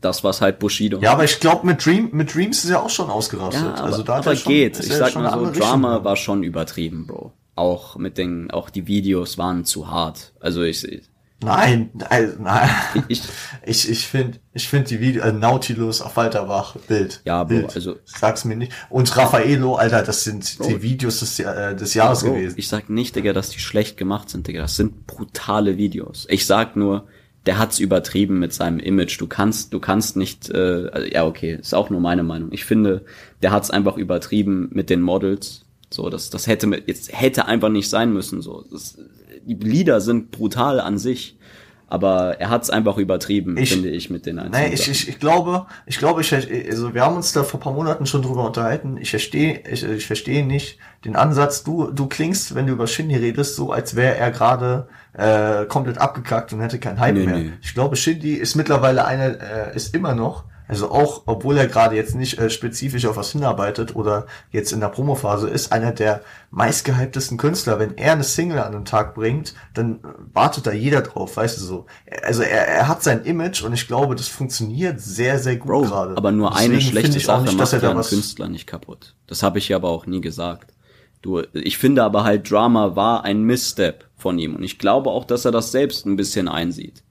Das was halt Bushido. Ja, aber ich glaube, mit, Dream, mit Dreams ist er auch schon ausgerastet. Ja, aber, also da aber er schon, geht. Ich sag mal so, Richtung Drama gegangen. war schon übertrieben, Bro. Auch mit den, auch die Videos waren zu hart. Also ich, Nein, nein, nein. ich, Ich, ich finde ich find die Video, äh, Nautilus auf Walterbach, Bild. Ja, Bro, Bild. also- Sag's mir nicht. Und Raffaello, Alter, das sind Bro. die Videos des, äh, des Jahres Bro, gewesen. ich sag nicht, Digga, dass die schlecht gemacht sind, Digga. Das sind brutale Videos. Ich sag nur, der hat's übertrieben mit seinem Image. Du kannst, du kannst nicht, äh, also, ja, okay, ist auch nur meine Meinung. Ich finde, der hat's einfach übertrieben mit den Models. So, das, das hätte mit, jetzt hätte einfach nicht sein müssen. So, das, die Lieder sind brutal an sich, aber er hat's einfach übertrieben, Ich- finde ich, mit den einzelnen Nee, ich, ich, ich glaube, ich glaube, ich, also wir haben uns da vor ein paar Monaten schon drüber unterhalten. Ich verstehe, ich, ich verstehe nicht den Ansatz. Du, du klingst, wenn du über Shindy redest, so als wäre er gerade äh, komplett abgekackt und hätte keinen Hype Nee, mehr. nee. Ich glaube, Shindy ist mittlerweile einer, äh, ist immer noch, also auch, obwohl er gerade jetzt nicht äh, spezifisch auf was hinarbeitet oder jetzt in der Promophase ist, einer der meistgehyptesten Künstler. Wenn er eine Single an den Tag bringt, dann wartet da jeder drauf, weißt du so. Also er, er hat sein Image und ich glaube, das funktioniert sehr, sehr gut gerade. aber nur eine Deswegen schlechte ich auch Sache nicht, dass macht ja einen Künstler nicht kaputt. Das habe ich ja aber auch nie gesagt. Du, ich finde aber halt, Drama war ein Missstep von ihm und ich glaube auch, dass er das selbst ein bisschen einsieht.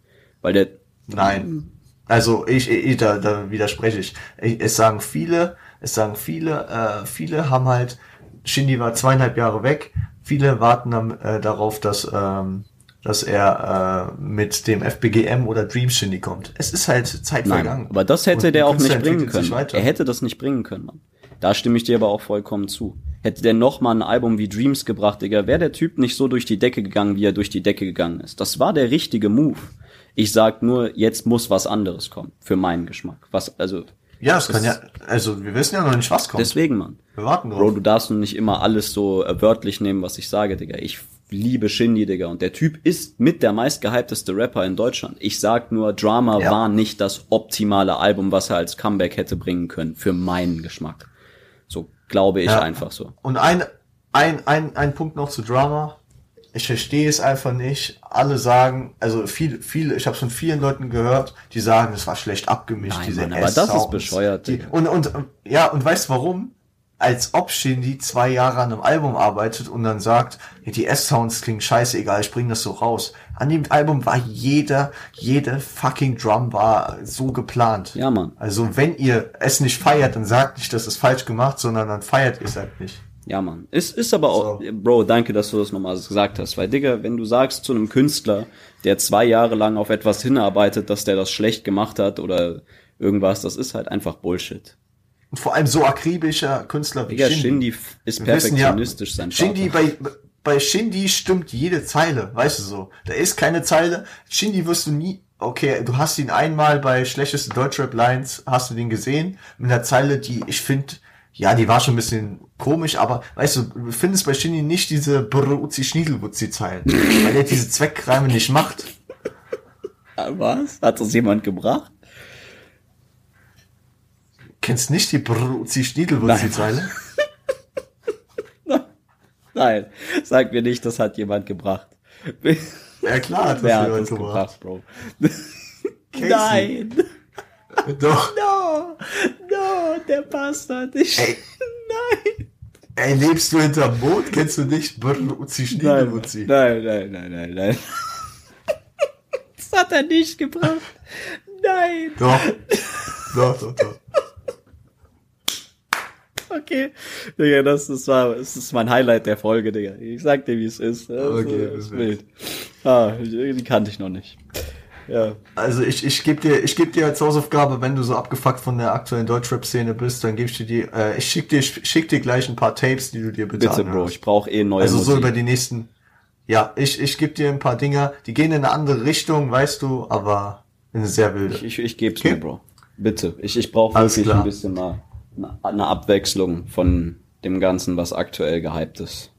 Weil der, Nein. Also ich, ich da, da widerspreche ich. ich. Es sagen viele, es sagen viele, äh, viele haben halt, Shindy war zweieinhalb Jahre weg, viele warten dann, äh, darauf, dass, ähm, dass er äh, mit dem FBGM oder Dream Shindy kommt. Es ist halt Zeit nein, vergangen. aber das hätte Und der auch nicht bringen können. Er hätte das nicht bringen können, Mann. Da stimme ich dir aber auch vollkommen zu. Hätte der noch mal ein Album wie Dreams gebracht, Digga, wäre der Typ nicht so durch die Decke gegangen, wie er durch die Decke gegangen ist. Das war der richtige Move. Ich sag nur, jetzt muss was anderes kommen. Für meinen Geschmack. Was, also, ja, es kann ja, also wir wissen ja noch nicht, was kommt. deswegen, Mann. wir warten drauf. Bro, du darfst nun nicht immer alles so äh, wörtlich nehmen, was ich sage, Digga. Ich liebe Shindy, Digga. Und der Typ ist mit der meistgehypteste Rapper in Deutschland. Ich sag nur, Drama Ja. war nicht das optimale Album, was er als Comeback hätte bringen können. Für meinen Geschmack. So glaube ich Ja. einfach so. Und ein, ein, ein, ein Punkt noch zu Drama. Ich verstehe es einfach nicht. Alle sagen, also viele, viele, ich habe von vielen Leuten gehört, die sagen, es war schlecht abgemischt, Nein, diese Mann, aber das ist bescheuert, Die, und, und, ja, und weißt warum? Als ob Shindy zwei Jahre an einem Album arbeitet und dann sagt, die S-Sounds klingen scheiße, egal, ich bring das so raus. An dem Album war jeder, jede fucking Drum war so geplant. Ja, Mann. Also wenn ihr es nicht feiert, dann sagt nicht, das ist falsch gemacht, sondern dann feiert ihr es halt nicht. Ja, Mann. Ist, ist aber auch, So. Bro, danke, dass du das nochmal gesagt hast. Weil, Digga, wenn du sagst zu einem Künstler, der zwei Jahre lang auf etwas hinarbeitet, dass der das schlecht gemacht hat oder irgendwas, das ist halt einfach Bullshit. Und vor allem so akribischer Künstler wie Digga, Shindy. Shindy ist wissen ja, perfektionistisch, sein Shindy Vater. bei, bei Shindy stimmt jede Zeile, weißt du so. Da ist keine Zeile. Shindy wirst du nie, okay, du hast ihn einmal bei schlechteste Deutschrap Lines, hast du den gesehen, mit einer Zeile, die ich finde, ja, die war schon ein bisschen komisch, aber weißt du, du findest bei Shindy nicht diese Brutzi Schniedelwutzi Zeilen, weil er diese Zweckreime nicht macht. Ah, Was? Hat das jemand gebracht? Kennst nicht die Brutzi Schniedelwutzi Zeile? Nein, sag mir nicht, das hat jemand gebracht. Ja klar, hat das Wer hat jemand das gebracht. gebracht, Bro? Casey. Nein! Doch. No! No, der Bastard. Ich, Ey. Nein! Ey, lebst du hinterm Mond? Kennst du nicht Brutzi Nein, Schniedelwutzi? nein, nein, nein, nein, nein. Das hat er nicht gebracht. Nein! Doch. Doch, doch, doch. Okay. Digga, das, das war, das ist mein Highlight der Folge, Digga. Ich sag dir, wie es ist. Das, Okay, das ist wild. Ah, die kannte ich noch nicht. Ja. Also ich, ich gebe dir, ich geb dir als Hausaufgabe, wenn du so abgefuckt von der aktuellen Deutschrap-Szene bist, dann gebe ich dir die, äh, ich schick dir, schick dir gleich ein paar Tapes, die du dir bitte, Bitte, Bro, ich brauche eh neue Also so Musik. über die nächsten, ja, ich, ich gebe dir ein paar Dinger, die gehen in eine andere Richtung, weißt du, aber in eine sehr wilde. Ich, ich, ich geb's Okay. mir, Bro. Bitte. Ich, ich brauche wirklich klar. ein bisschen mal eine, eine Abwechslung von dem Ganzen, was aktuell gehypt ist.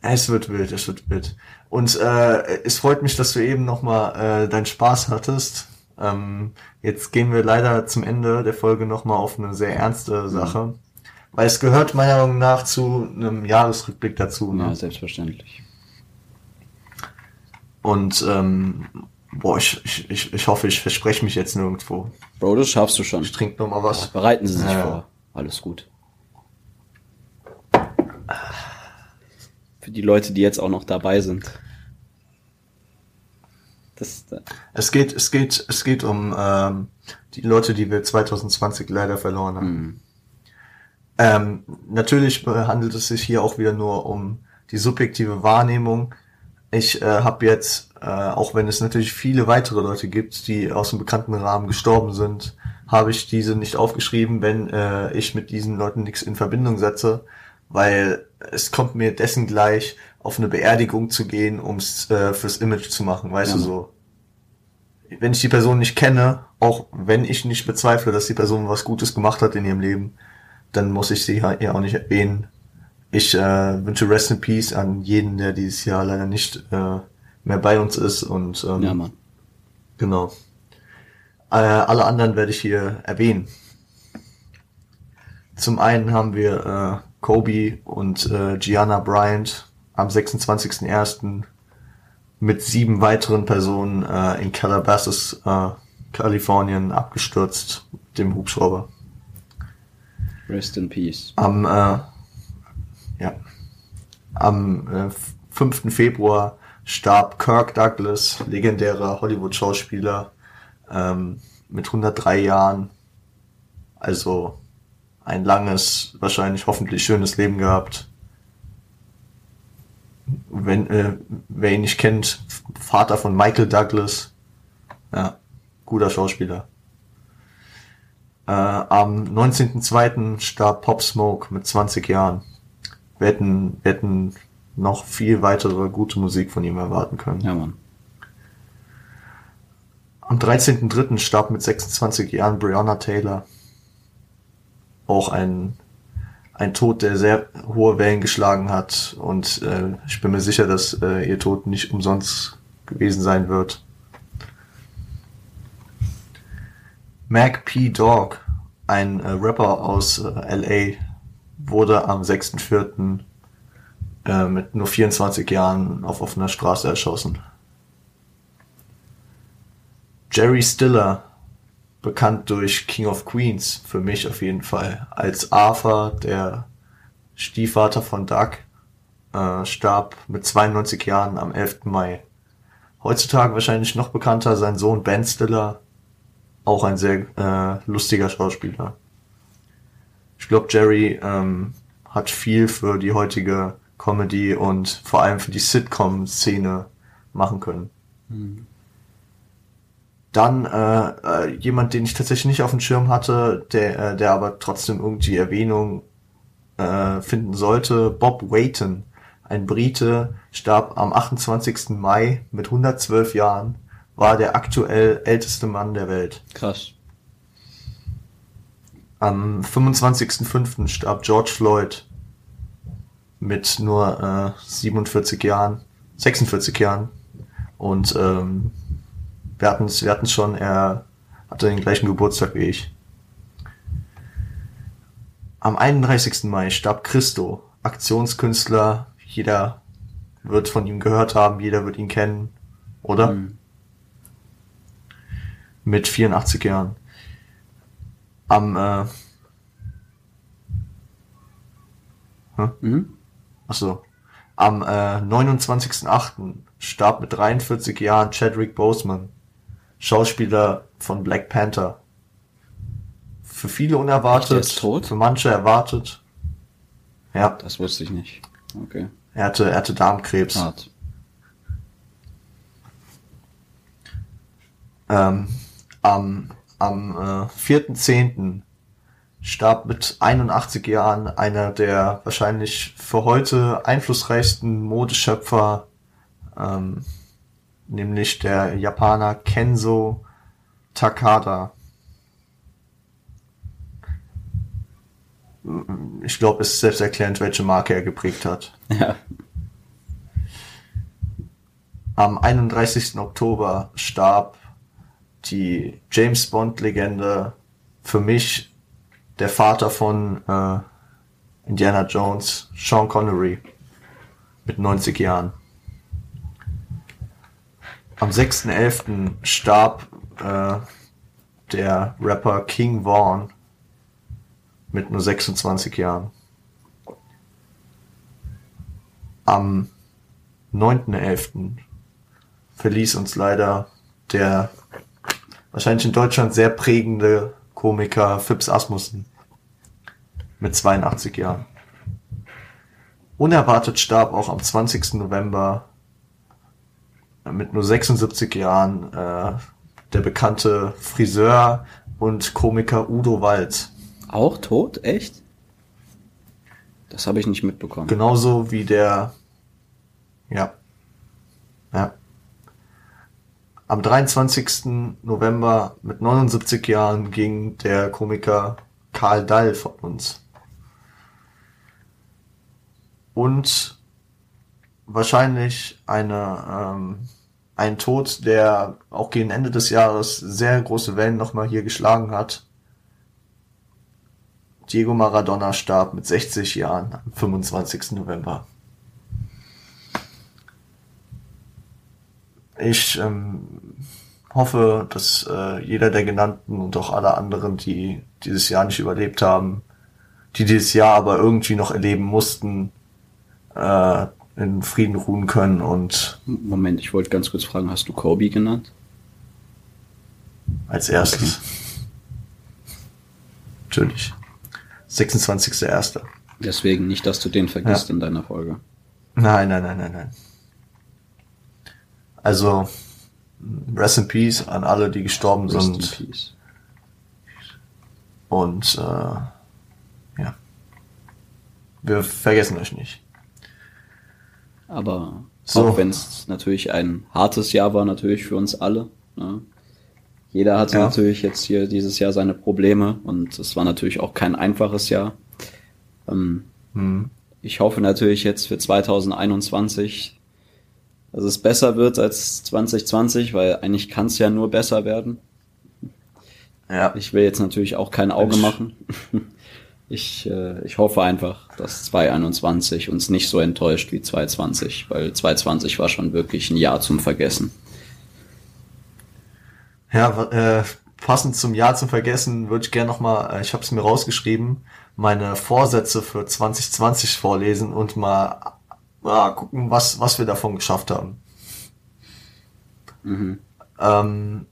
Es wird wild, es wird wild. Und äh, es freut mich, dass du eben nochmal äh, deinen Spaß hattest. Ähm, jetzt gehen wir leider zum Ende der Folge nochmal auf eine sehr ernste Sache. Weil es gehört meiner Meinung nach zu einem Jahresrückblick dazu. Ne? Ja, selbstverständlich. Und ähm, boah, ich, ich, ich, ich hoffe, ich verspreche mich jetzt nirgendwo. Bro, das schaffst du schon. Ich trinke nochmal was. Bereiten Sie sich Ja. vor. Alles gut. Für die Leute, die jetzt auch noch dabei sind. Das, Es geht, es geht, es geht um ähm, die Leute, die wir 2020 leider verloren haben. Ähm, natürlich handelt es sich hier auch wieder nur um die subjektive Wahrnehmung. Ich äh, habe jetzt, äh, auch wenn es natürlich viele weitere Leute gibt, die aus dem bekannten Rahmen gestorben sind, habe ich diese nicht aufgeschrieben, wenn äh, ich mit diesen Leuten nichts in Verbindung setze, weil es kommt mir dessen gleich, auf eine Beerdigung zu gehen, ums äh, fürs Image zu machen, weißt Ja, du so. Wenn ich die Person nicht kenne, auch wenn ich nicht bezweifle, dass die Person was Gutes gemacht hat in ihrem Leben, dann muss ich sie ja auch nicht erwähnen. Ich äh, wünsche Rest in Peace an jeden, der dieses Jahr leider nicht äh, mehr bei uns ist und ähm, ja, Mann. genau. Äh, alle anderen werde ich hier erwähnen. Zum einen haben wir äh, Kobe und äh, Gianna Bryant am 26.01. mit sieben weiteren Personen äh, in Calabasas, äh, Kalifornien abgestürzt mit dem Hubschrauber. Rest in Peace. Am, äh, ja, am äh, 5. Februar starb Kirk Douglas, legendärer Hollywood-Schauspieler, ähm, mit 103 Jahren. Also ein langes, wahrscheinlich hoffentlich schönes Leben gehabt. Wenn, äh, wer ihn nicht kennt, Vater von Michael Douglas. Ja, guter Schauspieler. Äh, am 19.02. starb Pop Smoke mit 20 Jahren. Wir hätten, wir hätten noch viel weitere gute Musik von ihm erwarten können. Ja, Mann. Am 13.03. starb mit 26 Jahren Breonna Taylor. Auch ein, ein Tod, der sehr hohe Wellen geschlagen hat. Und äh, ich bin mir sicher, dass äh, ihr Tod nicht umsonst gewesen sein wird. Mac P. Dog, ein äh, Rapper aus äh, LA, wurde am 6.04. Äh, mit nur 24 Jahren auf offener Straße erschossen. Jerry Stiller, bekannt durch King of Queens, für mich auf jeden Fall, als Arthur, der Stiefvater von Doug, äh, starb mit 92 Jahren am 11. Mai. Heutzutage wahrscheinlich noch bekannter sein Sohn Ben Stiller, auch ein sehr äh, lustiger Schauspieler. Ich glaube, Jerry ähm, hat viel für die heutige Comedy und vor allem für die Sitcom-Szene machen können. Dann äh, äh, jemand, den ich tatsächlich nicht auf dem Schirm hatte, der, äh, der aber trotzdem irgendwie Erwähnung äh, finden sollte, Bob Wayton, ein Brite, starb am 28. Mai mit 112 Jahren, war der aktuell älteste Mann der Welt. Krass. Am 25.05. starb George Floyd mit nur äh, 47 Jahren, 46 Jahren. Und ähm, wir hatten es wir hatten's schon, er hatte den gleichen Geburtstag wie ich. Am 31. Mai starb Christo, Aktionskünstler. Jeder wird von ihm gehört haben, jeder wird ihn kennen, oder? Mhm. Mit 84 Jahren. Am äh, Mhm. Achso. Am äh, 29.08. starb mit 43 Jahren Chadwick Boseman, Schauspieler von Black Panther. für viele unerwartet, tot? für manche erwartet. Ja, Das wusste ich nicht. Okay. er hatte, er hatte Darmkrebs. Hart. Ähm, am am äh, 4.10. starb mit 81 Jahren einer der wahrscheinlich für heute einflussreichsten Modeschöpfer, ähm, nämlich der Japaner Kenzo Takada. Ich glaube, es ist selbsterklärend, welche Marke er geprägt hat. Ja. Am 31. Oktober starb die James Bond Legende für mich der Vater von äh, Indiana Jones, Sean Connery mit 90 Jahren. Am 6.11. starb äh, der Rapper King Vaughn mit nur 26 Jahren. Am 9.11. verließ uns leider der wahrscheinlich in Deutschland sehr prägende Komiker Phipps Asmussen mit 82 Jahren. Unerwartet starb auch am 20. November mit nur 76 Jahren äh, der bekannte Friseur und Komiker Udo Walz. Auch tot? Echt? Das habe ich nicht mitbekommen. Genauso wie der, ja, ja. Am 23. November mit 79 Jahren ging der Komiker Karl Dall von uns. Und wahrscheinlich eine, ähm, ein Tod, der auch gegen Ende des Jahres sehr große Wellen nochmal hier geschlagen hat. Diego Maradona starb mit 60 Jahren am 25. November. Ich ähm, hoffe, dass äh, jeder der genannten und auch alle anderen, die dieses Jahr nicht überlebt haben, die dieses Jahr aber irgendwie noch erleben mussten, äh, in Frieden ruhen können und Moment, ich wollte ganz kurz fragen, hast du Kobe genannt? als erstes. Natürlich. 26.01. Deswegen nicht, dass du den vergisst Ja. in deiner Folge. Nein, nein, nein, nein, nein. Also, Rest in Peace an alle, die gestorben Rest in sind. Peace. Und äh, ja. Wir vergessen euch nicht. Aber So. auch wenn es natürlich ein hartes Jahr war, natürlich für uns alle. Ne? Jeder hatte Ja. natürlich jetzt hier dieses Jahr seine Probleme und es war natürlich auch kein einfaches Jahr. Ähm, Hm. ich hoffe natürlich jetzt für 2021, dass es besser wird als 2020, weil eigentlich kann es ja nur besser werden. Ja. Ich will jetzt natürlich auch kein Auge Mensch. machen. Ich, äh, ich hoffe einfach, dass 2021 uns nicht so enttäuscht wie 2020, weil 2020 war schon wirklich ein Jahr zum Vergessen. Ja, äh, passend zum Jahr zum Vergessen würde ich gerne nochmal, äh, ich habe es mir rausgeschrieben, meine Vorsätze für 2020 vorlesen und mal äh, gucken, was, was wir davon geschafft haben. Mhm. Ähm,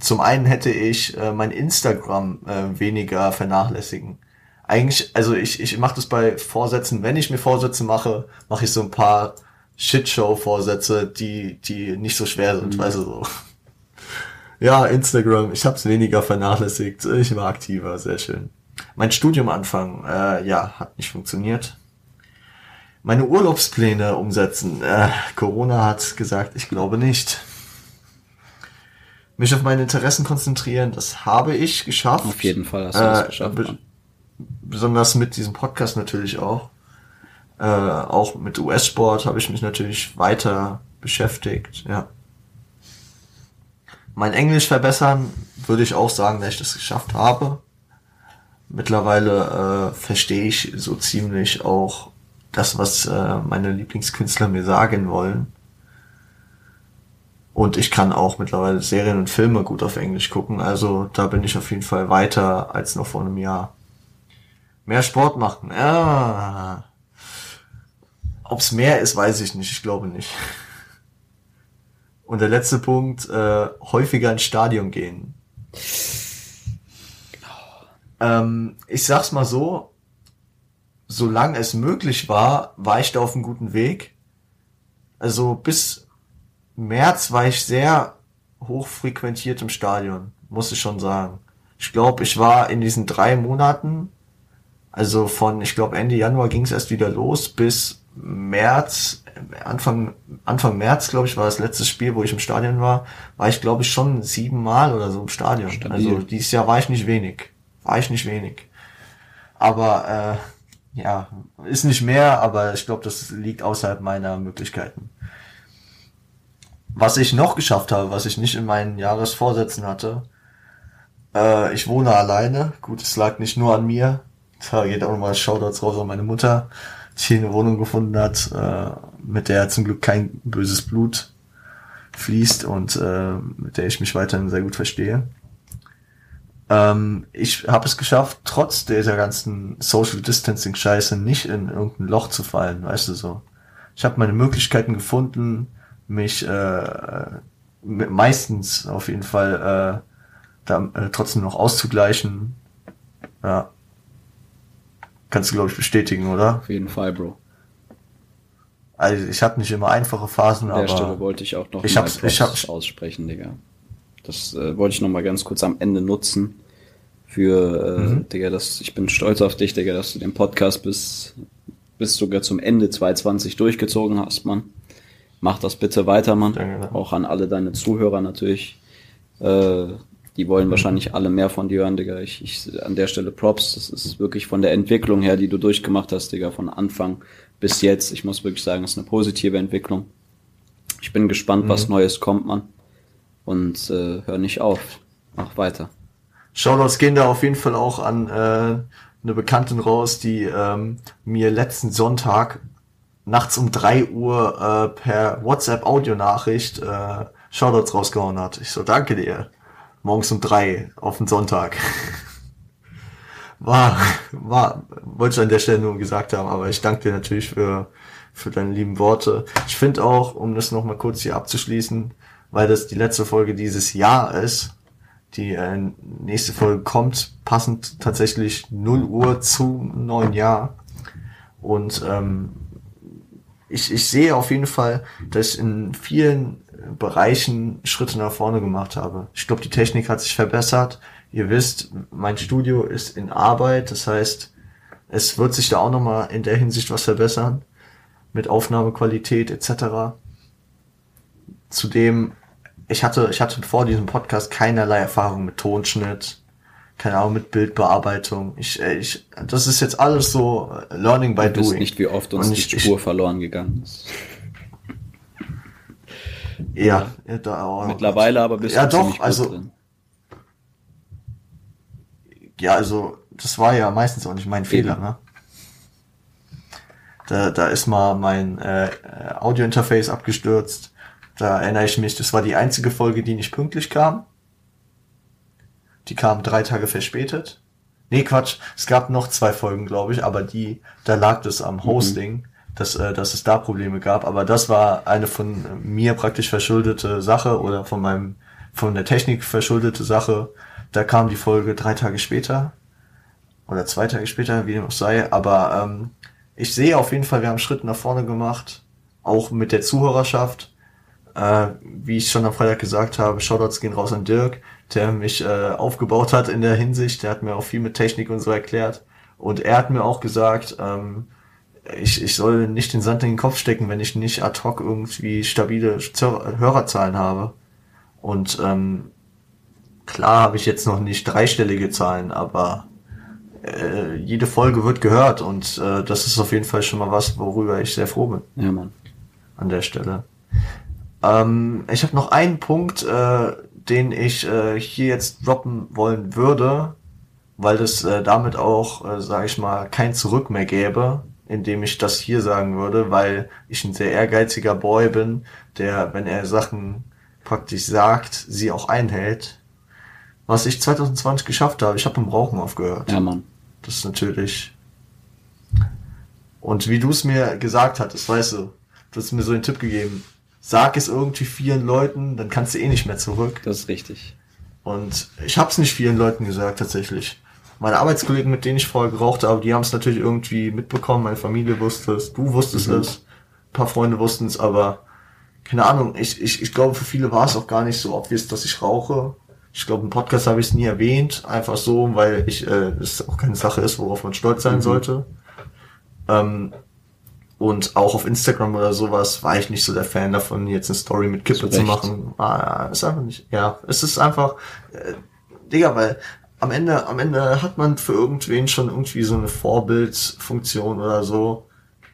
zum einen hätte ich äh, mein Instagram äh, weniger vernachlässigen. Eigentlich, also ich, ich mache das bei Vorsätzen, wenn ich mir Vorsätze mache, mache ich so ein paar Shitshow-Vorsätze, die, die nicht so schwer sind, weißt du so. Ja, Instagram, ich habe es weniger vernachlässigt. Ich war aktiver, sehr schön. Mein Studium anfangen, äh, ja, hat nicht funktioniert. Meine Urlaubspläne umsetzen, äh, Corona hat gesagt, ich glaube nicht mich auf meine Interessen konzentrieren, das habe ich geschafft. Auf jeden Fall hast du das Äh, geschafft. Mann. Besonders mit diesem Podcast natürlich auch. Äh, auch mit US-Sport habe ich mich natürlich weiter beschäftigt, ja. Mein Englisch verbessern würde ich auch sagen, dass ich das geschafft habe. Mittlerweile äh, verstehe ich so ziemlich auch das, was äh, meine Lieblingskünstler mir sagen wollen. Und ich kann auch mittlerweile Serien und Filme gut auf Englisch gucken. Also da bin ich auf jeden Fall weiter als noch vor einem Jahr. Mehr Sport machen. Ja. Ob's mehr ist, weiß ich nicht. Ich glaube nicht. Und der letzte Punkt, äh, häufiger ins Stadion gehen. ähm, ich sag's mal so, solange es möglich war, war ich da auf einem guten Weg. Also bis März war ich sehr hoch frequentiert im Stadion, muss ich schon sagen. Ich glaube, ich war in diesen drei Monaten, also von, ich glaube, Ende Januar ging es erst wieder los, bis März, Anfang, Anfang März, glaube ich, war das letzte Spiel, wo ich im Stadion war, war ich, glaube ich, schon siebenmal oder so im Stadion. Stabil. Also dieses Jahr war ich nicht wenig. War ich nicht wenig. Aber äh, ja, ist nicht mehr, aber ich glaube, das liegt außerhalb meiner Möglichkeiten. Was ich noch geschafft habe, was ich nicht in meinen Jahresvorsätzen hatte, äh, ich wohne alleine. Gut, es lag nicht nur an mir. Da geht auch nochmal Shoutouts raus an meine Mutter, die hier eine Wohnung gefunden hat, äh, mit der zum Glück kein böses Blut fließt und äh, mit der ich mich weiterhin sehr gut verstehe. Ähm, ich habe es geschafft, trotz dieser ganzen Social Distancing Scheiße nicht in irgendein Loch zu fallen, weißt du so. Ich habe meine Möglichkeiten gefunden, mich äh, meistens auf jeden Fall äh, da äh, trotzdem noch auszugleichen. Ja. Kannst du, glaube ich, bestätigen, oder? Auf jeden Fall, Bro. Also ich habe nicht immer einfache Phasen, aber... An der Stelle wollte ich auch noch ich hab's, ich hab's, aussprechen, Digga. Das äh, wollte ich noch mal ganz kurz am Ende nutzen. Für, äh, mhm. Digga, das, ich bin stolz auf dich, Digga, dass du den Podcast bis, bis sogar zum Ende 2020 durchgezogen hast, Mann. Mach das bitte weiter, Mann. Danke, Auch an alle deine Zuhörer natürlich. Äh, die wollen wahrscheinlich alle mehr von dir hören, Digga. Ich, ich an der Stelle Props. Das ist wirklich von der Entwicklung her, die du durchgemacht hast, Digga, von Anfang bis jetzt. Ich muss wirklich sagen, es ist eine positive Entwicklung. Ich bin gespannt, mhm. was Neues kommt, Mann. Und äh, hör nicht auf. Mach weiter. Shoutouts gehen da auf jeden Fall auch an äh, eine Bekanntin raus, die ähm, mir letzten Sonntag nachts um drei Uhr äh, per WhatsApp-Audionachricht äh, Shoutouts rausgehauen hat. Ich so, danke dir morgens um drei auf den Sonntag. War, war, wollte ich an der Stelle nur gesagt haben, aber ich danke dir natürlich für, für deine lieben Worte. Ich finde auch, um das nochmal kurz hier abzuschließen, weil das die letzte Folge dieses Jahr ist, die äh, nächste Folge kommt, passend tatsächlich 0 Uhr zum neuen Jahr. Und ähm, ich, ich sehe auf jeden Fall, dass in vielen Bereichen Schritte nach vorne gemacht habe. Ich glaube, die Technik hat sich verbessert. Ihr wisst, mein Studio ist in Arbeit, das heißt, es wird sich da auch nochmal in der Hinsicht was verbessern mit Aufnahmequalität etc. Zudem, ich hatte, ich hatte vor diesem Podcast keinerlei Erfahrung mit Tonschnitt, keine Ahnung, mit Bildbearbeitung. Ich, äh, ich, das ist jetzt alles so Learning by du doing. nicht, wie oft uns ich, die Spur ich, verloren gegangen ist. Ja, ja da, oh, mittlerweile aber bist ja, du doch, also, drin. Ja, also das war ja meistens auch nicht mein Eben. Fehler, ne? Da, da ist mal mein äh, Audio-Interface abgestürzt. Da erinnere ich mich, das war die einzige Folge, die nicht pünktlich kam. Die kam drei Tage verspätet. Nee, Quatsch, es gab noch zwei Folgen, glaube ich, aber die, da lag das am mhm. Hosting. Mhm dass, äh, dass es da Probleme gab. Aber das war eine von mir praktisch verschuldete Sache oder von meinem, von der Technik verschuldete Sache. Da kam die Folge drei Tage später oder zwei Tage später, wie dem auch sei. Aber ähm, ich sehe auf jeden Fall, wir haben Schritte nach vorne gemacht, auch mit der Zuhörerschaft. Äh, wie ich schon am Freitag gesagt habe, Shoutouts gehen raus an Dirk, der mich äh, aufgebaut hat in der Hinsicht. Der hat mir auch viel mit Technik und so erklärt. Und er hat mir auch gesagt, ähm, ich, ich soll nicht den Sand in den Kopf stecken, wenn ich nicht ad hoc irgendwie stabile Hörerzahlen habe. Und ähm, klar habe ich jetzt noch nicht dreistellige Zahlen, aber äh, jede Folge wird gehört und äh, das ist auf jeden Fall schon mal was, worüber ich sehr froh bin. Ja, Mann. An der Stelle. Ähm, ich habe noch einen Punkt, äh, den ich äh, hier jetzt droppen wollen würde, weil das äh, damit auch, äh, sage ich mal, kein Zurück mehr gäbe indem ich das hier sagen würde, weil ich ein sehr ehrgeiziger Boy bin, der, wenn er Sachen praktisch sagt, sie auch einhält. Was ich 2020 geschafft habe, ich habe im Rauchen aufgehört. Ja, Mann. Das ist natürlich. Und wie du es mir gesagt hattest, weißt du, du hast mir so einen Tipp gegeben. Sag es irgendwie vielen Leuten, dann kannst du eh nicht mehr zurück. Das ist richtig. Und ich habe es nicht vielen Leuten gesagt tatsächlich. Meine Arbeitskollegen, mit denen ich vorher geraucht habe, die haben es natürlich irgendwie mitbekommen, meine Familie wusste es, du wusstest Mhm. es, ein paar Freunde wussten es, aber keine Ahnung, ich, ich, ich glaube, für viele war es auch gar nicht so obvious, dass ich rauche. Ich glaube, im Podcast habe ich es nie erwähnt, einfach so, weil ich äh, das auch keine Sache ist, worauf man stolz sein Mhm. sollte. Ähm, und auch auf Instagram oder sowas war ich nicht so der Fan davon, jetzt eine Story mit Kippe Zu machen. Ah, ist einfach nicht. Ja, es ist einfach, äh, Digga, weil am Ende, am Ende hat man für irgendwen schon irgendwie so eine Vorbildfunktion oder so.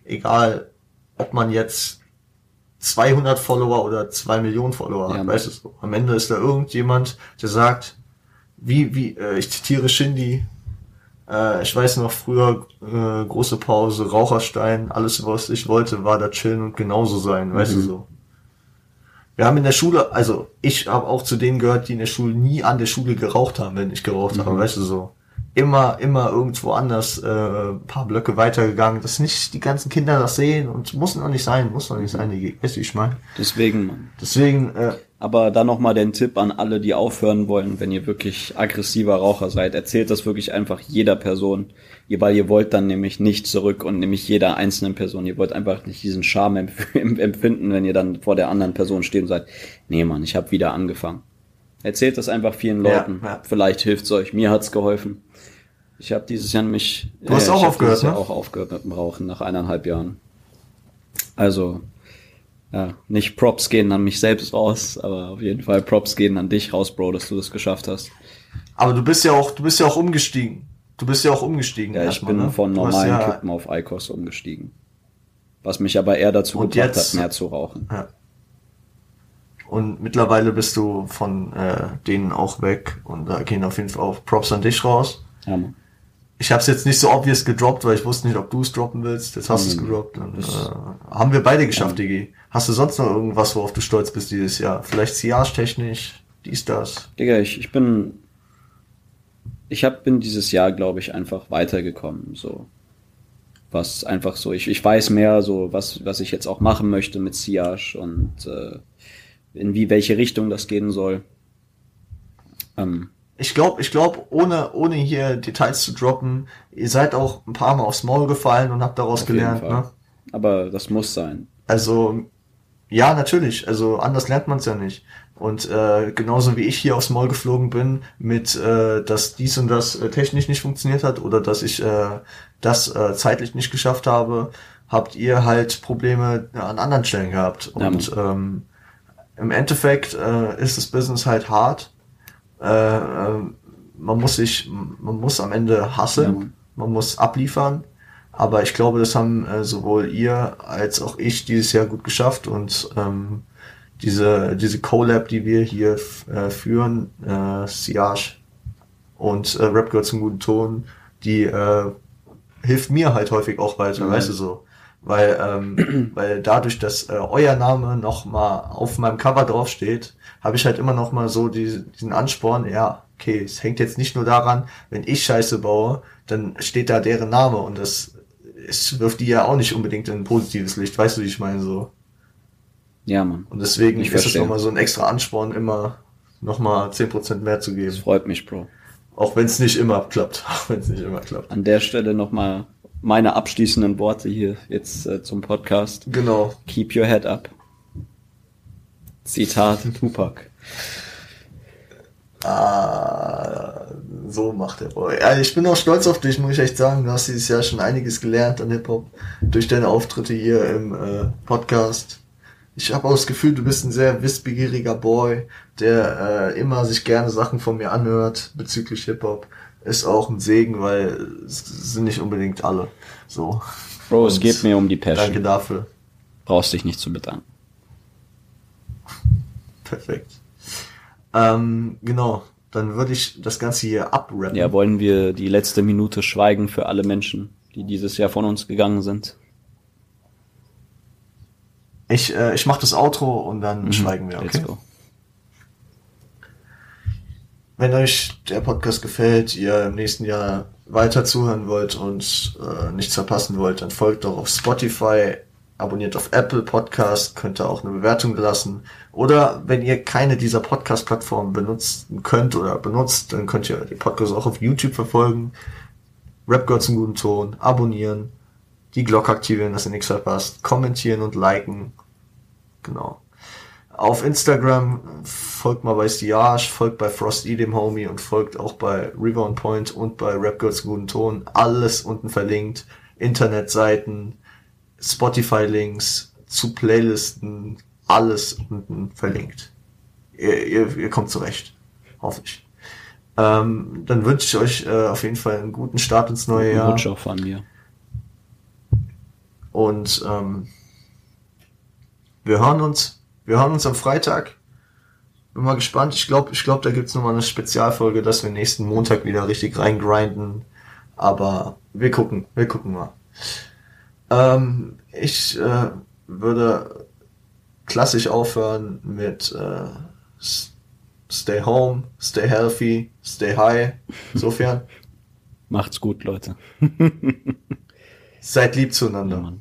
Egal, ob man jetzt 200 Follower oder 2 Millionen Follower Ja. hat, weißt du so. Am Ende ist da irgendjemand, der sagt, wie, wie, äh, ich zitiere Shindy, äh, ich weiß noch früher, äh, große Pause, Raucherstein, alles was ich wollte, war da chillen und genauso sein, weißt du Mhm. so. Wir haben in der Schule, also ich habe auch zu denen gehört, die in der Schule nie an der Schule geraucht haben, wenn ich geraucht habe, Mhm. weißt du so. Immer, immer irgendwo anders, äh, ein paar Blöcke weitergegangen, dass nicht die ganzen Kinder das sehen und muss noch nicht sein, muss noch nicht sein, die, weißt du, ich meine. Deswegen, Mann. Deswegen, äh, Aber dann nochmal den Tipp an alle, die aufhören wollen, wenn ihr wirklich aggressiver Raucher seid, erzählt das wirklich einfach jeder Person, Ihr- weil ihr wollt dann nämlich nicht zurück und nämlich jeder einzelnen Person. Ihr wollt einfach nicht diesen Charme empf empfinden, wenn ihr dann vor der anderen Person steht und sagt, nee Mann, ich habe wieder angefangen. Erzählt das einfach vielen Ja, Leuten. ja. Vielleicht hilft's euch. Mir hat's geholfen. Ich habe dieses Jahr nämlich Du hast äh, auch aufgehört, ne? auch aufgehört mit dem Rauchen nach eineinhalb Jahren. Also ja, nicht Props gehen an mich selbst raus, aber auf jeden Fall Props gehen an dich raus, Bro, dass du das geschafft hast. aber du bist ja auch, du bist ja auch umgestiegen. Du bist ja auch umgestiegen. Ja, ich bin ne? von normalen ja, Kippen auf Icos umgestiegen. Was mich aber eher dazu Und gebracht jetzt- hat, mehr zu rauchen. Ja. Und mittlerweile bist du von äh, denen auch weg und da gehen auf jeden Fall auch Props an dich raus. Ja, Mann. Ich habe es jetzt nicht so obvious gedroppt, weil ich wusste nicht, ob du es droppen willst. Jetzt hast du es Mhm. gedroppt. Und, äh, haben wir beide geschafft, Digi. Hast du sonst noch irgendwas, worauf du stolz bist dieses Jahr? Vielleicht Sillage-technisch, dies, das. Digga, ich, ich bin. Ich hab, bin dieses Jahr, glaube ich, einfach weitergekommen. So. Was einfach so, ich, ich weiß mehr, so, was, was ich jetzt auch machen möchte mit Siage und äh, in wie welche Richtung das gehen soll. Ähm, Ich glaube, ich glaube, ohne, ohne hier Details zu droppen, ihr seid auch ein paar Mal aufs Maul gefallen und habt daraus gelernt, ne? Aber das muss sein. Also, ja, natürlich. Also anders lernt man es ja nicht. Und äh, genauso wie ich hier aufs Maul geflogen bin, mit äh, dass dies und das äh, technisch nicht funktioniert hat oder dass ich äh, das äh, zeitlich nicht geschafft habe, habt ihr halt Probleme ja, an anderen Stellen gehabt. Ja, Und ähm, im Endeffekt äh, ist das Business halt hart. Äh, äh, man muss sich, man muss am Ende Ja, hasseln, Mann. man muss abliefern. Aber ich glaube, das haben äh, sowohl ihr als auch ich dieses Jahr gut geschafft und ähm, diese, diese Collab, die wir hier äh, führen, äh, Siage und äh, Rap gehört zum guten Ton, die äh, hilft mir halt häufig auch weiter, Mhm. weißt du so. Weil, ähm, weil dadurch, dass äh, euer Name noch mal auf meinem Cover draufsteht, habe ich halt immer noch mal so die, diesen Ansporn, ja, okay, es hängt jetzt nicht nur daran, wenn ich Scheiße baue, dann steht da deren Name und das es wirft die ja auch nicht unbedingt in ein positives Licht, weißt du, wie ich meine so. Ja, Mann. Und deswegen Ich ist es nochmal so ein extra Ansporn, immer nochmal 10% mehr zu Das geben. freut mich, Bro. Auch wenn es nicht immer klappt. Auch wenn es nicht immer klappt. An der Stelle nochmal meine abschließenden Worte hier jetzt äh, zum Podcast. Genau. Keep your head up. Zitat Tupac. Ah, so macht der Boy. Ja, ich bin auch stolz auf dich, muss ich echt sagen. Du hast dieses Jahr schon einiges gelernt an Hip-Hop durch deine Auftritte hier im äh, Podcast. Ich habe auch das Gefühl, du bist ein sehr wissbegieriger Boy, der äh, immer sich gerne Sachen von mir anhört bezüglich Hip-Hop. Ist auch ein Segen, weil es sind nicht unbedingt alle. So. Bro, es geht mir um die Danke Passion. dafür. Brauchst dich nicht zu bedanken. Perfekt. Ähm, genau. Dann würde ich das Ganze hier abrappen. Ja, wollen wir die letzte Minute schweigen für alle Menschen, die dieses Jahr von uns gegangen sind? Ich, äh, ich mache das Outro und dann Mhm. schweigen wir, Let's okay? go. Wenn euch der Podcast gefällt, ihr im nächsten Jahr weiter zuhören wollt und äh, nichts verpassen wollt, dann folgt doch auf Spotify, abonniert auf Apple Podcast, könnt ihr auch eine Bewertung lassen. Oder wenn ihr keine dieser Podcast-Plattformen benutzen könnt oder benutzt, dann könnt ihr die Podcast auch auf YouTube verfolgen. Rap Girls einen guten Ton, abonnieren, die Glocke aktivieren, dass ihr nichts verpasst, kommentieren und liken. Genau. Auf Instagram folgt mal bei Stiage, folgt bei Frosty dem Homie und folgt auch bei on Point und bei Rap Girls guten Ton. Alles unten verlinkt. Internetseiten, Spotify-Links zu Playlisten, alles unten verlinkt. Ihr, ihr, ihr kommt zurecht. Hoffe ich. Ähm, dann wünsche ich euch äh, auf jeden Fall einen guten Start ins neue Jahr. Wunsch auch von mir. Und ähm, wir hören uns. Wir hören uns am Freitag. Bin mal gespannt. Ich glaube, ich glaube, da gibt's noch mal eine Spezialfolge, dass wir nächsten Montag wieder richtig reingrinden. Aber wir gucken, wir gucken mal. Ähm, ich äh, würde klassisch aufhören mit äh, Stay home, stay healthy, stay high. Insofern. Macht's gut, Leute. Seid lieb zueinander. Ja,